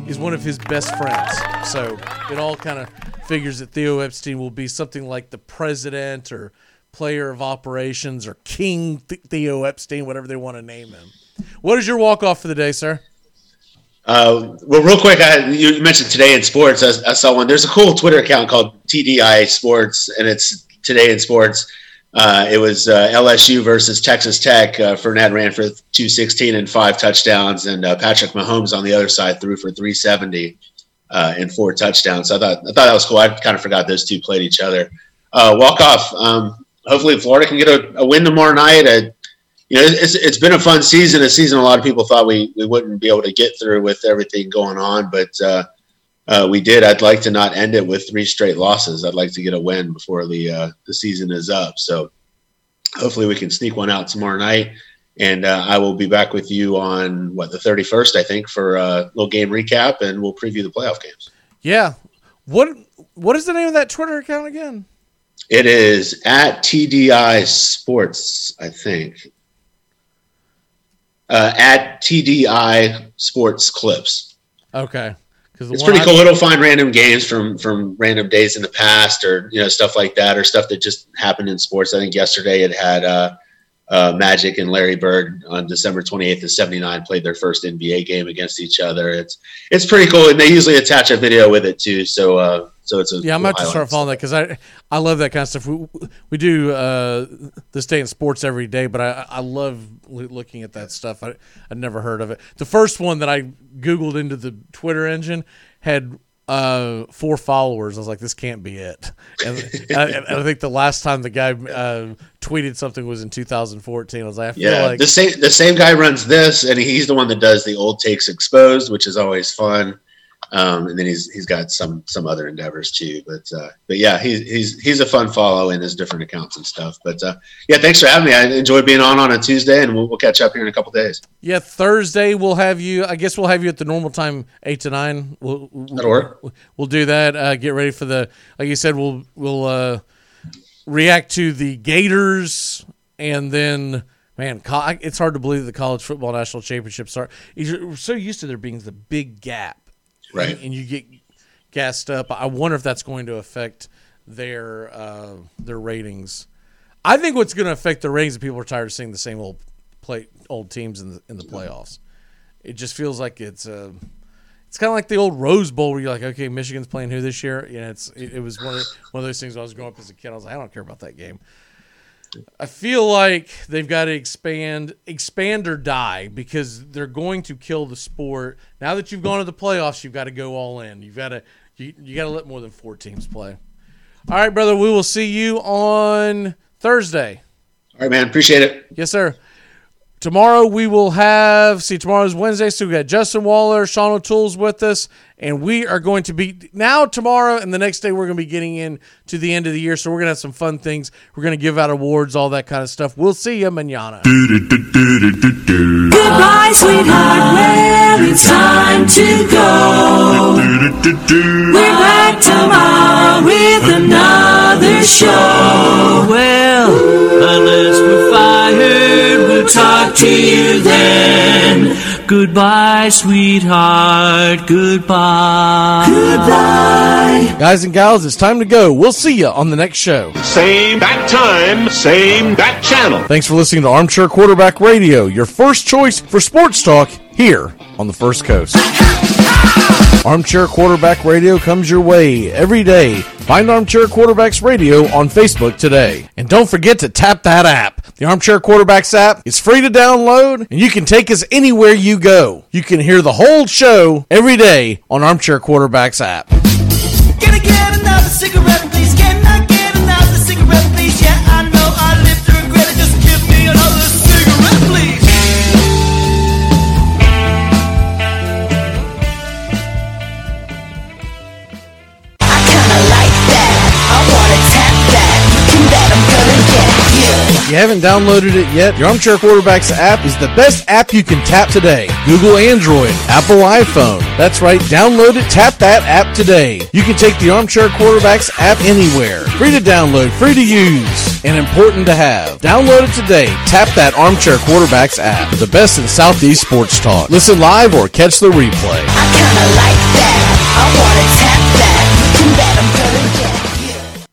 is one of his best friends. So it all kind of figures that Theo Epstein will be something like the president or player of operations or King Th- Theo Epstein, whatever they want to name him. What is your walk off for the day, sir? Uh, well, real quick, I, you mentioned today in sports. I, I saw one. There's a cool Twitter account called TDI Sports, and it's today in sports. Uh, it was uh, LSU versus Texas Tech. Uh, Fournette ran for 216 and five touchdowns, and uh, Patrick Mahomes on the other side threw for 370 uh, and four touchdowns. So I thought I thought that was cool. I kind of forgot those two played each other. Uh, walk off. Um, hopefully, Florida can get a, a win tomorrow night. You know, it's, it's been a fun season. A season a lot of people thought we, we wouldn't be able to get through with everything going on, but uh, uh, we did. I'd like to not end it with three straight losses. I'd like to get a win before the uh, the season is up. So hopefully we can sneak one out tomorrow night. And uh, I will be back with you on what the 31st, I think, for a little game recap, and we'll preview the playoff games. Yeah. What What is the name of that Twitter account again? It is at TDI Sports, I think. Uh, at TDI Sports Clips. Okay. It's pretty cool. It'll find random games from from random days in the past, or you know stuff like that, or stuff that just happened in sports. I think yesterday it had uh, uh, Magic and Larry Bird on December 28th of '79 played their first NBA game against each other. It's it's pretty cool, and they usually attach a video with it too. So uh, so it's a Yeah, I'm about to start following that because I I love that kind of stuff. We, we do uh, this day in sports every day, but I I love looking at that stuff. I I'd never heard of it. The first one that I googled into the Twitter engine had uh, four followers. I was like, this can't be it. And, I, I think the last time the guy uh, tweeted something was in 2014. I was like, I feel Yeah, like the same the same guy runs this, and he's the one that does the old takes exposed, which is always fun. Um, and then he's he's got some some other endeavors too, but uh, but yeah, he's he's he's a fun follow in his different accounts and stuff. But uh, yeah, thanks for having me. I enjoy being on on a Tuesday, and we'll, we'll catch up here in a couple days. Yeah, Thursday we'll have you. I guess we'll have you at the normal time, eight to nine. We'll, That'll work. We'll do that. Uh, get ready for the. Like you said, we'll we'll uh, react to the Gators, and then man, it's hard to believe the college football national championships are. You're so used to there being the big gap, Right. And, and you get gassed up. I wonder if that's going to affect their uh, their ratings. I think what's going to affect the ratings is people are tired of seeing the same old play old teams in the in the playoffs. It just feels like it's uh, it's kind of like the old Rose Bowl where you're like, okay, Michigan's playing who this year? Know, it's it, it was one of, one of those things. When I was growing up as a kid, I was like, I don't care about that game. I feel like they've got to expand, expand or die because they're going to kill the sport. Now that you've gone to the playoffs, you've got to go all in. You've got to you, you got to let more than four teams play. All right, brother. We will see you on Thursday. All right, man. Appreciate it. Yes, sir. Tomorrow we will have see tomorrow's Wednesday, so we got Justin Waller, Sean O'Toole's with us, and we are going to be now tomorrow and the next day we're going to be getting in to the end of the year, so we're gonna have some fun things. We're gonna give out awards, all that kind of stuff. We'll see you manana. Goodbye, sweetheart. Well, it's time to go. We're back tomorrow with another show. Well, unless we're fired, we'll talk to you then. Goodbye, sweetheart. Goodbye. Goodbye. Guys and gals, it's time to go. We'll see you on the next show. Same bat time, same bat channel. Thanks for listening to Armchair Quarterback Radio, your first choice for sports talk here on the First Coast. Armchair Quarterback Radio comes your way every day. Find Armchair Quarterbacks Radio on Facebook today. And don't forget to tap that app. The Armchair Quarterbacks app is free to download and you can take us anywhere you go. You can hear the whole show every day on Armchair Quarterbacks app. You haven't downloaded it yet, your Armchair Quarterbacks app is the best app you can tap today. Google Android, Apple iPhone. That's right, download it, tap that app today. You can take the Armchair Quarterbacks app anywhere. Free to download, free to use, and important to have. Download it today. Tap that Armchair Quarterbacks app. The best in Southeast sports talk. Listen live or catch the replay. I kinda like that. I wanna tap that. You can bet I'm gonna